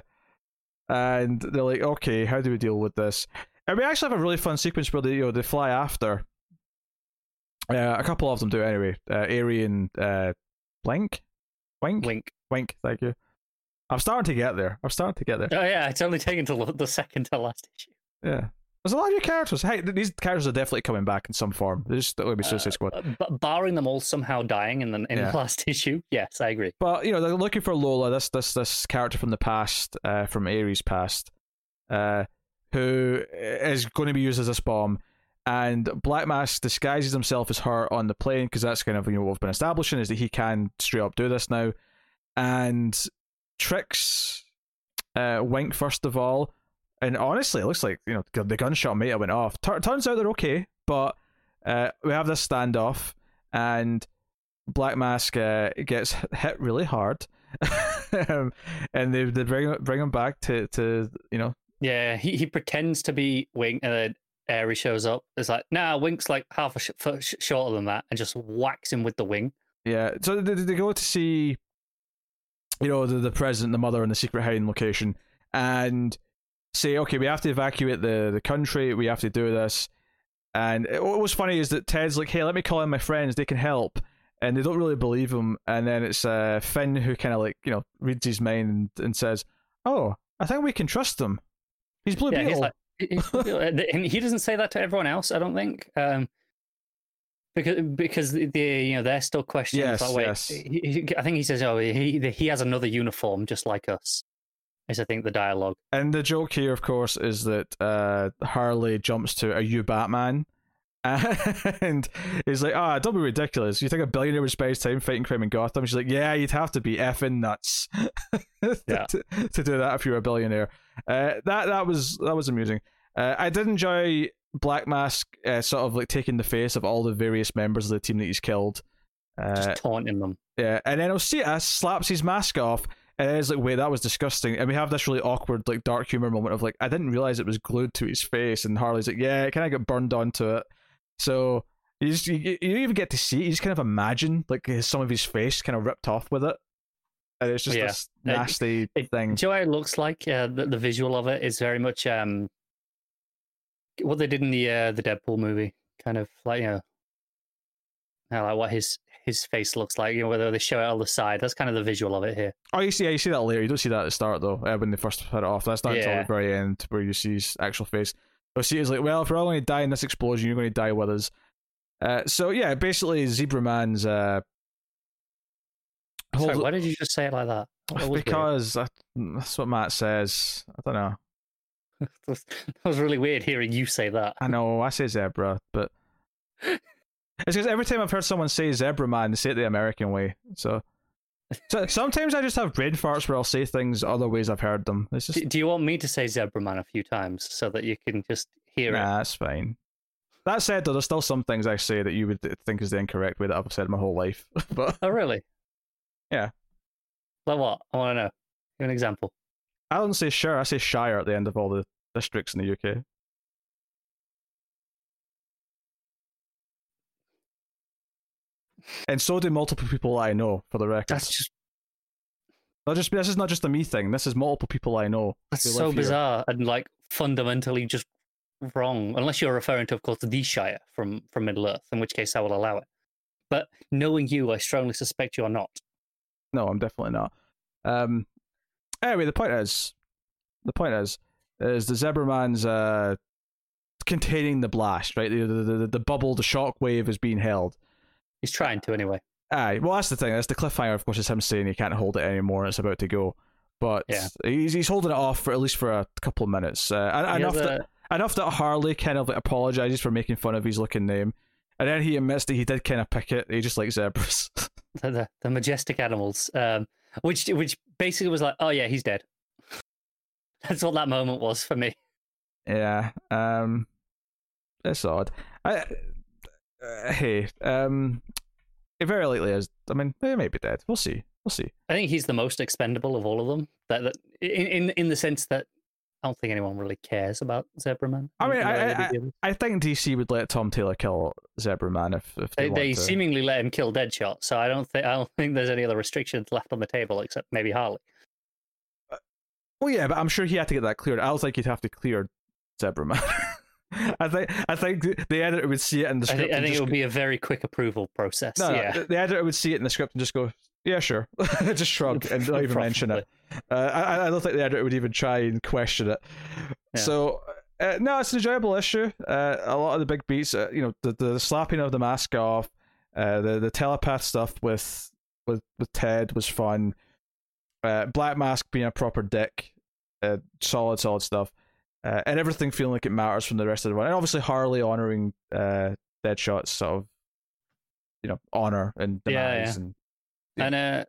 Speaker 1: And they're like, "Okay, how do we deal with this?" And we actually have a really fun sequence where they you know they fly after. Uh, a couple of them do anyway. Uh, Aerie and uh, Blink, Wink,
Speaker 2: Wink.
Speaker 1: Wink. Thank you. I'm starting to get there. I'm starting to get there.
Speaker 2: Oh yeah, it's only taken to the second to last issue.
Speaker 1: Yeah. There's a lot of new characters. Hey, these characters are definitely coming back in some form. They're just going to be Suicide Squad.
Speaker 2: Uh, but barring them all somehow dying in the in
Speaker 1: Yeah.
Speaker 2: the last issue, yes, I agree.
Speaker 1: But you know, they're looking for Lola, this this this character from the past, uh, from Ares' past, uh, who is going to be used as this bomb. And Black Mask disguises himself as her on the plane because that's kind of you know what we've been establishing is that he can straight up do this now, and tricks uh, Wink first of all. And honestly, it looks like you know the gunshot might have went off. Tur- turns out they're okay, but uh, we have this standoff, and Black Mask uh, gets hit really hard, um, and they they bring bring him back to to you know
Speaker 2: Yeah, he, he pretends to be Wink, and then Aerie shows up. It's like, nah, Wink's like half a sh- foot sh- shorter than that, and just whacks him with the wing.
Speaker 1: yeah. So they, they go to see you know the the president, the mother, and the secret hiding location, and say, okay, we have to evacuate the the country. We have to do this. And what was funny is that Ted's like, hey, let me call in my friends. They can help. And they don't really believe him. And then it's uh, Finn who kind of like, you know, reads his mind and, and says, oh, I think we can trust him. He's Blue
Speaker 2: Yeah,
Speaker 1: Beetle.
Speaker 2: he's like, he- and he doesn't say that to everyone else. I don't think, um, because because the you know they're still questioning.
Speaker 1: Yes,
Speaker 2: like, wait,
Speaker 1: yes.
Speaker 2: he, he- I think he says, oh, he he has another uniform just like us. Is I think the dialogue.
Speaker 1: And the joke here, of course, is that uh, Harley jumps to, Are you Batman? And he's like, Ah, don't be ridiculous. You think a billionaire would spend his time fighting crime in Gotham? She's like, Yeah, you'd have to be effing nuts
Speaker 2: Yeah.
Speaker 1: to, to do that if you were a billionaire. Uh, that that was that was amusing. Uh, I did enjoy Black Mask uh, sort of like taking the face of all the various members of the team that he's killed. Uh,
Speaker 2: Just taunting them.
Speaker 1: yeah, and then Osita slaps his mask off, and it's like, wait, that was disgusting. And we have this really awkward, like, dark humor moment of like, I didn't realize it was glued to his face, and Harley's like, yeah, it kind of got burned onto it. So you just you, you don't even get to see, it. you just kind of imagine like his, some of his face kind of ripped off with it, and it's just
Speaker 2: Yeah.
Speaker 1: this
Speaker 2: Uh,
Speaker 1: nasty
Speaker 2: It,
Speaker 1: thing.
Speaker 2: Do you know what it looks like? Uh, the, the visual of it is very much um, what they did in the uh, the Deadpool movie. Kind of like you know, like what his his face looks like. You know, whether they show it on the side. That's kind of the visual of it here.
Speaker 1: Oh, you see, yeah, you see that later. You don't see that at the start though. Uh, when they first put it off, that's not until the very end where you see his actual face. Osita's like, well, if we're all going to die in this explosion, you're going to die with us. Uh, so yeah, basically, Zebra Man's uh,
Speaker 2: Sorry, why did you just say it like that? That
Speaker 1: because that, that's what Matt says. I don't know.
Speaker 2: that was really weird hearing you say that.
Speaker 1: I know I say zebra, but it's because every time I've heard someone say zebra man, they say it the American way. So, so sometimes I just have brain farts where I'll say things other ways I've heard them. It's just
Speaker 2: Do, do you want me to say Zebra Man a few times so that you can just hear it.
Speaker 1: Nah, that's fine. That said, though, there's still some things I say that you would think is the incorrect way that I've said my whole life. but
Speaker 2: Oh, really?
Speaker 1: Yeah.
Speaker 2: Like what? I want to know. Give an example.
Speaker 1: I don't say Shire, I say Shire at the end of all the districts in the UK. And so do multiple people I know, for the record.
Speaker 2: That's just
Speaker 1: Not just this is not just a me thing. This is multiple people I know.
Speaker 2: that's so
Speaker 1: here.
Speaker 2: bizarre and like fundamentally just wrong. Unless you're referring to, of course, the Shire from from Middle Earth, in which case I will allow it. But knowing you, I strongly suspect you are not.
Speaker 1: No, I'm definitely not. Um. Anyway, the point is, the point is, is the Zebra Man's uh containing the blast, right? The the the, the bubble, the shock wave is being held.
Speaker 2: He's trying to anyway.
Speaker 1: Aye, well, that's the thing. That's the cliffhanger. Of course, is him saying he can't hold it anymore. and It's about to go, but
Speaker 2: Yeah.
Speaker 1: he's he's holding it off for at least for a couple of minutes. Uh, en- enough that enough that Harley kind of like apologizes for making fun of his looking name, and then he admits that he did kind of pick it. He just likes zebras.
Speaker 2: the, the, the majestic animals, um, which which basically was like, oh yeah, he's dead. That's what that moment was for me.
Speaker 1: yeah, um, it's odd. I, uh, hey, um, it very likely is. I mean, they may be dead. We'll see. We'll see.
Speaker 2: I think he's the most expendable of all of them. That, that in, in in the sense that I don't think anyone really cares about Zebra Man.
Speaker 1: I mean,
Speaker 2: in the way
Speaker 1: I- I- I think DC would let Tom Taylor kill Zebra Man if if they,
Speaker 2: they, they seemingly let him kill Deadshot, so I don't think I don't think there's any other restrictions left on the table except maybe Harley.
Speaker 1: Well, yeah, but I'm sure he had to get that cleared. I was like, you'd have to clear Zebra Man. I think I think the- editor would see it in the
Speaker 2: I
Speaker 1: script.
Speaker 2: think, I
Speaker 1: and
Speaker 2: think it would be a very quick approval process.
Speaker 1: no,
Speaker 2: yeah,
Speaker 1: the, the editor would see it in the script and just go, "Yeah, sure," just shrug and not even mention it. Uh, I, I don't think the editor would even try and question it.
Speaker 2: Yeah.
Speaker 1: So. Uh, no, it's an enjoyable issue. Uh, a lot of the big beats, uh, you know, the, the slapping of the mask off, uh, the the telepath stuff with with with Ted was fun. Uh, Black Mask being a proper dick, uh, solid, solid stuff, uh, and everything feeling like it matters from the rest of the run. And obviously Harley honoring uh, Deadshot's sort of, you know, honor and
Speaker 2: Yeah,
Speaker 1: demise.
Speaker 2: yeah.
Speaker 1: And Yeah.
Speaker 2: And uh,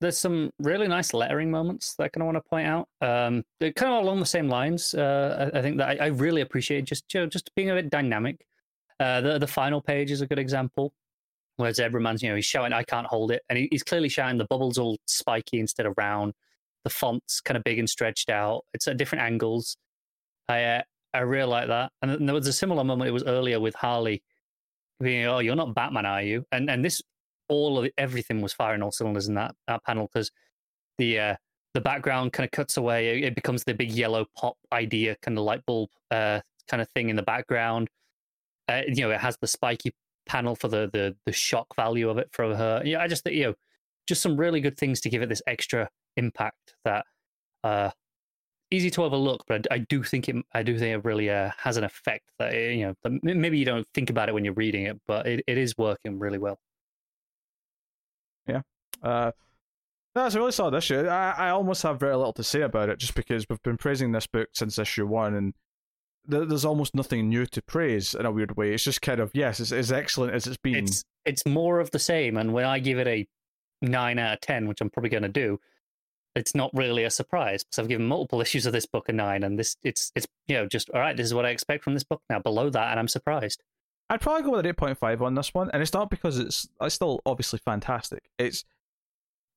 Speaker 2: there's some really nice lettering moments that I kind of want to point out. Um, they're kind of along the same lines. Uh, I, I think that I, I really appreciate just you know, just being a bit dynamic. Uh, the the final page is a good example where Zebraman's you know he's shouting I can't hold it, and he, he's clearly shouting the bubbles all spiky instead of round. The font's kind of big and stretched out. It's at different angles. I uh, I really like that. And there was a similar moment. It was earlier with Harley being, "Oh, you're not Batman, are you?" And and this all of everything was firing all cylinders in that that panel because the uh, the background kind of cuts away. It, it becomes the big yellow pop idea kind of light bulb uh, kind of thing in the background. Uh, you know, it has the spiky panel for the the the shock value of it from her. Yeah, I just think you know, just some really good things to give it this extra impact that uh easy to overlook, but I, I do think it I do think it really uh, has an effect that uh, you know maybe you don't think about it when you're reading it, but it, it is working really well. Yeah.
Speaker 1: Uh, no, it's a really solid issue. I, I almost have very little to say about it just because we've been praising this book since issue one, and th- there's almost nothing new to praise in a weird way. It's just kind of yes, it's as excellent as it's been.
Speaker 2: It's it's more of the same, and when I give it a nine out of ten, which I'm probably going to do, it's not really a surprise because I've given multiple issues of this book a nine, and this it's it's you know just all right. This is what I expect from this book now. Below that, and I'm surprised.
Speaker 1: I'd probably go with an eight point five on this one, and it's not because it's it's still obviously fantastic. It's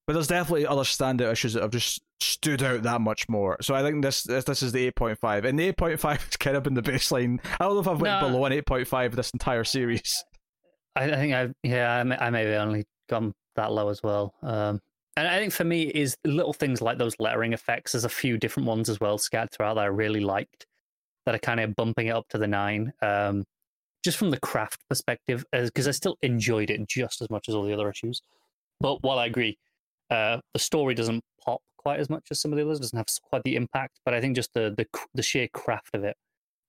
Speaker 1: but there's definitely other standout issues that have just stood out that much more. So I think this this, this is the eight point five, and the eight point five has kind of been the baseline. I don't know if I've went
Speaker 2: No.
Speaker 1: below an eight point five this entire series.
Speaker 2: I, I think I yeah I may, I maybe only gone that low as well. Um, and I think for me is little things like those lettering effects. There's a few different ones as well scattered throughout that I really liked that are kind of bumping it up to the nine. Um, just from the craft perspective, because I still enjoyed it just as much as all the other issues. But while I agree, uh, the story doesn't pop quite as much as some of the others. Doesn't have quite the impact, but I think just the the the sheer craft of it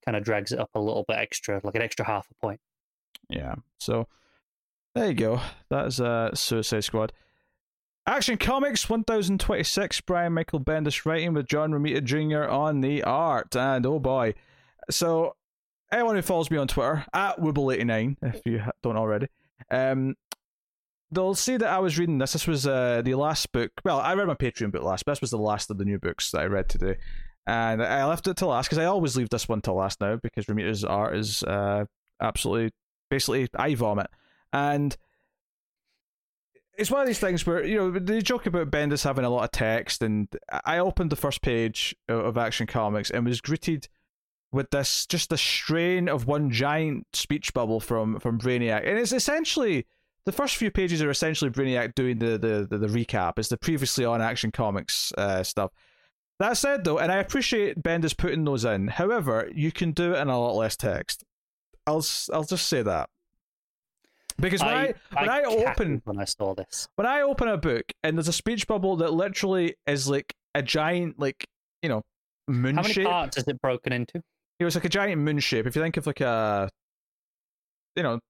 Speaker 2: kind of drags it up a little bit extra, like an extra half a point.
Speaker 1: Yeah. So there you go. That is uh Suicide Squad. Action Comics 1026, Brian Michael Bendis writing with John Romita Jr. on the art. And oh boy. So anyone who follows me on Twitter, at Wibble89, if you don't already, um, they'll see that I was reading this. This was uh, the last book. Well, I read my Patreon book last, but this was the last of the new books that I read today. and I left it to last because I always leave this one to last now because Romita's art is uh, absolutely basically I vomit, and it's one of these things where you know they joke about Bendis having a lot of text, and I opened the first page of Action Comics and was greeted with this just a strain of one giant speech bubble from from Brainiac, and it's essentially the first few pages are essentially Brainiac doing the the the, the recap. It's the previously on Action Comics uh, stuff. That said, though, and I appreciate Bendis putting those in. However, you can do it in a lot less text. I'll I'll just say that because when I, I when I, I open
Speaker 2: when I saw this
Speaker 1: when I open a book and there's a speech bubble that literally is like a giant like you know moon
Speaker 2: How many
Speaker 1: shape.
Speaker 2: parts is it broken into?
Speaker 1: It was like a giant moon shape. If you think of like a, you know,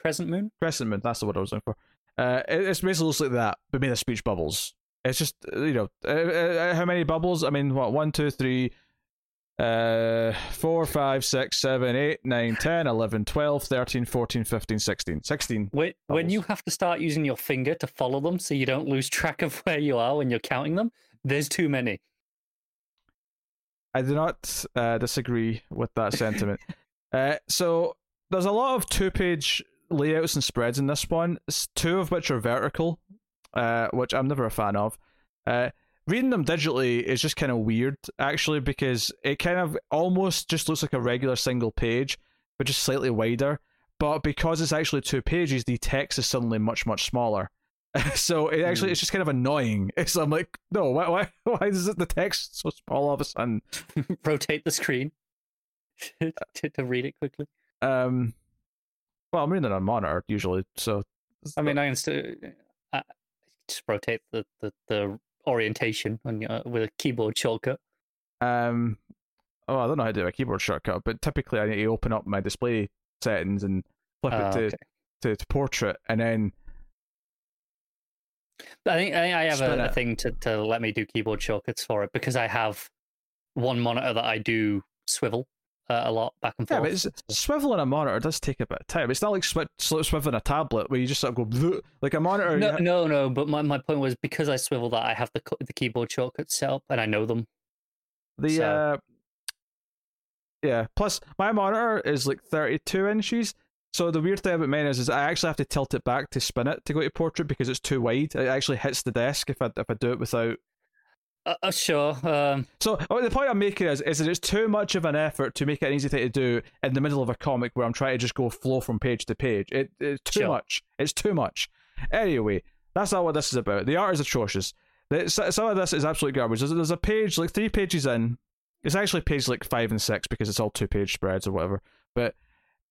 Speaker 2: crescent moon.
Speaker 1: Crescent moon. That's the word I was looking for. Uh, it, it's basically looks like that, but made of speech bubbles. It's just you know uh, uh, how many bubbles? I mean, what one, two, three, uh, 4, 5, 6, 7, 8, 9, 10, 11, 12, 13, 14, 15, 16. 16.
Speaker 2: When, when you have to start using your finger to follow them so you don't lose track of where you are when you're counting them, there's too many.
Speaker 1: I do not uh, disagree with that sentiment. uh, so there's a lot of two-page layouts and spreads in this one. Two of which are vertical, uh, which I'm never a fan of. Uh, reading them digitally is just kind of weird, actually, because it kind of almost just looks like a regular single page, but just slightly wider. But because it's actually two pages, the text is suddenly much much smaller. so it actually mm. it's just kind of annoying. It's I'm like, no, why why why is it the text so small all of a sudden?
Speaker 2: Rotate the screen to, to read it quickly.
Speaker 1: Um, well, I'm reading it on monitor usually, so
Speaker 2: I mean, I can still uh, just rotate the, the, the orientation on your, with a keyboard shortcut.
Speaker 1: Um, oh, I don't know how to do a keyboard shortcut, but typically I need to open up my display settings and flip uh, it ah, to, okay. to to portrait, and then
Speaker 2: I think I, think I have a, a, thing to, to let me do keyboard shortcuts for it because I have one monitor that I do swivel uh, a lot back and forth.
Speaker 1: Yeah, but it's swiveling a monitor does take a bit of time. It's not like sw- swiveling a tablet where you just sort of go like a monitor.
Speaker 2: No,
Speaker 1: have...
Speaker 2: no, no. But my, my point was because I swivel that, I have the the keyboard shortcuts set up and I know them.
Speaker 1: The so. uh, yeah. Plus, my monitor is like thirty-two inches, so the weird thing about mine is, is I actually have to tilt it back to spin it to go to portrait because it's too wide. It actually hits the desk if I if I do it without.
Speaker 2: Uh, uh, sure. Um...
Speaker 1: So oh, the point I'm making is is that it's too much of an effort to make it an easy thing to do in the middle of a comic where I'm trying to just go flow from page to page. It, it's too sure. much. It's too much. Anyway, that's not what this is about. The art is atrocious. Some of this is absolute garbage. There's, there's a page like three pages in. It's actually page like five and six because it's all two page spreads or whatever. But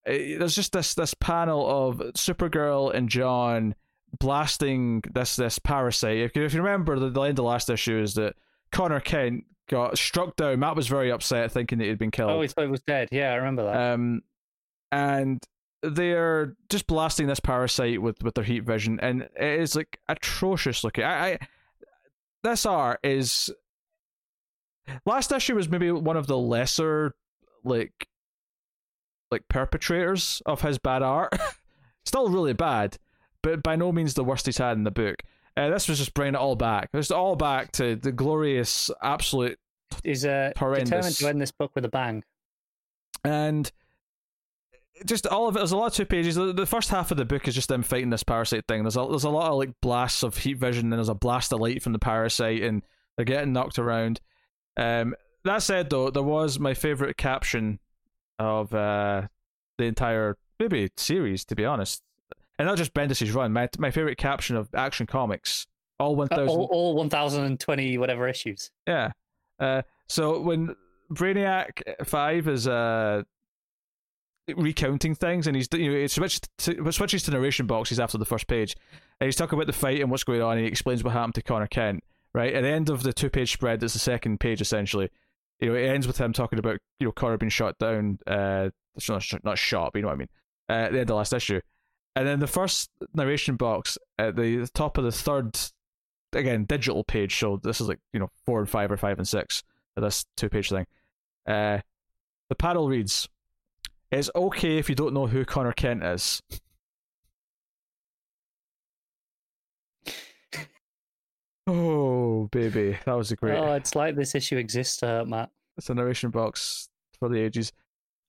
Speaker 1: Eh, there's just this this panel of Supergirl and Jon blasting this this parasite. If, if you remember, the, the end of last issue is that Conner Kent got struck down. Matt was very upset, thinking that he'd been killed.
Speaker 2: Oh, he thought he was dead. Yeah, I remember that.
Speaker 1: Um, and they're just blasting this parasite with with their heat vision, and it is like atrocious looking. I, I this art is last issue was maybe one of the lesser like like perpetrators of his bad art. Still really bad, but by no means the worst he's had in the book. Uh, this was just bringing it all back. It's all back to the glorious, absolute.
Speaker 2: He's uh, determined to end this book with a bang.
Speaker 1: And just all of it. There's a lot of two pages. The, first half of the book is just them fighting this parasite thing. There's a there's a lot of like blasts of heat vision, and there's a blast of light from the parasite, and they're getting knocked around. Um, that said, though, there was my favorite caption of uh, the entire maybe series, to be honest, and not just Bendis's run. My my favorite caption of Action Comics, all one thousand, uh,
Speaker 2: all, all one thousand and twenty whatever issues.
Speaker 1: Yeah. Uh, so when Brainiac Five is uh recounting things, and he's you know it switches to, switches to narration boxes after the first page, and he's talking about the fight and what's going on, and he explains what happened to Conner Kent. Right at the end of the two page spread, it's the second page essentially you know, it ends with him talking about you know Conner being shot down. Uh, not not shot, but you know what I mean. Uh, at the end of the last issue, and then the first narration box at the top of the third, again digital page. So this is like you know four and five or five and six this two page thing. Uh, the panel reads, "It's okay if you don't know who Conner Kent is." Oh, baby, that was a great.
Speaker 2: Oh, it's like this issue exists, uh, Matt.
Speaker 1: it's a narration box for the ages.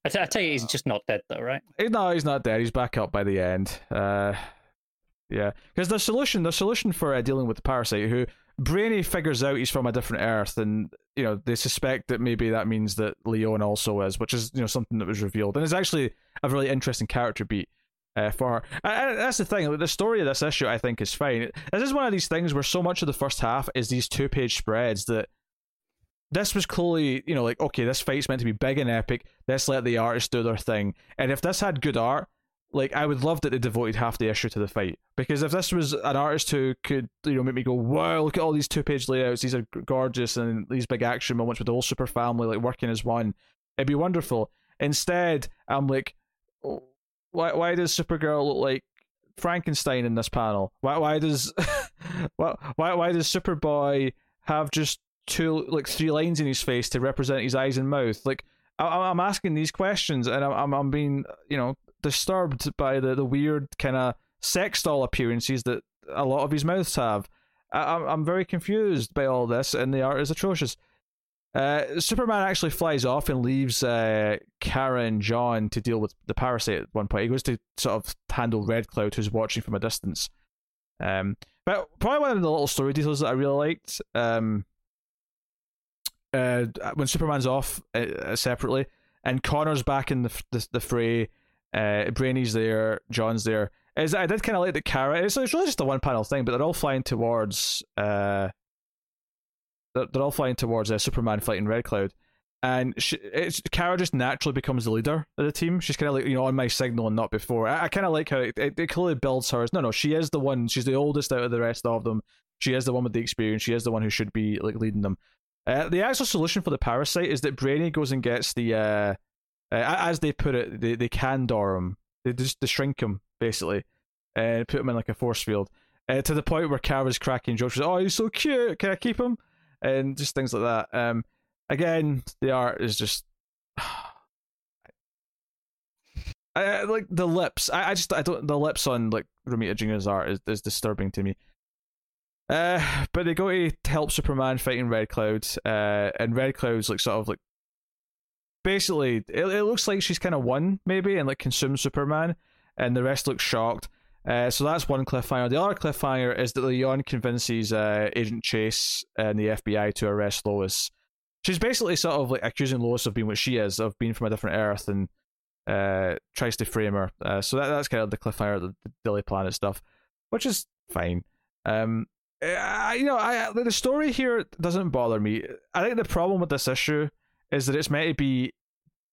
Speaker 2: I, t- I tell you, he's just not dead though, right?
Speaker 1: No, he's not dead. He's back up by the end. Uh, yeah, because the solution, the solution for uh, dealing with the parasite, who Brainy figures out he's from a different Earth, and you know they suspect that maybe that means that Leone also is, which is you know something that was revealed, and it's actually a really interesting character beat uh, for her. That's the thing. The story of this issue, I think, is fine. This is one of these things where so much of the first half is these two-page spreads that this was clearly, you know, like okay, this fight's meant to be big and epic. Let's let the artists do their thing. And if this had good art, like I would love that they devoted half the issue to the fight. Because if this was an artist who could, you know, make me go, wow, look at all these two-page layouts. These are gorgeous, and these big action moments with the whole super family like working as one. It'd be wonderful. Instead, I'm like, oh, why why does Supergirl look like Frankenstein in this panel? Why why does why why why does Superboy have just two like three lines in his face to represent his eyes and mouth? Like I, am asking these questions and I'm I'm being you know disturbed by the the weird kind of sex doll appearances that a lot of his mouths have. I, I'm very confused by all this, and the art is atrocious. Uh, Superman actually flies off and leaves uh, Kara and Jon to deal with the parasite at one point. He goes to sort of handle Red Cloud, who's watching from a distance. Um, but probably one of the little story details that I really liked um, uh, when Superman's off uh, separately and Conner's back in the the, the fray. Uh, Brainy's there, Jon's there. Is I did kind of like the Kara. It's, it's really just a one panel thing, but they're all flying towards uh, they're, they're all flying towards uh, Superman fighting Red Cloud, and she, it's Kara just naturally becomes the leader of the team. She's kind of like you know on my signal and not before. I, I kind of like how it, it, it, clearly builds her as no, no, she is the one. She's the oldest out of the rest of them. She is the one with the experience. She is the one who should be like leading them. Uh, the actual solution for the parasite is that Brainy goes and gets the uh, uh as they put it, they they Kandor him. They just they shrink him basically, and put him in like a force field. Uh, to the point where Kara's cracking jokes. Oh, he's so cute. Can I keep him? and just things like that. Um, again, the art is just. I, like the lips. I, I just I don't the lips on like Romita Junior's art is, is disturbing to me. Uh, but they go to help Superman fighting Red Cloud. Uh, and Red Cloud's like sort of like basically it, it looks like she's kind of won maybe and like consumed Superman, and the rest look shocked. Uh, so that's one cliffhanger. The other cliffhanger is that Leone convinces uh, Agent Chase and the FBI to arrest Lois. She's basically sort of like accusing Lois of being what she is, of being from a different Earth, and uh, tries to frame her. Uh, so that, that's kind of the cliffhanger, the, the Daily Planet stuff, which is fine. Um, I, you know, I the story here doesn't bother me. I think the problem with this issue is that it's meant to be,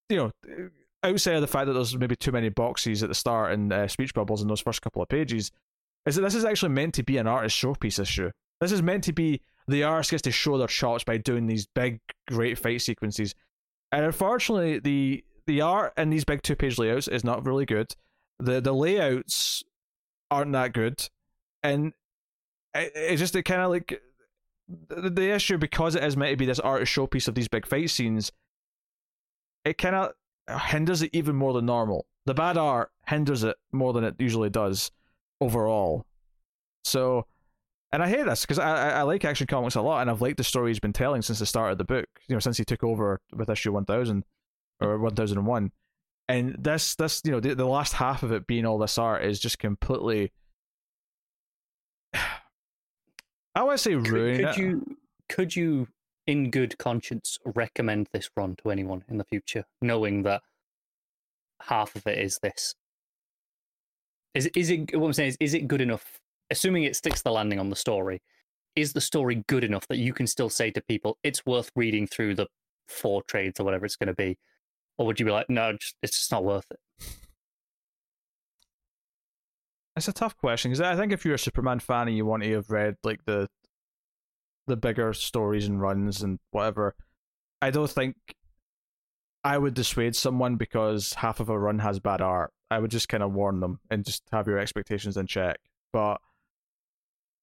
Speaker 1: you know, outside of the fact that there's maybe too many boxes at the start and uh, speech bubbles in those first couple of pages, is that this is actually meant to be an artist showpiece issue. This is meant to be the artist gets to show their chops by doing these big, great fight sequences. And unfortunately, the the art in these big two page layouts is not really good. The the layouts aren't that good, and it, it just it kind of like the, the issue because it is meant to be this artist showpiece of these big fight scenes. It kind of hinders it even more than normal. The bad art hinders it more than it usually does overall. So, and I hate this because I, I like Action Comics a lot, and I've liked the story he's been telling since the start of the book. You know, since he took over with issue one thousand or one thousand and one, and this this you know the, the last half of it being all this art is just completely. Oh, I would say ruin.
Speaker 2: Could, could uh, you could you in good conscience recommend this run to anyone in the future, knowing that half of it is this? Is is it what I'm saying is is it good enough? Assuming it sticks the landing on the story, is the story good enough that you can still say to people it's worth reading through the four trades or whatever it's going to be, or would you be like, no, just, it's just not worth it?
Speaker 1: It's a tough question because I think if you're a Superman fan and you want to have read like the the bigger stories and runs and whatever, I don't think I would dissuade someone because half of a run has bad art. I would just kind of warn them and just have your expectations in check. But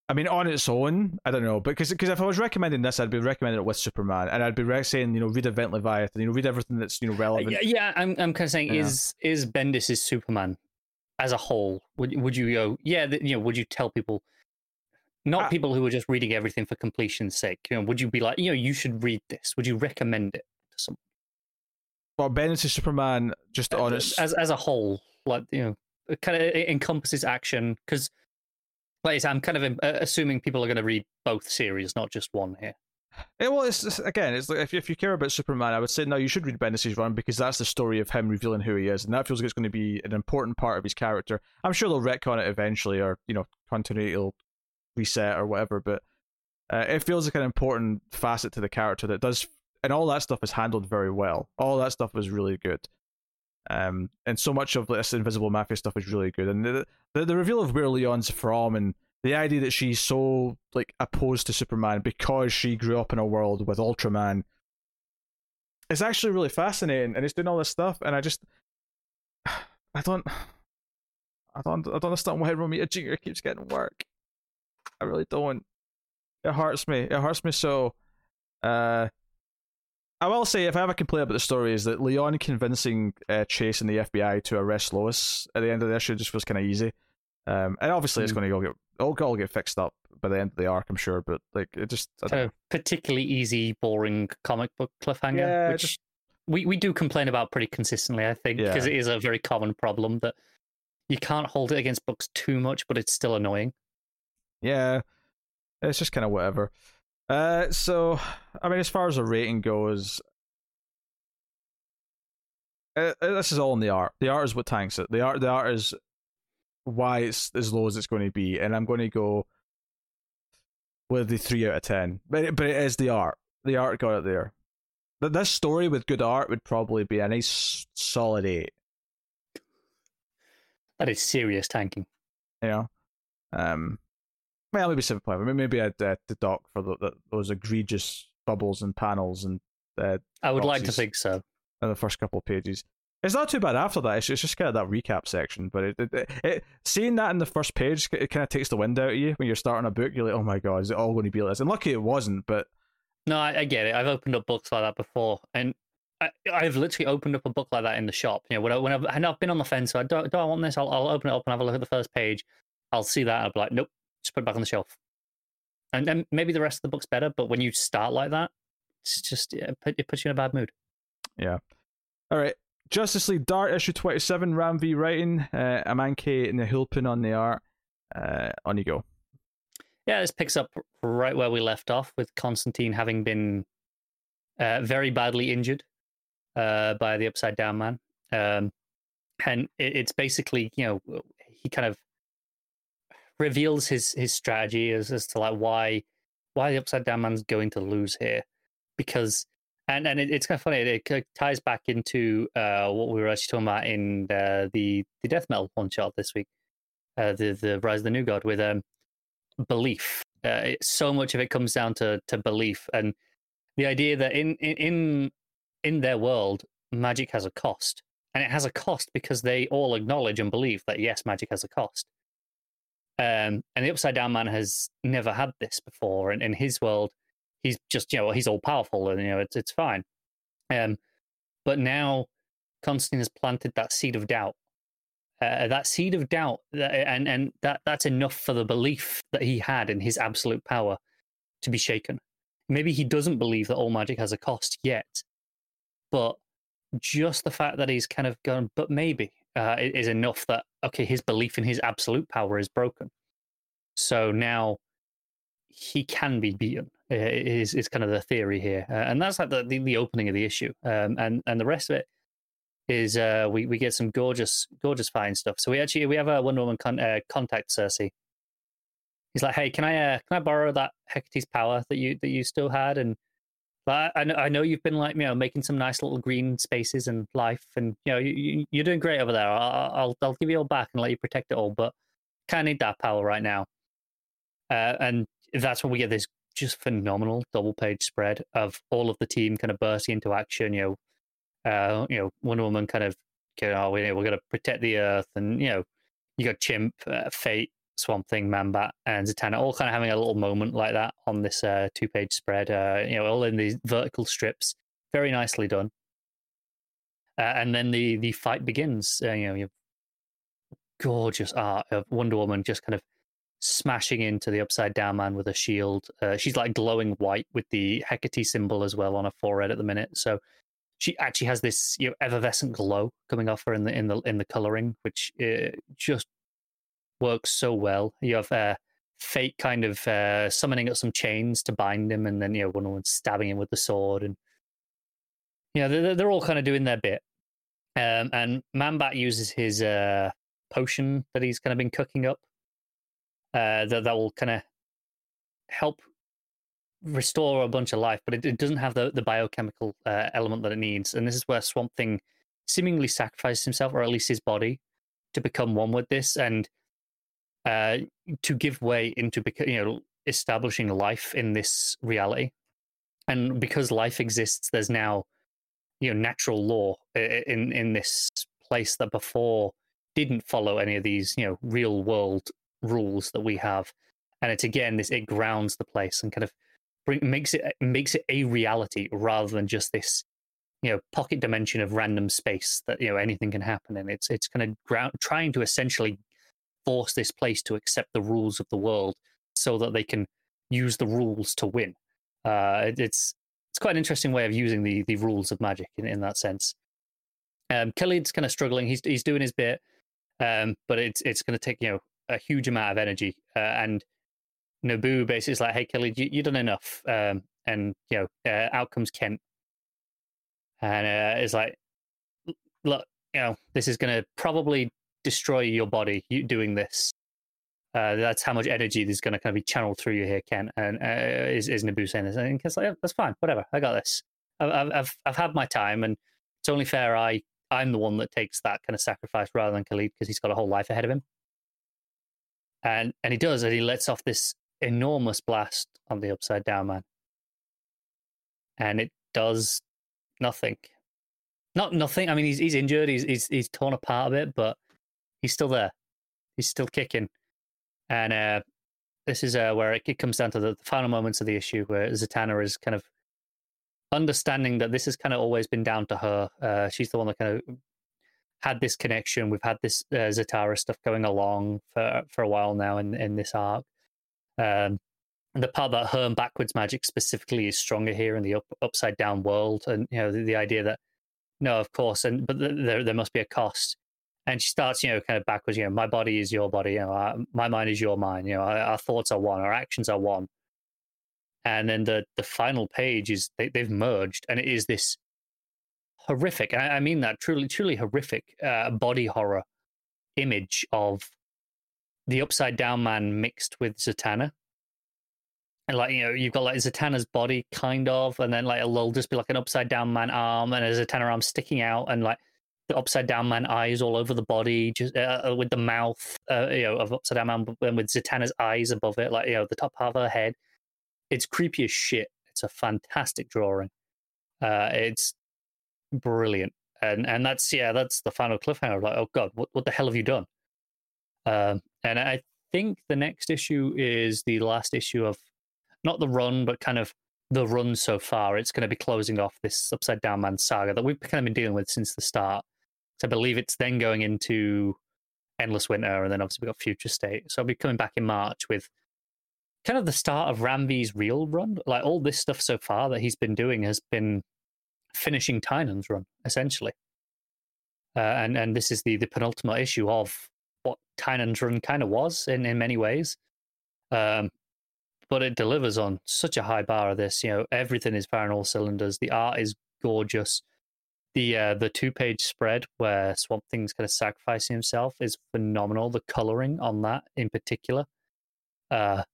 Speaker 1: I mean, on its own, I don't know, because because if I was recommending this, I'd be recommending it with Superman, and I'd be re- saying, you know, read Event Leviathan, you know, read everything that's you know uh, relevant.
Speaker 2: Yeah, yeah I'm I'm kind of saying, yeah. is is Bendis's Superman as a whole? Would would you go, yeah, you know, would you tell people not uh, people who are just reading everything for completion's sake. You know, would you be like, you know, you should read this? Would you recommend it to someone.
Speaker 1: Well, is Superman just on its
Speaker 2: as as a whole, like you know, it kind of it encompasses action because, like I said, I'm kind of uh, assuming people are going to read both series, not just one here.
Speaker 1: Yeah, well, it's, again, it's like if if you care about Superman, I would say no, you should read Bendis' run because that's the story of him revealing who he is, and that feels like it's going to be an important part of his character. I'm sure they'll retcon it eventually, or you know, continuity will reset or whatever, but uh, it feels like an important facet to the character that does, and all that stuff is handled very well. All that stuff was really good. Um, and so much of this Invisible Mafia stuff is really good, and the the, the reveal of where Leone's from and the idea that she's so like opposed to Superman because she grew up in a world with Ultraman is actually really fascinating, and it's doing all this stuff, and I just I don't I don't I don't understand why Romita Jr. keeps getting work. I really don't. It hurts me. It hurts me so. Uh, I will say, if I have a complaint about the story, is that Leone convincing uh, Chase and the FBI to arrest Lois at the end of the issue just feels kind of easy. Um, and obviously, mm. it's going to go get it'll all get fixed up by the end of the arc, I'm sure. But like, it just
Speaker 2: of particularly easy, boring comic book cliffhanger, yeah, which just... we we do complain about pretty consistently, I think, because yeah. it is a very common problem that you can't hold it against books too much, but it's still annoying.
Speaker 1: Yeah, it's just kind of whatever. Uh, so I mean, as far as the rating goes, uh, uh, this is all in the art. The art is what tanks it. The art, the art is why it's as low as it's going to be, and I'm going to go with the three out of ten. But it, but it is the art. The art got it there. But this story with good art would probably be a nice solid eight.
Speaker 2: That is serious tanking.
Speaker 1: Yeah. um, well maybe seven point five. Maybe I'd uh, dock for the, the, those egregious bubbles and panels and. Uh,
Speaker 2: I would like to think so.
Speaker 1: In the first couple of pages. It's not too bad after that. It's, it's just kind of that recap section. But it, it, it, seeing that in the first page, it kind of takes the wind out of you when you're starting a book. You're like, oh my god, is it all going to be like this? And lucky it wasn't. But
Speaker 2: no, I, I get it. I've opened up books like that before, and I, have literally opened up a book like that in the shop. You know, when, I, when I've, and I've been on the fence, so I don't, do I want this? I'll, I'll open it up and have a look at the first page. I'll see that. I'll be like, nope, just put it back on the shelf. And then maybe the rest of the book's better, but when you start like that, it's just it puts you in a bad mood.
Speaker 1: Yeah. All right. Justice League Dark issue 27, Ram V writing, uh, Amancay Nahuelpan on the art. Uh, on you go.
Speaker 2: Yeah, this picks up right where we left off with Constantine having been uh, very badly injured uh, by the Upside Down Man. Um, and it, it's basically, you know, he kind of reveals his his strategy as, as to like why why the Upside Down Man's going to lose here. Because and and it, it's kind of funny. It, it, ties back into uh, what we were actually talking about in the the death metal one shot this week, uh, the the rise of the new god with um, belief. Uh, so much of it comes down to to belief and the idea that in in in their world, magic has a cost, and it has a cost because they all acknowledge and believe that yes, magic has a cost. Um, and the Upside Down Man has never had this before, and in his world he's just you know he's all powerful and you know it's it's fine. Um, but now Constantine has planted that seed of doubt. Uh, that seed of doubt, and and that that's enough for the belief that he had in his absolute power to be shaken. Maybe he doesn't believe that all magic has a cost yet, but just the fact that he's kind of gone, but maybe uh, is enough that okay, his belief in his absolute power is broken. So now he can be beaten is is kind of the theory here, uh, and that's like the, the, the opening of the issue, um, and and the rest of it is uh, we we get some gorgeous gorgeous fine stuff. So we actually we have a Wonder Woman con- uh, contact Circe. He's like, hey, can I uh, can I borrow that Hecate's power that you that you still had? And I, I know I know you've been like you know making some nice little green spaces and life, and you know you, you're doing great over there. I'll, I'll I'll give you all back and let you protect it all, but kind of need that power right now. Uh, and that's when we get this just phenomenal double page spread of all of the team kind of bursting into action. You know, uh, you know, Wonder Woman kind of, you know, we're going to protect the Earth, and you know, you got Chimp, uh, Fate, Swamp Thing, Manbat, and Zatanna all kind of having a little moment like that on this uh, two page spread. Uh, you know, all in these vertical strips, very nicely done. Uh, and then the the fight begins. Uh, you know, you gorgeous art of Wonder Woman just kind of smashing into the upside down man with a shield. Uh, she's like glowing white with the Hecate symbol as well on her forehead at the minute. So she actually has this you know effervescent glow coming off her in the in the in the coloring, which uh, just works so well. You have uh, Fate kind of uh, summoning up some chains to bind him, and then you know Wonder Woman stabbing him with the sword, and yeah, they're, they're all kind of doing their bit. Um, and Man-Bat uses his uh, potion that he's kind of been cooking up. Uh, that that will kind of help restore a bunch of life, but it, it doesn't have the, the biochemical uh, element that it needs. And this is where Swamp Thing seemingly sacrifices himself, or at least his body, to become one with this and uh, to give way into you know establishing life in this reality. And because life exists, there's now you know natural law in in this place that before didn't follow any of these you know real world rules that we have. And it's again this it grounds the place and kind of bring, makes it makes it a reality rather than just this you know pocket dimension of random space that you know anything can happen. In it's it's kind of ground trying to essentially force this place to accept the rules of the world so that they can use the rules to win. Uh, it, it's it's quite an interesting way of using the the rules of magic in, in that sense. Um Khalid's kind of struggling. He's he's doing his bit um but it's it's going to take you know a huge amount of energy uh, and Nabu basically is like, "Hey, Kelly, you, have done enough." Um, and you know, uh, out comes Kent, and uh, it's like, "Look, you know, this is going to probably destroy your body. You doing this. Uh, that's how much energy is going to kind of be channeled through you here, Kent." And uh, is, is Nabu saying this? And Kent's like, yeah, "That's fine. Whatever. I got this. I've, I've I've had my time, and it's only fair I I'm the one that takes that kind of sacrifice rather than Khalid because he's got a whole life ahead of him." And and he does, and he lets off this enormous blast on the upside down man. And it does nothing. Not nothing. I mean, he's he's injured. He's he's he's torn apart a bit, but he's still there. He's still kicking. And uh, this is uh, where it, it comes down to the, the, final moments of the issue, where Zatanna is kind of understanding that this has kind of always been down to her. Uh, she's the one that kind of had this connection. We've had this uh, Zatara stuff going along for for a while now in in this arc, um, the part about Herm backwards magic specifically is stronger here in the up, upside down world, and you know the, the idea that no, of course, and but there there must be a cost. And she starts, you know, kind of backwards. You know, my body is your body. You know, our, my mind is your mind. You know, our, our, thoughts are one. Our actions are one. And then the the final page is they, they've merged, and it is this horrific. I, I mean that truly, truly horrific uh, body horror image of the upside down man mixed with Zatanna. And like, you know, you've got like Zatanna's body kind of, and then like it'll just be like an upside down man arm and a Zatanna arm sticking out and like the upside down man eyes all over the body, just uh, uh with the mouth, uh, you know, of upside down man, and with Zatanna's eyes above it, like you know, the top half of her head. It's creepy as shit. It's a fantastic drawing. Uh, it's brilliant, and and that's yeah, that's the final cliffhanger. Like, oh god, what what the hell have you done? Um, and I think the next issue is the last issue of not the run, but kind of the run so far. It's going to be closing off this Upside Down Man saga that we've kind of been dealing with since the start. So I believe it's then going into Endless Winter, and then obviously we've got Future State. So I'll be coming back in March with kind of the start of Ram V's real run. Like all this stuff so far that he's been doing has been finishing Tynion's run, essentially. Uh, and and this is the the penultimate issue of what Tynion's run kind of was in, in many ways. Um, but it delivers on such a high bar of this. You know, everything is firing all cylinders. The art is gorgeous. The uh, the two page spread where Swamp Thing's kind of sacrificing himself is phenomenal. The coloring on that in particular, uh,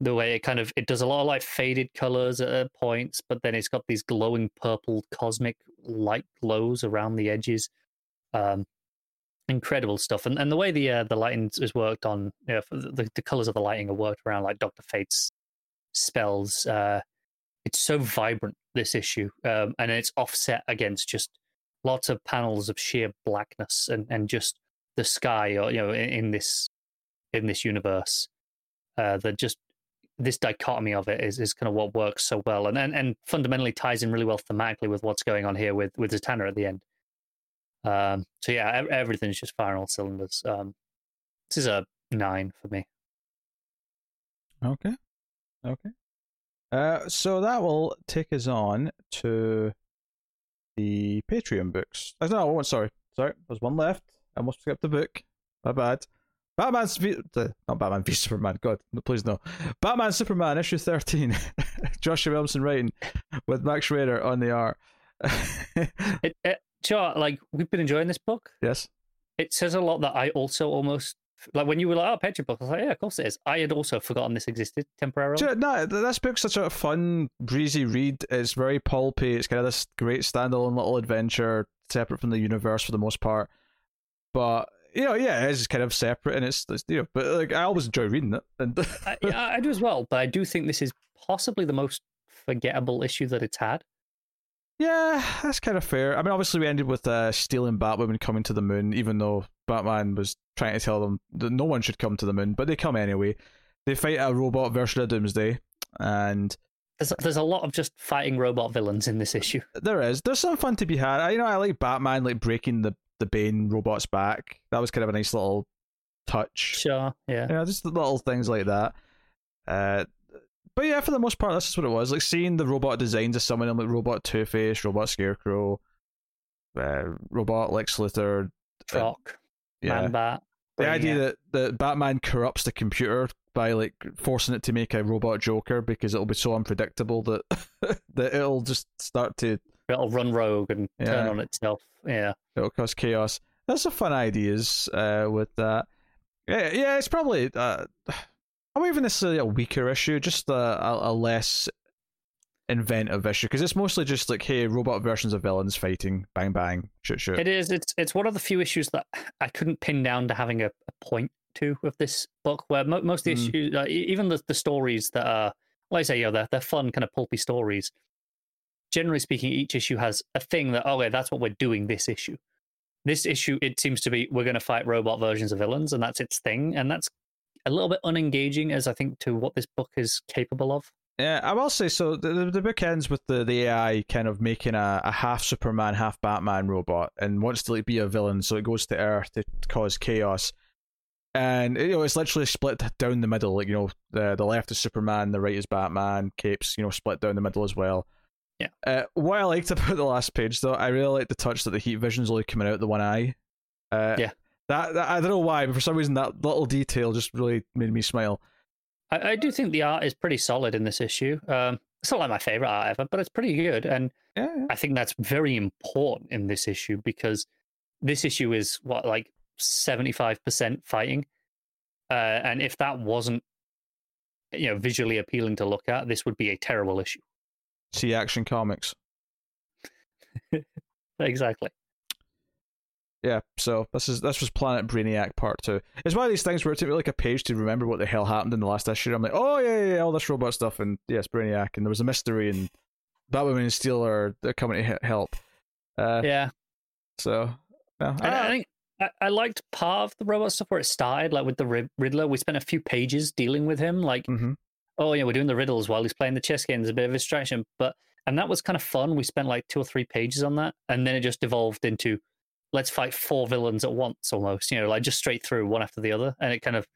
Speaker 2: the way it kind of it does a lot of like faded colors at points, but then it's got these glowing purple cosmic light glows around the edges. Um, incredible stuff and and the way the uh, the lighting is worked on you know, the, the colors of the lighting are worked around like dr fate's spells uh it's so vibrant this issue um and it's offset against just lots of panels of sheer blackness and and just the sky or you know in, in this in this universe uh that just this dichotomy of it is, is kind of what works so well and, and and fundamentally ties in really well thematically with what's going on here with with Zatanna at the end um, so yeah, everything's just firing all cylinders. Um, this is a nine for me.
Speaker 1: Okay, okay. Uh, so that will take us on to the Patreon books. I no. Sorry, sorry. There's one left. I must skip the book. My bad. The, not Batman v Superman. God, no, please no. Batman Superman issue thirteen. Joshua Williamson writing with Max Schrader on the art.
Speaker 2: it, it, like we've been enjoying this book.
Speaker 1: yes.
Speaker 2: It says a lot that I also almost like when you were like, "Oh, Patreon book," I was like, "Yeah, of course it is." I had also forgotten this existed temporarily.
Speaker 1: You no, th- this book's such a fun, breezy read. It's very pulpy. It's kind of this great standalone little adventure, separate from the universe for the most part. But you know, yeah, it is kind of separate, and it's, it's you know, but like I always enjoy reading it. And
Speaker 2: I, yeah, I do as well, but I do think this is possibly the most forgettable issue that it's had.
Speaker 1: yeah, that's kind of fair. I mean, obviously, we ended with uh, Steel and Batwoman coming to the moon, even though Batman was trying to tell them that no one should come to the moon, but they come anyway. They fight a robot version of Doomsday, and
Speaker 2: There's there's a lot of just fighting robot villains in this issue.
Speaker 1: There is. There's some fun to be had. I, you know, I like Batman like breaking the the Bane robot's back. That was kind of a nice little touch.
Speaker 2: Sure, yeah.
Speaker 1: Yeah, just little things like that. Uh, but yeah, for the most part, that's just what it was. Like seeing the robot designs of some of them, like Robot Two Face, Robot Scarecrow, uh, Robot Lex Luthor.
Speaker 2: Troc,
Speaker 1: Yeah,
Speaker 2: Man Bat.
Speaker 1: the idea that that Batman corrupts the computer by like forcing it to make a robot Joker because it'll be so unpredictable that that it'll just start to
Speaker 2: it'll run rogue and turn on itself. Yeah.
Speaker 1: it'll cause chaos. There's some fun ideas uh, with that. Yeah, yeah, it's probably uh, I won't even necessarily a weaker issue, just a, a, a less inventive issue because it's mostly just like, hey, robot versions of villains fighting, bang bang, shoot shoot.
Speaker 2: It is. It's it's one of the few issues that I couldn't pin down to having a, a point to with this book. Where mo- most of the
Speaker 1: Mm.
Speaker 2: issues, uh, even the, the stories that are, like I say, you know, they're they're fun, kind of pulpy stories. Generally speaking, each issue has a thing that okay, that's what we're doing this issue. This issue, it seems to be we're going to fight robot versions of villains, and that's its thing, and that's a little bit unengaging as I think to what this book is capable of.
Speaker 1: Yeah, I will say so. The, the, the book ends with the, the AI kind of making a, a half Superman, half Batman robot, and wants to like be a villain, so it goes to Earth to cause chaos. And you know, it's literally split down the middle. Like you know, the the left is Superman, the right is Batman. Capes, you know, split down the middle as well.
Speaker 2: Yeah.
Speaker 1: Uh, what I liked about the last page, though, I really like the touch that the heat vision's only coming out the one eye. Uh,
Speaker 2: Yeah.
Speaker 1: That, that I don't know why, but for some reason that little detail just really made me smile.
Speaker 2: I, I do think the art is pretty solid in this issue. Um, it's not like my favorite art ever, but it's pretty good, and
Speaker 1: Yeah. yeah.
Speaker 2: I think that's very important in this issue because this issue is what like seventy five percent fighting, uh, and if that wasn't you know visually appealing to look at, this would be a terrible issue.
Speaker 1: See Action Comics.
Speaker 2: Exactly.
Speaker 1: Yeah, so this is this was Planet Brainiac Part Two. It's one of these things where it took me like a page to remember what the hell happened in the last issue. I'm like, oh yeah, yeah, yeah all this robot stuff, and yes, Brainiac, and there was a mystery, and Batwoman and Steel are they're coming to help. Uh,
Speaker 2: Yeah,
Speaker 1: So, no,
Speaker 2: and I think I, I liked part of the robot stuff where it started, like with the Riddler. We spent a few pages dealing with him, like
Speaker 1: hmm
Speaker 2: oh yeah, we're doing the riddles while he's playing the chess game. There's a bit of a distraction, but and that was kind of fun. We spent like two or three pages on that, and then it just evolved into let's fight four villains at once, almost. You know, like just straight through one after the other, and it kind of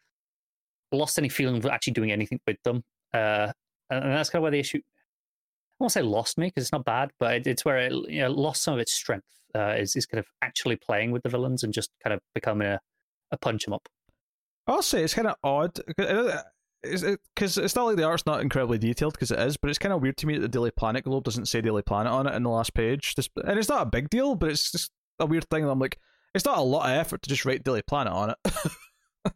Speaker 2: lost any feeling of actually doing anything with them. Uh, and, that's kind of where the issue. I won't say lost me because it's not bad, but it, it's where it you know, lost some of its strength. Uh, is is kind of actually playing with the villains and just kind of becoming a, a punch 'em up.
Speaker 1: I'll say it's kind of odd because it, it's not like the art's not incredibly detailed because it is, but it's kind of weird to me that the Daily Planet Globe doesn't say Daily Planet on it in the last page. Just, and it's not a big deal, but it's just a weird thing. I'm like, it's not a lot of effort to just write Daily Planet on it.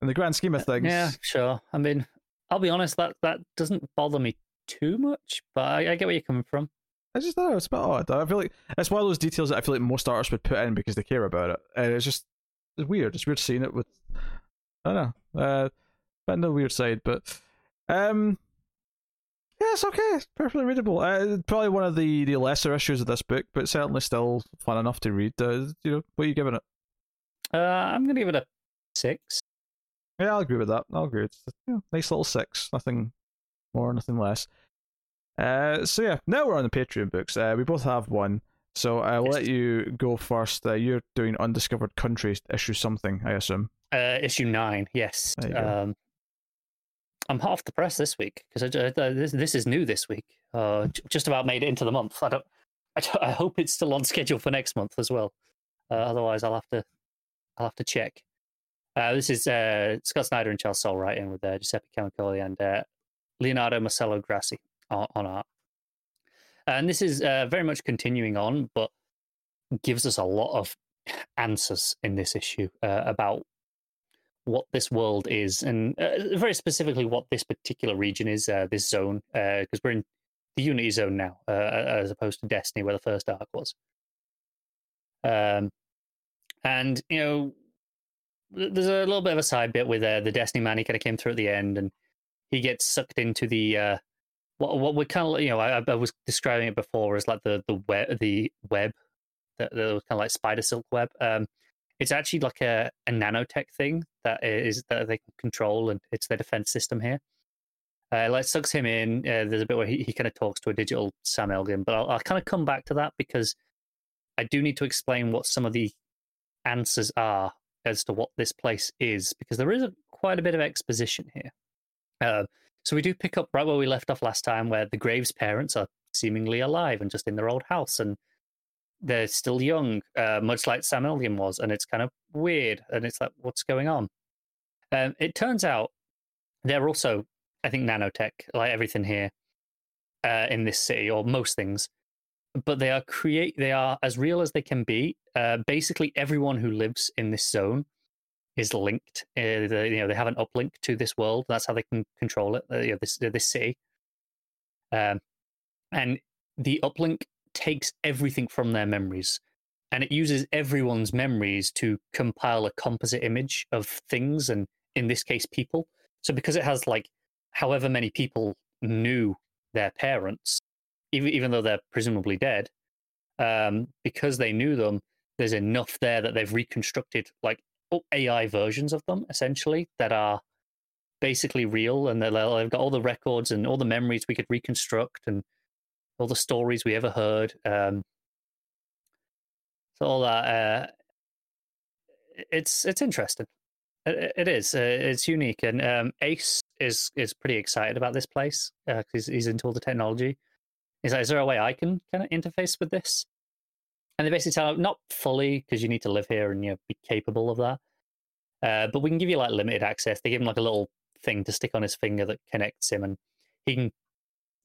Speaker 1: in the grand scheme of things,
Speaker 2: Yeah, sure. I mean, I'll be honest that that doesn't bother me too much, but I, I get where you're coming from.
Speaker 1: I just don't know. It's a bit odd. I feel like it's one of those details that I feel like most artists would put in because they care about it, and it's just it's weird. It's weird seeing it with I don't know, uh, but on the weird side. But um, yeah, it's okay. It's perfectly readable. Uh, probably one of the the lesser issues of this book, but certainly still fun enough to read. Uh, you know, what are you giving it?
Speaker 2: Uh, I'm gonna give it a six.
Speaker 1: Yeah, I'll agree with that. I'll agree. It's you know, nice little six. Nothing more, nothing less. Uh, so yeah, now we're on the Patreon books. Uh, we both have one, so I'll
Speaker 2: Yes.
Speaker 1: let you go first. Uh, you're doing Undiscovered Countries, issue something, I assume.
Speaker 2: Uh, issue nine, yes.
Speaker 1: There you go.
Speaker 2: Um, I'm half the press this week because uh, this this is new this week. Uh, just about made it into the month. I don't. I, I hope it's still on schedule for next month as well. Uh, otherwise, I'll have to I'll have to check. Uh, this is uh, Scott Snyder and Charles Soule writing with Giuseppe Camuncoli and Leonardo Marcello Grassi on, on, art. And this is very much continuing on, but gives us a lot of answers in this issue about what this world is, and very specifically what this particular region is, this zone, because we're in the Unity zone now, as opposed to Destiny, where the first arc was. Um, and you know, there's a little bit of a side bit with uh, the Destiny man. He kind of came through at the end, and he gets sucked into the uh, what what we kind of you know I, I, was describing it before as like the the web the web that the kind of like spider silk web. Um, it's actually like a, a nanotech thing that is that they can control, and it's their defense system here. Uh, like sucks him in. Uh, there's a bit where he, he kind of talks to a digital Sam Elgin, but I'll, I'll kind of come back to that because I do need to explain what some of the answers are as to what this place is, because there is a, quite a bit of exposition here. Uh, so we do pick up right where we left off last time, where the Graves parents are seemingly alive and just in their old house, and they're still young, uh, much like Sam Elgin was, and it's kind of weird, and it's like, what's going on? Um, it turns out they're also, I think, nanotech, like everything here uh, in this city, or most things but they are create they are as real as they can be. Uh, basically, everyone who lives in this zone is linked. Uh, they, you know, they have an uplink to this world. That's how they can control it. Uh, you know, this uh, this city, um, and the uplink takes everything from their memories, and it uses everyone's memories to compile a composite image of things, and in this case, people. So because it has like however many people knew their parents, even even though they're presumably dead, um, because they knew them, there's enough there that they've reconstructed like AI versions of them essentially that are basically real, and they've got all the records and all the memories we could reconstruct and all the stories we ever heard. Um, so all that uh, it's it's interesting. It, it is. Uh, it's unique, and um, Ace is is pretty excited about this place because uh, he's, he's into all the technology. Is, is there a way I can kind of interface with this? And they basically tell not fully because you need to live here and you know, be capable of that. Uh, but we can give you like limited access. They give him like a little thing to stick on his finger that connects him, and he can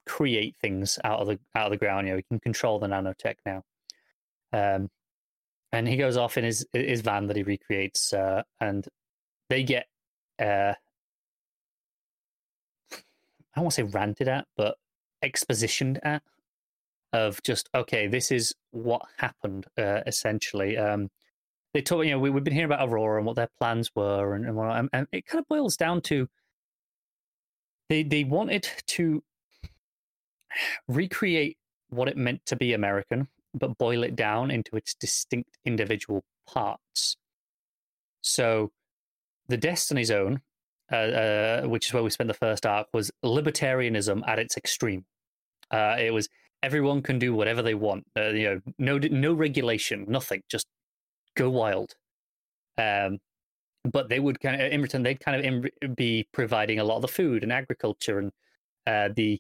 Speaker 2: create things out of the out of the ground. You know, he can control the nanotech now. Um, and he goes off in his his van that he recreates, uh, and they get uh, I to say ranted at, but expositioned at of just okay, this is what happened uh, essentially. Um, they talk, you know, we, have been hearing about Aurora and what their plans were, and, and, and, and it kind of boils down to they they wanted to recreate what it meant to be American, but boil it down into its distinct individual parts. So, the Destiny Zone, uh, uh, which is where we spent the first arc, was libertarianism at its extreme. Uh, it was everyone can do whatever they want. Uh, you know, no no regulation, nothing. Just go wild. Um, but they would kind of in return they'd kind of be providing a lot of the food and agriculture and uh, the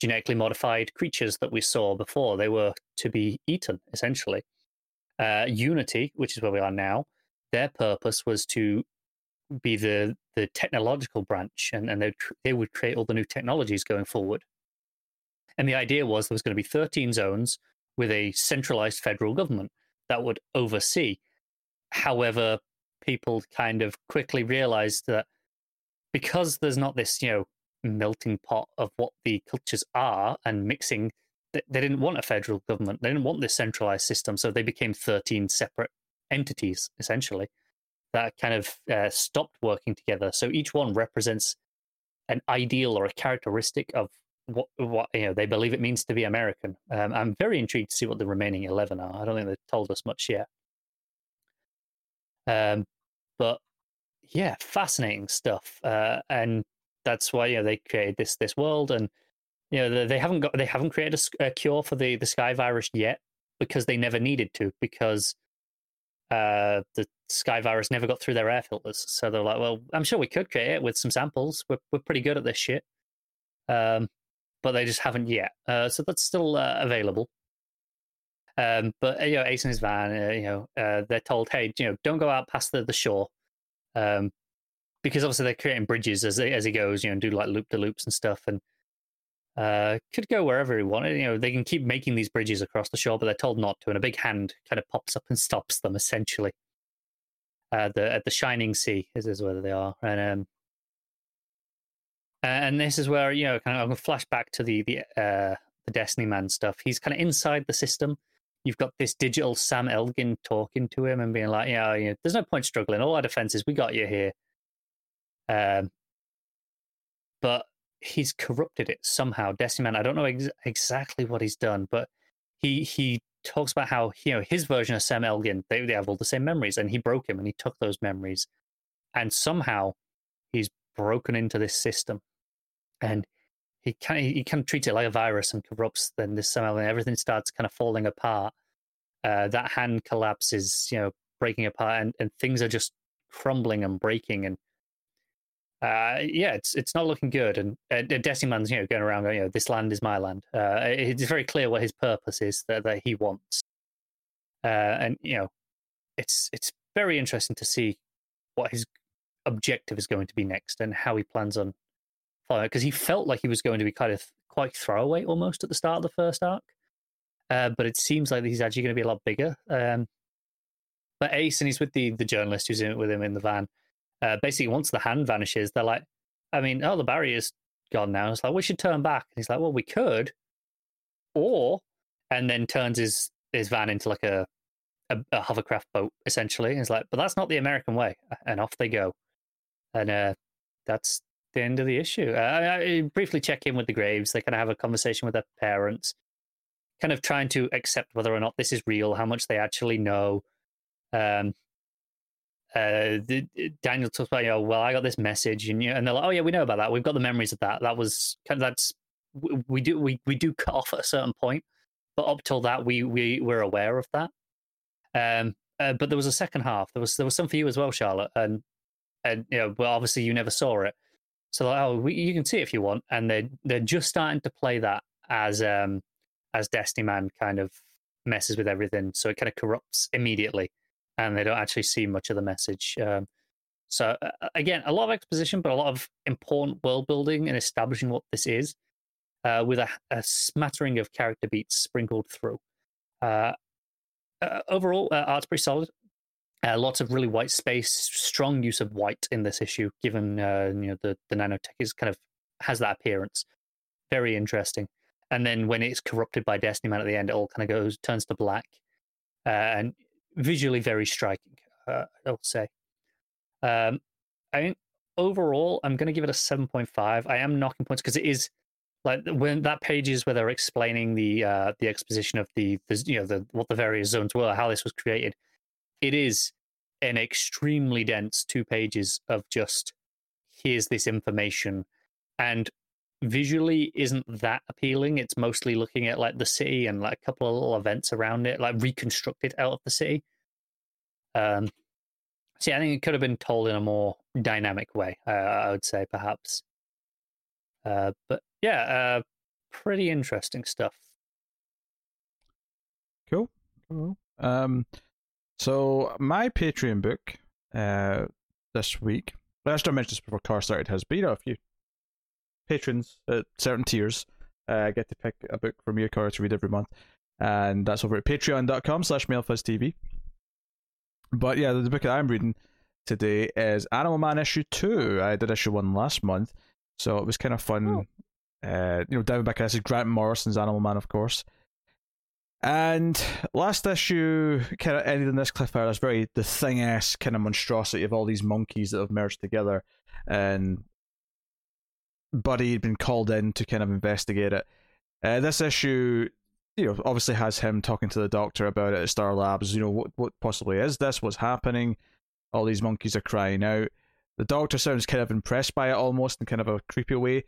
Speaker 2: genetically modified creatures that we saw before. They were to be eaten essentially. Uh, Unity, which is where we are now, their purpose was to be the the technological branch, and and they they would create all the new technologies going forward. And the idea was there was going to be 13 zones with a centralized federal government that would oversee. However, people kind of quickly realized that because there's not this, you know, melting pot of what the cultures are and mixing, they didn't want a federal government. They didn't want this centralized system. So they became 13 separate entities, essentially, that kind of uh, stopped working together. So each one represents an ideal or a characteristic of what what you know they believe it means to be American. Um, I'm very intrigued to see what the remaining eleven are. I don't think they've told us much yet. Um, but yeah, fascinating stuff. Uh, and that's why you know they created this this world, and you know they, they haven't got they haven't created a, a, cure for the the sky virus yet because they never needed to because uh, the sky virus never got through their air filters. So they're like, well, I'm sure we could create it with some samples. We're we're pretty good at this shit. Um, but they just haven't yet. Uh, so that's still uh, available. Um, but you know, Ace and his van, uh, you know, uh, they're told, hey, you know, don't go out past the, the shore, um, because obviously they're creating bridges as as he goes, you know, and do like loop the loops and stuff, and uh, could go wherever he wanted. You know, they can keep making these bridges across the shore, but they're told not to, and a big hand kind of pops up and stops them essentially. Uh, the at the Shining Sea is, is where they are, and um, and this is where you know, kind of, I'm to flash back to the the uh, the Destiny Man stuff. He's kind of inside the system. You've got this digital Sam Elgin talking to him and being like, yeah, you know, there's no point struggling. All our defenses, we got you here. Um, but he's corrupted it somehow. Destiny Man, I don't know ex- exactly what he's done, but he he talks about how you know his version of Sam Elgin, they, they have all the same memories, and he broke him and he took those memories, and somehow he's broken into this system, and he kind of, he kind of treats it like a virus and corrupts. Then this Sam Elgin, everything starts kind of falling apart. Uh, that hand collapses, you know, breaking apart, and, and things are just crumbling and breaking, and uh, yeah, it's it's not looking good. And uh, Destiny Man's, you know, going around going, you know, this land is my land. Uh, it's very clear what his purpose is that, that he wants. Uh, and you know, it's it's very interesting to see what his objective is going to be next and how he plans on following. Because he felt like he was going to be kind of quite throwaway almost at the start of the first arc, uh, but it seems like he's actually going to be a lot bigger. Um, but Ace and he's with the the journalist who's in with him in the van uh, basically once the hand vanishes, they're like, I mean, oh, the barrier's gone now. It's like we should turn back. And he's like, well, we could, or, and then turns his his van into like a a, a hovercraft boat essentially. And he's like, but that's not the American way, and off they go, and uh, that's the end of the issue. Uh, I, I briefly check in with the Graves. They kind of have a conversation with their parents, kind of trying to accept whether or not this is real, how much they actually know. Um, uh, Daniel talks about, you know, well, I got this message, and you and they're like, oh yeah, we know about that. We've got the memories of that. That was kind of that's we do we we do cut off at a certain point, but up till that, we we were aware of that. Um, uh, but there was a second half. There was there was some for you as well, Charlotte, and and you know, well, obviously you never saw it. So like, oh, we, you can see it if you want, and they they're just starting to play that as um as Destiny Man kind of messes with everything, so it kind of corrupts immediately and they don't actually see much of the message. Um, so uh, again, a lot of exposition, but a lot of important world building and establishing what this is, uh, with a, a, smattering of character beats sprinkled through. Uh, uh overall, uh, art's pretty solid. Uh, lots of really white space, strong use of white in this issue, given you know the the nanotech is kind of has that appearance. Very interesting. And then when it's corrupted by Destiny Man at the end, it all kind of goes turns to black, and visually very striking. Uh, I will say. Um, I think overall, I'm going to give it a seven point five. I am knocking points because it is like when that page is where they're explaining the uh, the exposition of the, the you know the what the various zones were, how this was created. It is an extremely dense two pages of just here's this information and visually isn't that appealing. It's mostly looking at like the city and like a couple of little events around it, like reconstructed out of the city. Um, see, I think it could have been told in a more dynamic way. Uh, I would say perhaps. Uh, but yeah, uh, pretty interesting stuff.
Speaker 1: Cool. Cool. Um, so my Patreon book, uh, this week. I mentioned this before car started. Has been a few patrons at certain tiers uh, get to pick a book from your car to read every month. And that's over at patreon.com slash mailfuzztv. But yeah, the book that I'm reading today is Animal Man issue 2. I did issue 1 last month, so it was kind of fun. Oh. Uh, you know, diving back, this is Grant Morrison's Animal Man, of course. And last issue kind of ended in this cliffhanger. This very the thing esque kind of monstrosity of all these monkeys that have merged together, and Buddy had been called in to kind of investigate it. Uh, this issue, you know, obviously has him talking to the doctor about it at Star Labs. You know, what what possibly is this? What's happening? All these monkeys are crying out. The doctor sounds kind of impressed by it almost in kind of a creepy way.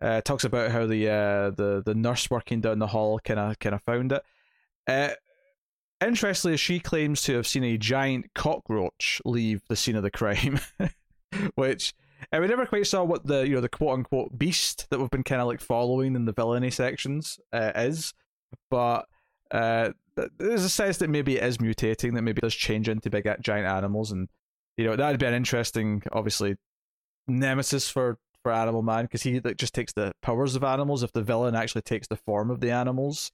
Speaker 1: Uh, talks about how the uh, the the nurse working down the hall kind of kind of found it. Uh, interestingly, she claims to have seen a giant cockroach leave the scene of the crime, which and we never quite saw what the you know the quote unquote beast that we've been kind of like following in the villainy sections uh, is, but uh, there's a sense that maybe it is mutating, that maybe it does change into big giant animals, and you know that'd be an interesting, obviously, nemesis for for Animal Man because he like just takes the powers of animals. If the villain actually takes the form of the animals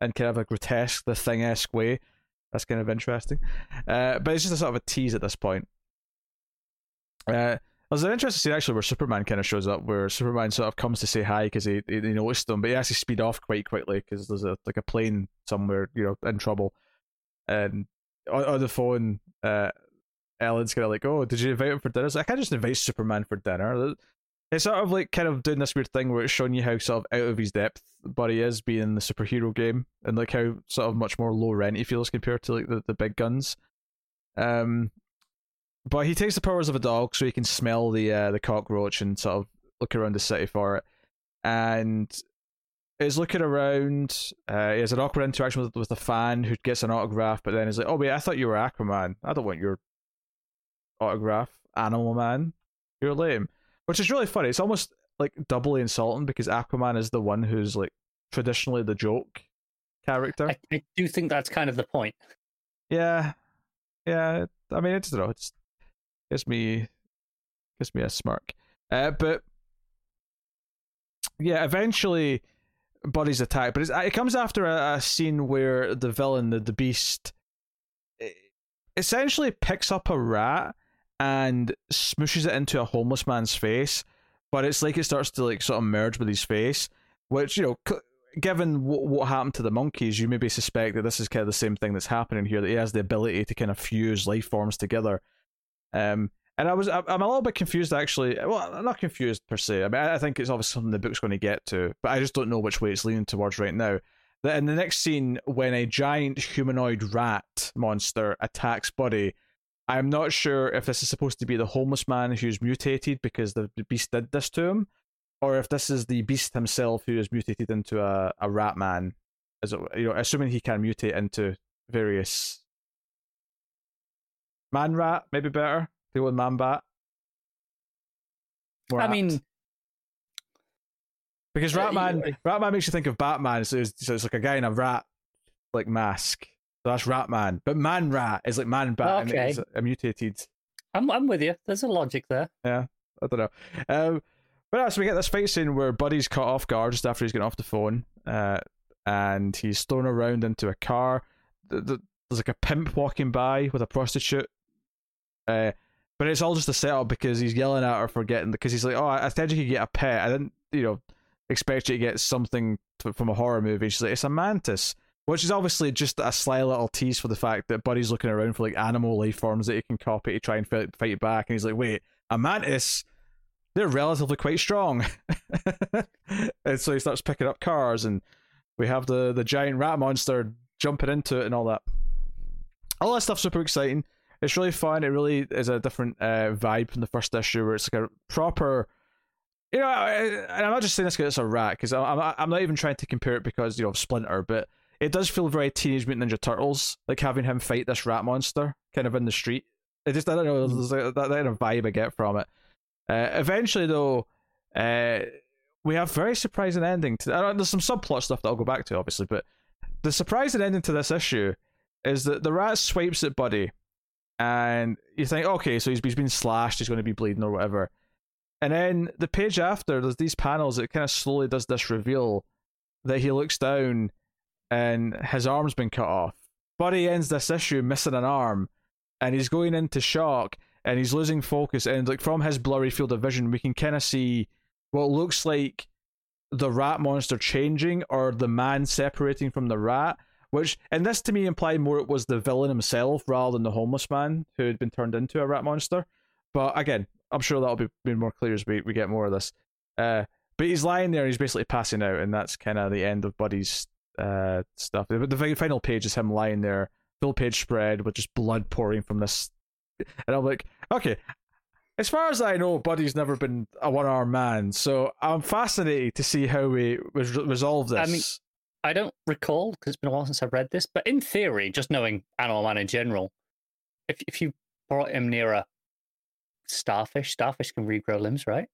Speaker 1: and kind of a grotesque, the thing esque way, that's kind of interesting. Uh, but it's just a sort of a tease at this point. Uh, there's an interesting scene actually where Superman kind of shows up, where Superman sort of comes to say hi because he, he, he noticed them, but he has to speed off quite quickly because there's a like a plane somewhere, you know, in trouble. And on, on the phone, uh, Ellen's kind of like, "Oh, did you invite him for dinner?" I, I can't just invite Superman for dinner. It's sort of like kind of doing this weird thing where it's showing you how sort of out of his depth Buddy is being the superhero game, and like how sort of much more low rent he feels compared to like the, the big guns. Um, but he takes the powers of a dog so he can smell the uh, the cockroach and sort of look around the city for it. And is looking around. Uh, he has an awkward interaction with with a fan who gets an autograph, but then he's like, "Oh wait, I thought you were Aquaman. I don't want your autograph, Animal Man. You're lame." Which is really funny. It's almost like doubly insulting because Aquaman is the one who's like traditionally the joke character.
Speaker 2: I, I do think that's kind of the point.
Speaker 1: Yeah, yeah. I mean, it's I don't know. It's gives me gives me a smirk. Uh, but yeah, eventually Buddy's attacked, but it comes after a, a, scene where the villain, the, the beast, essentially picks up a rat and smooshes it into a homeless man's face. But it's like it starts to like sort of merge with his face, which you know, given what, what happened to the monkeys, you maybe suspect that this is kind of the same thing that's happening here. That he has the ability to kind of fuse life forms together um, and I was I'm a little bit confused actually. Well, I'm not confused per se. I mean, I think it's obviously something the book's going to get to, but I just don't know which way it's leaning towards right now. In the next scene, when a giant humanoid rat monster attacks Buddy, I'm not sure if this is supposed to be the homeless man who's mutated because the beast did this to him, or if this is the beast himself who is mutated into a, a rat man. As you know, assuming he can mutate into various Man Rat, maybe better. Go with Man Bat.
Speaker 2: More I apt. mean,
Speaker 1: because Ratman, uh, Ratman makes you think of Batman, so it's, so it's like a guy in a rat like mask. So that's Ratman, but Man Rat is like Man Bat, okay. and a mutated.
Speaker 2: I'm I'm with you. There's a logic there.
Speaker 1: Yeah, I don't know. Um, but yeah, so we get this fight scene where Buddy's caught off guard just after he's getting off the phone, uh, and he's thrown around into a car. The, the, there's like a pimp walking by with a prostitute uh, but it's all just a setup because he's yelling at her for getting because he's like, oh, I said you could get a pet. I didn't, you know, expect you to get something to, from a horror movie. She's like, it's a mantis, which is obviously just a sly little tease for the fact that Buddy's looking around for like animal life forms that he can copy to try and fight, fight back, and he's like, wait, a mantis. They're relatively quite strong, and so he starts picking up cars, and we have the the giant rat monster jumping into it and all that. All that stuff's super exciting it's really fun. It really is a different uh, vibe from the first issue, where it's like a proper. You know, and I'm not just saying this because it's a rat, because I'm I'm not even trying to compare it because you know Splinter, but it does feel very Teenage Mutant Ninja Turtles, like having him fight this rat monster kind of in the street. It just I don't know, that, that kind of vibe I get from it. Uh, eventually, though, uh, we have very surprising ending. To, there's some subplot stuff that I'll go back to, obviously, but the surprising ending to this issue is that the rat swipes at Buddy and you think, okay, so he's, he's been slashed, he's going to be bleeding or whatever. And then the page after, there's these panels that kind of slowly does this reveal that he looks down and his arm's been cut off. But he ends this issue missing an arm and he's going into shock and he's losing focus. And like from his blurry field of vision, we can kind of see what looks like the rat monster changing or the man separating from the rat which, and this to me implied more it was the villain himself rather than the homeless man who had been turned into a rat monster. But again, I'm sure that'll be made more clear as we, we get more of this. Uh, but he's lying there, he's basically passing out, and that's kind of the end of Buddy's uh, stuff. The, the final page is him lying there, full page spread with just blood pouring from this. And I'm like, okay, as far as I know, Buddy's never been a one armed man, so I'm fascinated to see how we resolve this. I mean,
Speaker 2: I don't recall because it's been a while since I've read this, but in theory, just knowing Animal Man in general, if if you brought him near a starfish, starfish can regrow limbs, right?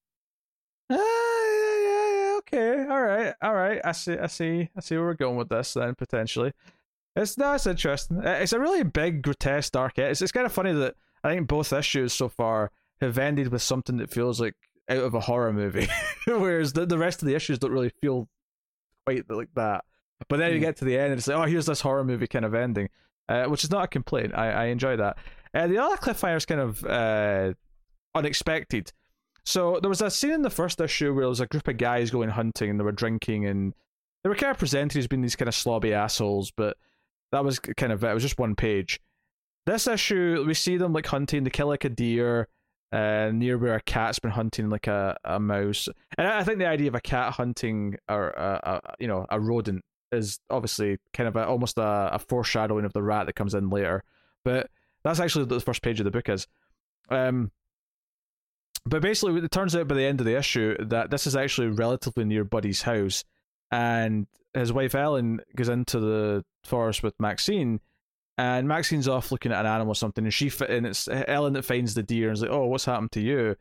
Speaker 1: Uh, yeah, yeah, okay, all right, all right. I see, I see, I see where we're going with this then potentially. It's that's interesting. It's a really big, grotesque, dark. It's it's kind of funny that I think both issues so far have ended with something that feels like out of a horror movie, whereas the the rest of the issues don't really feel quite like that. But then you hmm. get to the end and it's like, oh, here's this horror movie kind of ending, uh, which is not a complaint. I I enjoy that. Uh, the other cliffhanger is kind of uh, unexpected. So there was a scene in the first issue where there was a group of guys going hunting and they were drinking and they were kind of presented as being these kind of slobby assholes, but that was kind of it. It was just one page. This issue, we see them like hunting. They kill like a deer uh, near where a cat's been hunting like a, a mouse. And I think the idea of a cat hunting or a, a you know a rodent is obviously kind of a, almost a, a foreshadowing of the rat that comes in later. But that's actually the first page of the book is. Um, but basically, it turns out by the end of the issue that this is actually relatively near Buddy's house, and his wife Ellen goes into the forest with Maxine, and Maxine's off looking at an animal or something, and she and it's Ellen that finds the deer and is like, "Oh, what's happened to you?"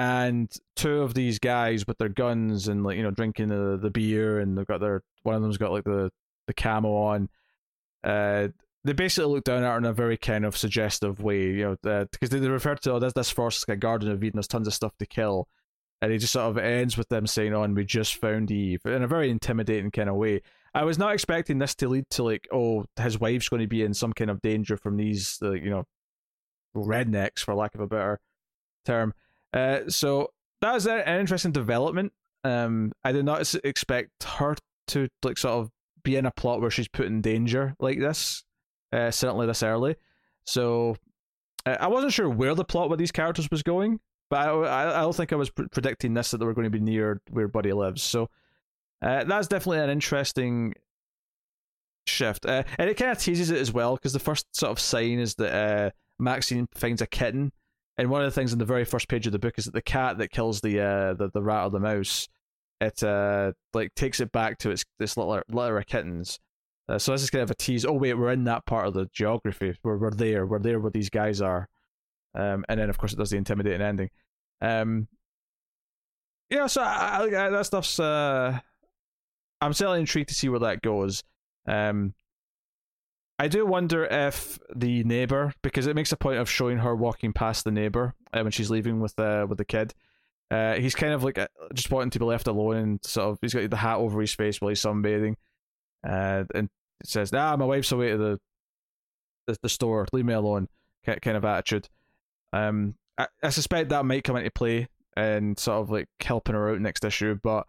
Speaker 1: And two of these guys with their guns and like you know drinking the the beer, and they've got their one of them's got like the the camo on. Uh, they basically look down at her in a very kind of suggestive way, you know, because uh, they refer to oh, this this forest like garden of Eden. There's tons of stuff to kill, and it just sort of ends with them saying, "On, oh, we just found Eve," in a very intimidating kind of way. I was not expecting this to lead to like, oh, his wife's going to be in some kind of danger from these, uh, you know, rednecks, for lack of a better term. Uh, so that was an interesting development. Um, I did not expect her to like sort of be in a plot where she's put in danger like this uh, certainly this early. So uh, I wasn't sure where the plot with these characters was going, but I, I don't think I was pr- predicting this that they were going to be near where Buddy lives. So uh, that's definitely an interesting shift, uh, and it kind of teases it as well because the first sort of sign is that uh, Maxine finds a kitten, and one of the things in the very first page of the book is that the cat that kills the uh, the, the rat or the mouse, it uh like takes it back to its this little litter of kittens uh, so this is kind of a tease. Oh wait, we're in that part of the geography. We're we're there. We're there where these guys are. Um, and then of course it does the intimidating ending. Um, yeah, so I, I, that stuff's. Uh, I'm certainly intrigued to see where that goes. Um, I do wonder if the neighbor, because it makes a point of showing her walking past the neighbor uh, when she's leaving with uh, with the kid. Uh, he's kind of like uh, just wanting to be left alone, and sort of he's got the hat over his face while he's sunbathing. Uh, and says, "Ah, my wife's away to the the, the store. Leave me alone." Kind of attitude. Um, I, I suspect that might come into play and sort of like helping her out next issue, but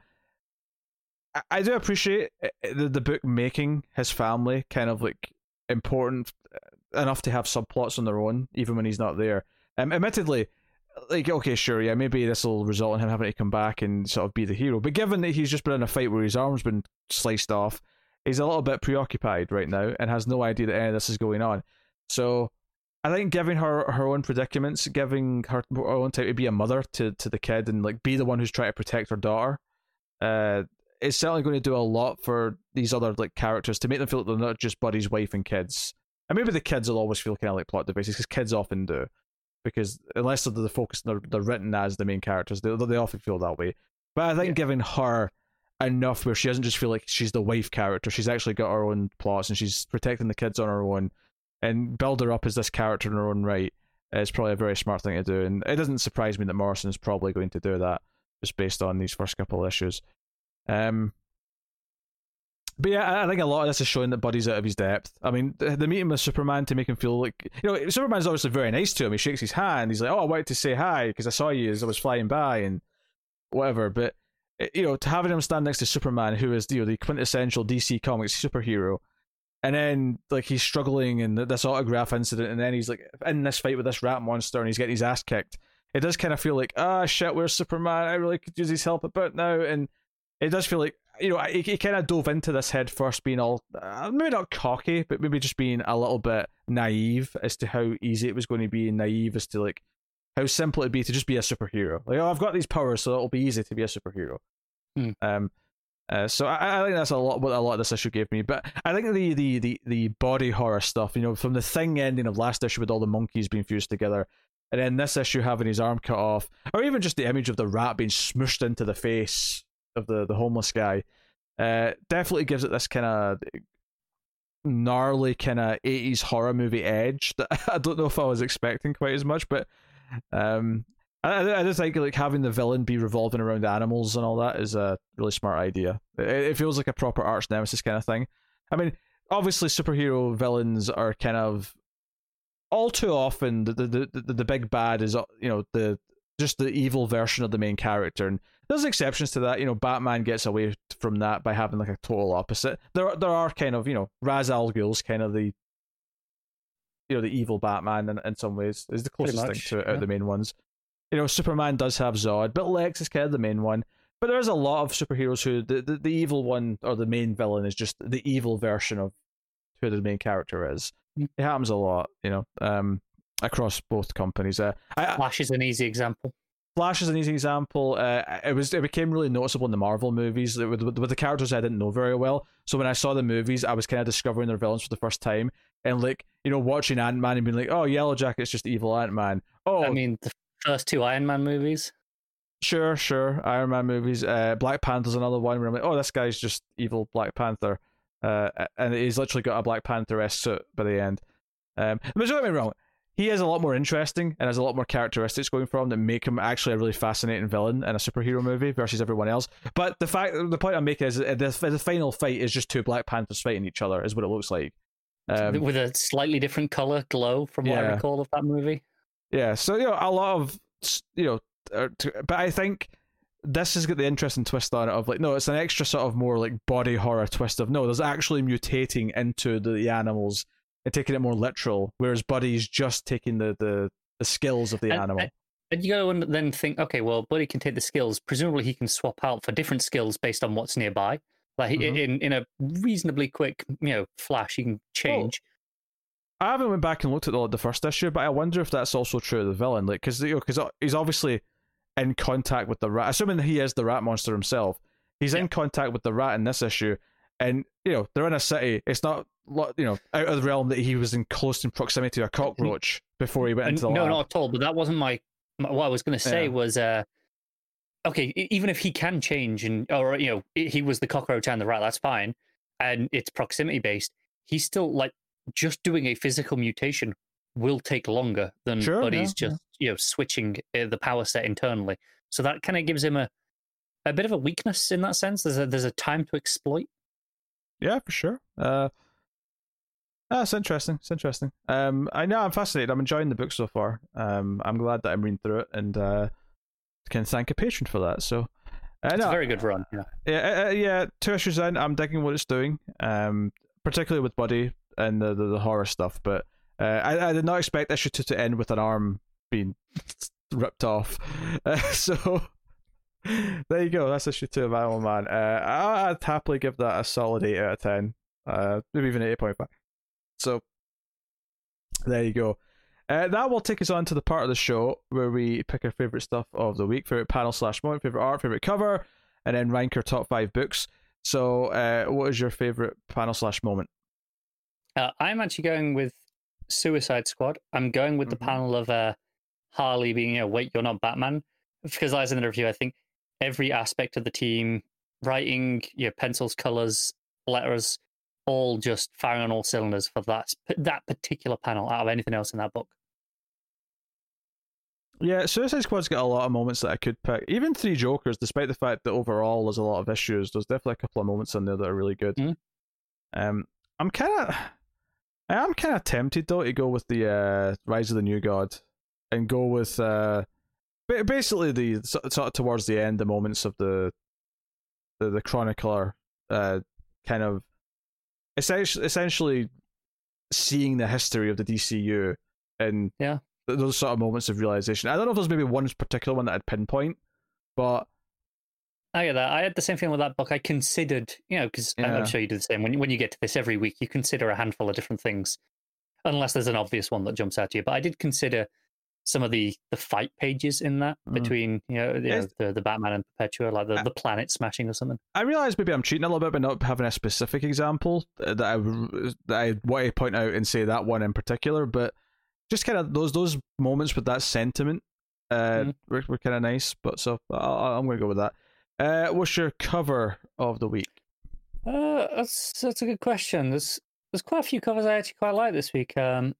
Speaker 1: I, do appreciate eh, the the book making his family kind of like important eh, enough to have subplots on their own, even when he's not there. Um, admittedly, like okay, sure, yeah, maybe this will result in him having to come back and sort of be the hero. But given that he's just been in a fight where his arm's been sliced off, he's a little bit preoccupied right now and has no idea that any of this is going on. So I think giving her her own predicaments, giving her her own time to be a mother to, to the kid and like be the one who's trying to protect her daughter, uh, is certainly going to do a lot for these other like characters to make them feel like they're not just Buddy's wife and kids. And maybe the kids will always feel kind of like plot devices because kids often do, because unless they're the focus, they're, they're written as the main characters, they they often feel that way. But I think yeah. giving her enough where she doesn't just feel like she's the wife character. She's actually got her own plots and she's protecting the kids on her own and build her up as this character in her own right is probably a very smart thing to do. And it doesn't surprise me that Morrison is probably going to do that just based on these first couple of issues. Um, but yeah, I think a lot of this is showing that Buddy's out of his depth. I mean, the, meeting with Superman to make him feel like, you know, Superman's obviously very nice to him. He shakes his hand. He's like, oh, I wanted to say hi because I saw you as I was flying by and whatever. But Eh, you know, to having him stand next to Superman, who is you know the quintessential DC Comics superhero, and then like he's struggling in this autograph incident, and then he's like in this fight with this rat monster, and he's getting his ass kicked. It does kind of feel like, ah, oh, shit, where's Superman? I really could use his help about now, and it does feel like you know he, he kind of dove into this head first, being all uh, maybe not cocky, but maybe just being a little bit naive as to how easy it was going to be, and naive as to like how simple it'd be to just be a superhero. Like, oh, I've got these powers, so it'll be easy to be a superhero.
Speaker 2: Hmm.
Speaker 1: Um, uh, so I, I, think that's a lot what a lot of this issue gave me. But I think the, the the the body horror stuff, you know, from the thing ending of last issue with all the monkeys being fused together, and then this issue having his arm cut off, or even just the image of the rat being smushed into the face of the the homeless guy, uh, definitely gives it this kind of gnarly kind of 80s horror movie edge that I don't know if I was expecting quite as much, but um, I, I just think like having the villain be revolving around animals and all that is a really smart idea. It, it feels like a proper arch nemesis kind of thing. I mean, obviously superhero villains are kind of all too often the the, the, the big bad is you know the just the evil version of the main character. And there's exceptions to that. You know batman gets away from that by having like a total opposite. There there are kind of you know Ra's al Ghul's kind of the you know the evil batman in, in some ways. Is the closest thing to it yeah. out of the main ones. You know superman does have zod but lex is kind of the main one. But there's a lot of superheroes who the, the, the evil one or the main villain is just the evil version of who the main character is. Mm. It happens a lot, you know, um, across both companies. Uh,
Speaker 2: I, Flash is an easy example.
Speaker 1: Flash is an easy example. Uh, it was it became really noticeable in the Marvel movies with, with, with the characters I didn't know very well. So when I saw the movies, I was kind of discovering their villains for the first time, and like you know, watching Ant Man and being like, "Oh, Yellowjacket's just evil Ant Man." Oh,
Speaker 2: I mean, the first two Iron Man movies.
Speaker 1: Sure, sure. Iron Man movies. Uh, Black Panther's another one where I'm like, "Oh, this guy's just evil Black Panther," uh, and he's literally got a Black Panther s suit by the end. Um, but don't get me wrong, he is a lot more interesting and has a lot more characteristics going for him that make him actually a really fascinating villain in a superhero movie versus everyone else. But the fact, the point I'm making is the, the final fight is just two Black Panthers fighting each other, is what it looks like.
Speaker 2: Um, With a slightly different color glow from what yeah. I recall of that movie.
Speaker 1: Yeah, so you know a lot of you know, uh, but I think this has got the interesting twist on it of like no, it's an extra sort of more like body horror twist of no, there's actually mutating into the animals and taking it more literal, whereas Buddy's just taking the the, the skills of the
Speaker 2: and,
Speaker 1: animal.
Speaker 2: And you go and then think, okay, well, Buddy can take the skills. Presumably, he can swap out for different skills based on what's nearby. Like mm-hmm. in in a reasonably quick, you know, flash, he can change.
Speaker 1: Oh, I haven't went back and looked at the, the first issue, but I wonder if that's also true of the villain, like because you know, because he's obviously in contact with the rat. Assuming he is the rat monster himself, he's yeah. in contact with the rat in this issue, and you know they're in a city. It's not you know out of the realm that he was in close in proximity to a cockroach before he went into the
Speaker 2: no,
Speaker 1: lab.
Speaker 2: not at all. But that wasn't my. What I was going to say yeah. was, uh, okay, even if he can change and or you know he was the cockroach and the rat, that's fine, and it's proximity based. He's still like just doing a physical mutation will take longer than sure, but he's yeah, just yeah. you know switching uh, the power set internally. So that kind of gives him a a bit of a weakness in that sense. There's a there's a time to exploit.
Speaker 1: Yeah, for sure. Uh, that's interesting. It's interesting. Um, I know I'm fascinated. I'm enjoying the book so far. Um, I'm glad that I'm reading through it and uh, can thank a patron for that. So,
Speaker 2: uh, it's no, a very good run. Yeah, yeah,
Speaker 1: uh, yeah. Two issues in, I'm digging what it's doing. Um, particularly with Buddy and the the, the horror stuff. But uh, I I did not expect issue two to end with an arm being ripped off. Uh, so there you go. That's issue two of Animal Man. Uh, I'd happily give that a solid eight out of ten. Uh, maybe even eight point five. So there you go. Uh, that will take us on to the part of the show where we pick our favorite stuff of the week, favorite panel slash moment, favorite art, favorite cover, and then rank our top five books. So, uh, what is your favorite panel slash moment?
Speaker 2: Uh, I'm actually going with Suicide Squad. I'm going with mm-hmm. the panel of uh, Harley being, you know, wait, you're not Batman. Because as in the review, I think every aspect of the team, writing, your pencils, colors, letters, all just firing on all cylinders for that that particular panel out of anything else in that book.
Speaker 1: Yeah, Suicide Squad's got a lot of moments that I could pick. Even Three Jokers, despite the fact that overall there's a lot of issues, there's definitely a couple of moments in there that are really good. Mm. Um, I'm kind of, I am kind of tempted though to go with the uh, Rise of the New God, and go with uh, basically the sort of towards the end, the moments of the, the the chronicler, uh, kind of essentially, essentially seeing the history of the DCU and
Speaker 2: yeah,
Speaker 1: those sort of moments of realization. I don't know if there's maybe one particular one that I'd pinpoint, but
Speaker 2: I get that. I had the same thing with that book. I considered, you know, because yeah. I'm sure you do the same. When you, when you get to this every week, you consider a handful of different things, unless there's an obvious one that jumps out to you. But I did consider some of the the fight pages in that mm. between you know, you know the the Batman and Perpetua, like the, the planet smashing or something.
Speaker 1: I realize maybe I'm cheating a little bit by not having a specific example that I that I want to point out and say that one in particular, but just kind of those those moments with that sentiment uh, mm. were, were kind of nice. But so i am going to go with that. Uh, what's your cover of the week?
Speaker 2: Uh, that's that's a good question. There's there's quite a few covers I actually quite like this week. Um,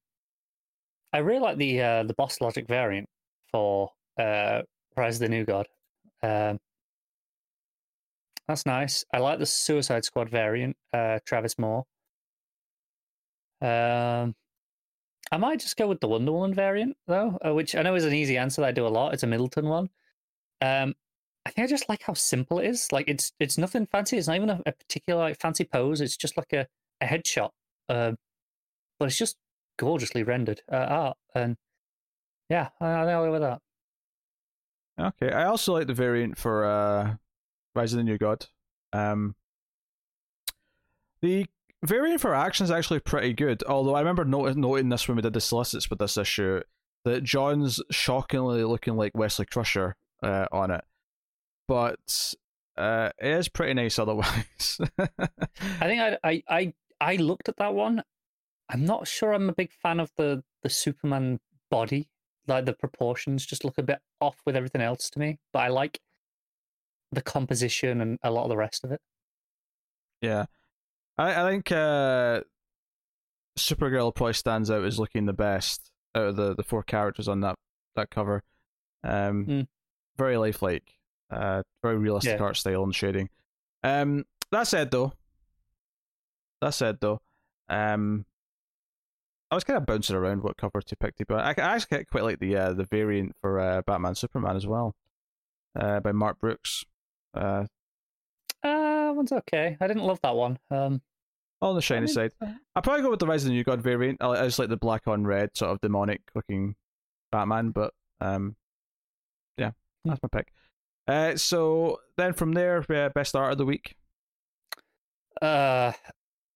Speaker 2: I really like the uh, the Boss Logic variant for uh, Rise of the New God. Um, that's nice. I like the Suicide Squad variant, uh, Travis Moore. Um, I might just go with the Wonder Woman variant though, uh, which I know is an easy answer I do a lot. It's a Middleton one. Um, I think I just like how simple it is. Like it's it's nothing fancy. It's not even a, a particular like fancy pose. It's just like a, a headshot. Uh, but it's just gorgeously rendered uh, art. And yeah, I, I think I'll go with that.
Speaker 1: Okay, I also like the variant for uh, Rise of the New God. Um, the variant for action is actually pretty good. Although I remember not- noting this when we did the solicits with this issue that Jon's shockingly looking like Wesley Crusher uh, on it, but uh, it is pretty nice otherwise.
Speaker 2: I think I, I I I looked at that one. I'm not sure I'm a big fan of the the Superman body. Like the proportions just look a bit off with everything else to me. But I like the composition and a lot of the rest of it.
Speaker 1: yeah, I, I think uh, Supergirl probably stands out as looking the best out of the, the four characters on that that cover. Um,
Speaker 2: Mm.
Speaker 1: very lifelike, uh, very realistic
Speaker 2: Yeah.
Speaker 1: art style and shading. Um, that said though, that said though, um, I was kind of bouncing around what cover to pick, but I, I actually quite like the uh, the variant for uh, Batman Superman as well, uh, by Mark Brooks. Uh,
Speaker 2: Uh, one's okay. I didn't love that one. Um,
Speaker 1: on the shiny
Speaker 2: mean,
Speaker 1: side.
Speaker 2: uh,
Speaker 1: I'll probably go with the Rise of the New God variant. I, I just like the black on red, sort of demonic looking Batman, but um, yeah, that's my pick. Uh, so then from there, uh, best art of the week.
Speaker 2: uh,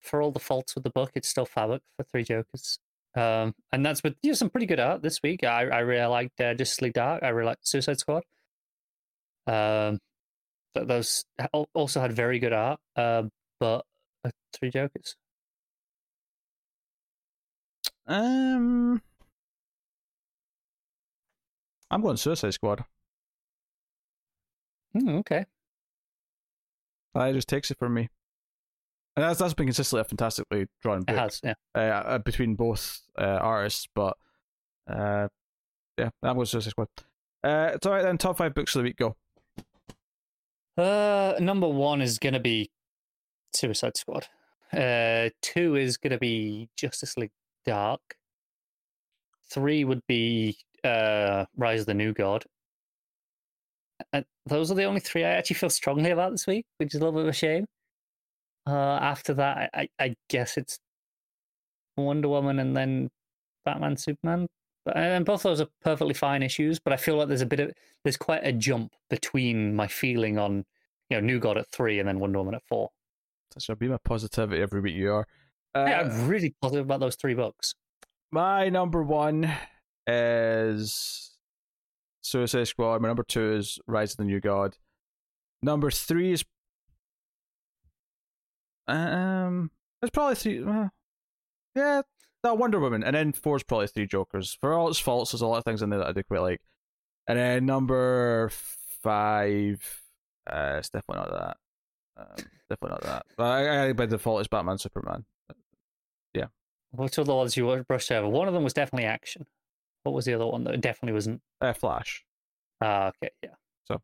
Speaker 2: for all the faults with the book, it's still Fabok for Three Jokers. Um, and that's with you know, some pretty good art this week. I I really liked uh, Justice League Dark. I really liked Suicide Squad. Um, those also had very good art. Uh, but uh, Three Jokers.
Speaker 1: Um, I'm going Suicide Squad.
Speaker 2: Hmm, okay.
Speaker 1: That just takes it from me. And that's that's been consistently a fantastically drawn
Speaker 2: It has. Yeah.
Speaker 1: uh, uh, between both uh, artists, but uh, yeah, that was going Suicide Squad. Uh, it's all right then. Top five books of the week. Go.
Speaker 2: Uh, number one is gonna be Suicide Squad. Uh, two is gonna be Justice League Dark. Three would be uh Rise of the New God. And those are the only three I actually feel strongly about this week, which is a little bit of a shame. Uh, after that, I, I, guess it's Wonder Woman and then Batman, Superman. But and both of those are perfectly fine issues, but I feel like there's a bit of there's quite a jump between my feeling on you know New God at three and then Wonder Woman at four.
Speaker 1: That should be my positivity every week. You are. Uh,
Speaker 2: yeah, I'm really positive about those three books.
Speaker 1: My number one is Suicide Squad. My number two is Rise of the New God. Number three is um, it's probably three. Uh, yeah, that Wonder Woman, and then four is probably three Jokers. For all its faults, there's a lot of things in there that I do quite like. And then number five, uh, it's definitely not that. Um, definitely not that. But I, I by default it's Batman Superman. Yeah.
Speaker 2: Which are the ones you brushed over? One of them was definitely action. What was the other one that definitely wasn't?
Speaker 1: Uh, Flash.
Speaker 2: Ah, okay, yeah.
Speaker 1: So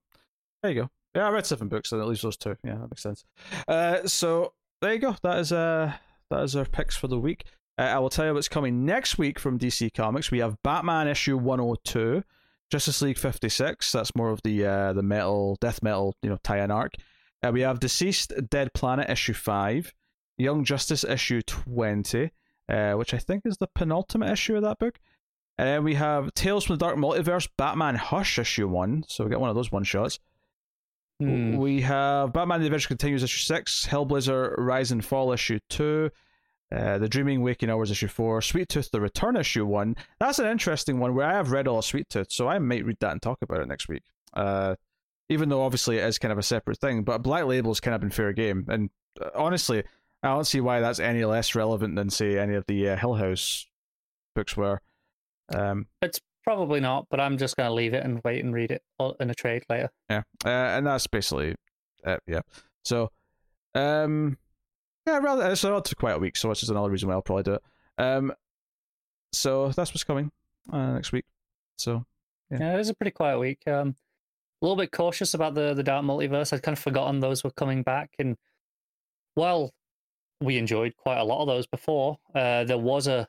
Speaker 1: there you go. Yeah, I read seven books, so at least those two. Yeah, that makes sense. Uh, so there you go. That is uh that is our picks for the week. Uh, I will tell you what's coming next week from DC Comics. We have Batman issue one hundred two, Justice League fifty six. That's more of the uh the metal death metal you know tie-in arc. Uh, we have DCeased Dead Planet issue five, Young Justice issue twenty, uh, which I think is the penultimate issue of that book. And then we have Tales from the Dark Multiverse Batman Hush issue one. So we get one of those one shots.
Speaker 2: Hmm.
Speaker 1: We have Batman the Adventure Continues issue 6, Hellblazer Rise and Fall issue 2, uh, The Dreaming Waking Hours issue 4, Sweet Tooth The Return issue 1. That's an interesting one where I have read all of Sweet Tooth, so I might read that and talk about it next week. Uh, even though obviously it is kind of a separate thing, but Black Label's kind of been fair game. And uh, honestly, I don't see why that's any less relevant than, say, any of the uh, Hill House books were. Um,
Speaker 2: It's probably not, but I'm just going to leave it and wait and read it in a trade later.
Speaker 1: Yeah, uh, and that's basically it. Yeah. So, um, Yeah, rather it's not quite a week, so which is another reason why I'll probably do it. Um, so that's what's coming uh, next week. So
Speaker 2: yeah. yeah, it is a pretty quiet week. Um, a little bit cautious about the the Dark Multiverse. I'd kind of forgotten those were coming back, and while we enjoyed quite a lot of those before, uh, there was a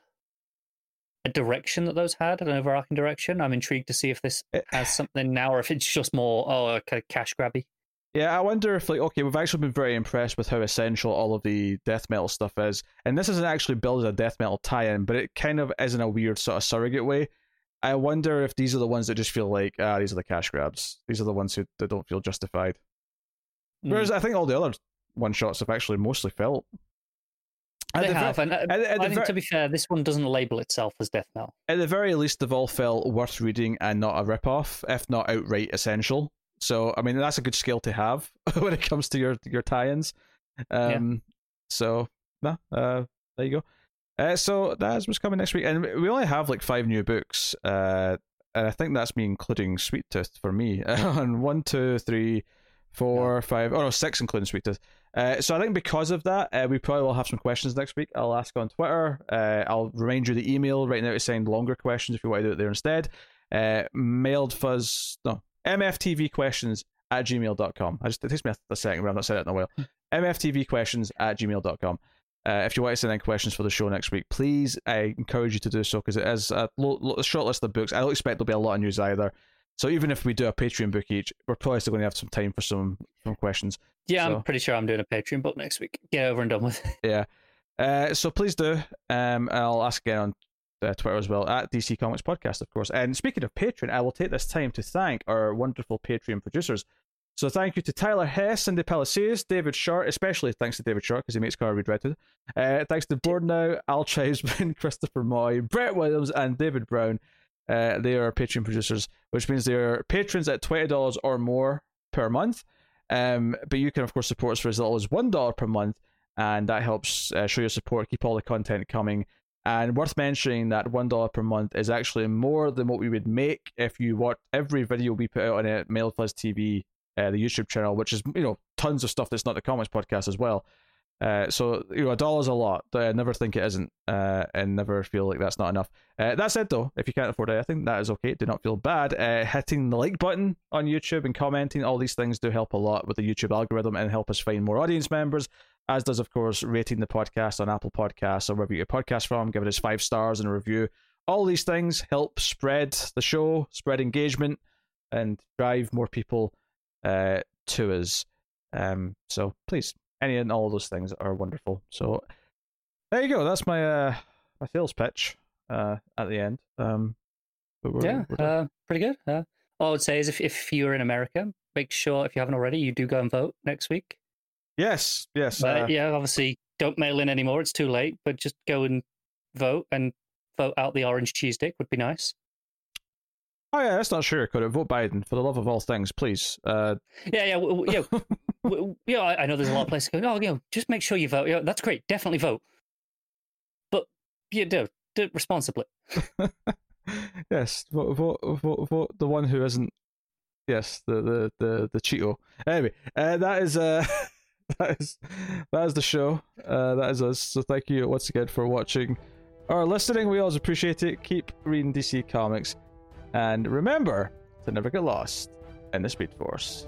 Speaker 2: a direction that those had, an overarching direction. I'm intrigued to see if this eh. has something now, or if it's just more oh, kind of cash grabby.
Speaker 1: Yeah, I wonder if like okay, we've actually been very impressed with how essential all of the death metal stuff is, and this isn't actually built as a death metal tie-in, but it kind of is in a weird sort of surrogate way. I wonder if these are the ones that just feel like ah, these are the cash grabs. These are the ones who that don't feel justified. Mm. Whereas I think all the other one shots have actually mostly felt
Speaker 2: they the have, and uh, at, at I think ver- to be fair, this one doesn't label itself as death metal.
Speaker 1: At the very least, they've all felt worth reading and not a rip-off, if not outright essential. So, I mean, that's a good skill to have when it comes to your your tie-ins. Um, yeah. So, no, uh, there you go. Uh, so that's what's coming next week, and we only have like five new books. Uh, and I think that's me including Sweet Tooth for me. on one, two, three, four, yeah. five. Oh no, six including Sweet Tooth. Uh, so I think because of that, uh, we probably will have some questions next week. I'll ask on Twitter. Uh, I'll remind you the email right now to send longer questions if you want to do it there instead. Uh, mailed fuzz, no, mftv questions at gmail.com. I just, it takes me a, a second, but I've not said it in a while. mftv questions at gmail.com. Uh, if you want to send in questions for the show next week, please, I encourage you to do so because it is a, lo- lo- a short list of books. I don't expect there'll be a lot of news either. So even if we do a Patreon book each, we're probably still going to have some time for some some questions.
Speaker 2: Yeah,
Speaker 1: so,
Speaker 2: I'm pretty sure I'm doing a Patreon book next week. Get over and done with. It.
Speaker 1: Yeah. Uh, so please do. Um, I'll ask again on uh, Twitter as well at DC Comics Podcast, of course. And speaking of Patreon, I will take this time to thank our wonderful Patreon producers. So thank you to Tyler Hess, Cindy Palacios, David Short, especially thanks to David Short because he makes Car Read Redded. Uh, thanks to Board Now, Al Chivesman, Christopher Moy, Brett Williams, and David Brown. Uh, they are Patreon producers, which means they're patrons at twenty dollars or more per month. Um, but you can of course support us for as little as one dollar per month, and that helps uh, show your support, keep all the content coming. And worth mentioning that one dollar per month is actually more than what we would make if you watch every video we put out on it, Mail Fuzz TV, uh, the YouTube channel, which is you know tons of stuff that's not the comics podcast as well. Uh, so you know, a dollar's a lot. I never think it isn't, uh, and never feel like that's not enough. Uh, that said, though, if you can't afford anything, that is okay. Do not feel bad. Uh, hitting the like button on YouTube and commenting, all these things do help a lot with the YouTube algorithm and help us find more audience members. As does, of course, rating the podcast on Apple Podcasts or wherever you get your podcast from, giving us five stars and a review. All these things help spread the show, spread engagement, and drive more people uh, to us. Um, so please any and all those things are wonderful. So there you go. That's my uh my sales pitch uh at the end. Um,
Speaker 2: we're, yeah, we're uh, pretty good. Uh, all I would say is if if you're in America, make sure if you haven't already, you do go and vote next week.
Speaker 1: Yes, yes.
Speaker 2: But, uh, yeah, obviously don't mail in anymore. It's too late. But just go and vote and vote out the orange cheese dick would be nice.
Speaker 1: Oh yeah, that's not sure. Could it vote Biden for the love of all things, please? Uh...
Speaker 2: Yeah, yeah, yeah. yeah, I know there's a lot of places going. Oh, you know, just make sure you vote. Yeah, that's great. Definitely vote, but yeah, do do it responsibly.
Speaker 1: yes, vote, vote, vote, vote the one who isn't. Yes, the the the the Cheeto. Anyway, uh, that is uh. that is that is the show. Uh, that is us. So thank you once again for watching or listening. We always appreciate it. Keep reading DC Comics. And remember to never get lost in the Speed Force.